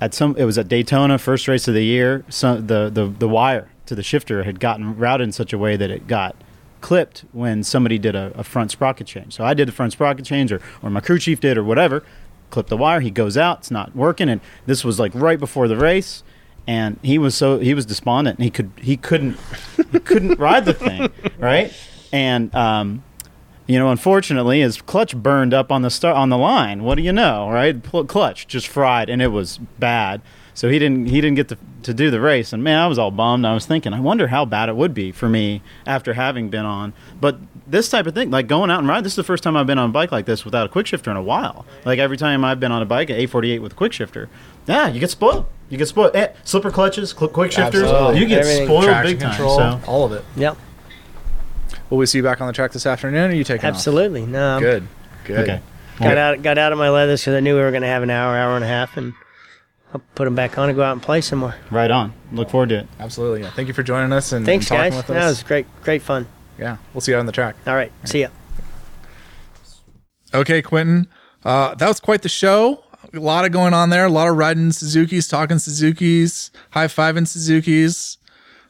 at some. It was at Daytona, first race of the year. So the the the wire to the shifter had gotten routed in such a way that it got clipped when somebody did a, a front sprocket change. So I did the front sprocket change, or or my crew chief did, or whatever. Clip the wire. He goes out. It's not working, and this was like right before the race. And he was so he was despondent. And he could he couldn't he couldn't ride the thing right. And um, you know, unfortunately, his clutch burned up on the start on the line. What do you know, right? Pl- clutch just fried, and it was bad. So he didn't he didn't get to, to do the race, and man, I was all bummed. I was thinking, I wonder how bad it would be for me after having been on. But this type of thing, like going out and riding, this is the first time I've been on a bike like this without a quick shifter in a while. Like every time I've been on a bike at A48 with a quick shifter, yeah, you get spoiled. You get spoiled. Eh, slipper clutches, cl- quick shifters, Absolutely. you get Everything. spoiled Traction big time. control, So. all of it. Yep, Will we see you back on the track this afternoon? Or are you taking off? absolutely. No, I'm- Good. Good. Okay. got out got out of my leathers because I knew we were going to have an hour, hour and a half, and I'll put them back on and go out and play some more. Right on. Look forward to it. Absolutely. Yeah. Thank you for joining us and, Thanks, and talking guys. with That was great, great fun. yeah. We'll see you out on the track. All right, see ya. Okay, Quentin. Uh, that was quite the show. A lot of going on there. A lot of riding Suzuki's, talking Suzuki's, high fiving Suzuki's.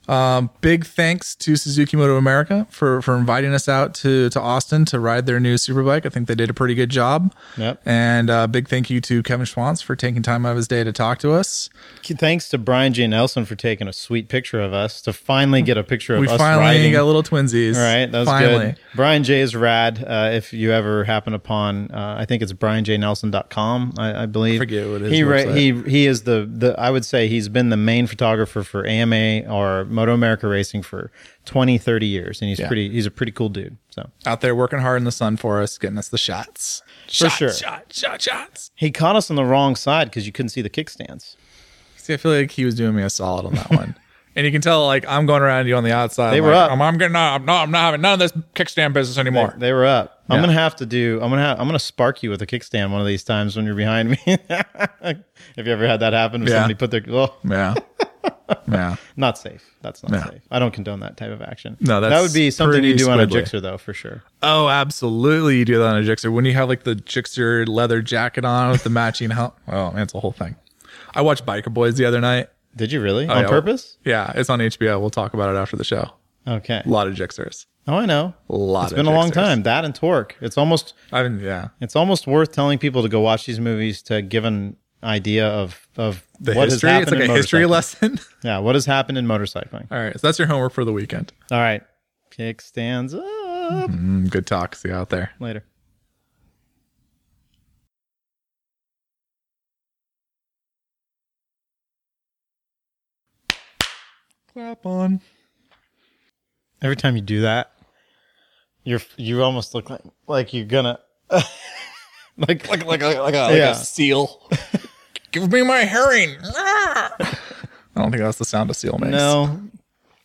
Um, big thanks to Suzuki Moto America for for inviting us out to to Austin to ride their new superbike. I think they did a pretty good job. Yep. And uh, big thank you to Kevin Schwantz for taking time out of his day to talk to us. Thanks to Brian J. Nelson for taking a sweet picture of us to finally get a picture of We us finally riding. got little twinsies. All right, that was finally. good. Brian J is rad. Uh, if you ever happen upon, uh, I think it's brianjnelson.com, I, I believe. forget what his he website. he he is the the I would say he's been the main photographer for AMA or Moto America Racing for 20, 30 years, and he's Yeah. pretty. He's a pretty cool dude. So Out there working hard in the sun for us, getting us the shots. For Shots, sure. Shot, shot, shots. he caught us on the wrong side because you couldn't see the kickstands. See, I feel like he was doing me a solid on that one. And you can tell, like, I'm going around you on the outside. They I'm were like, up. I'm, I'm getting. I'm not, I'm not having none of this kickstand business anymore. They were up. I'm gonna have to do. I'm gonna have. I'm gonna spark you with a kickstand one of these times when you're behind me. Have you ever had that happen? Where Yeah. somebody put their. Oh, yeah. Yeah. not safe. That's not safe. I don't condone that type of action. No, that would be something you do on a. Gixxer though, for sure. Oh, absolutely. You do that on a Gixxer. When you have, like, the Gixxer leather jacket on with the matching helmet. Oh, man, it's a whole thing. I watched Biker Boys the other night. Did you really Oh, on yeah. purpose? Yeah, it's on HBO. We'll talk about it after the show. Okay. A lot of Gixxers. Oh, I know. A lot It's been a long time. That and Torque. It's almost. I mean, yeah. It's almost worth telling people to go watch these movies to give an idea of of The what history. has It's happened like in a history motorcycling. lesson. Yeah, what has happened in motorcycling? All right. So that's your homework for the weekend. All right, kickstands up Mm, good talk. See you out there. later. Clap on. Every time you do that, you're you almost look like like you're gonna like Like like like, like, a, like Yeah. a seal. Give me my herring. Ah. I don't think that's the sound a seal makes. no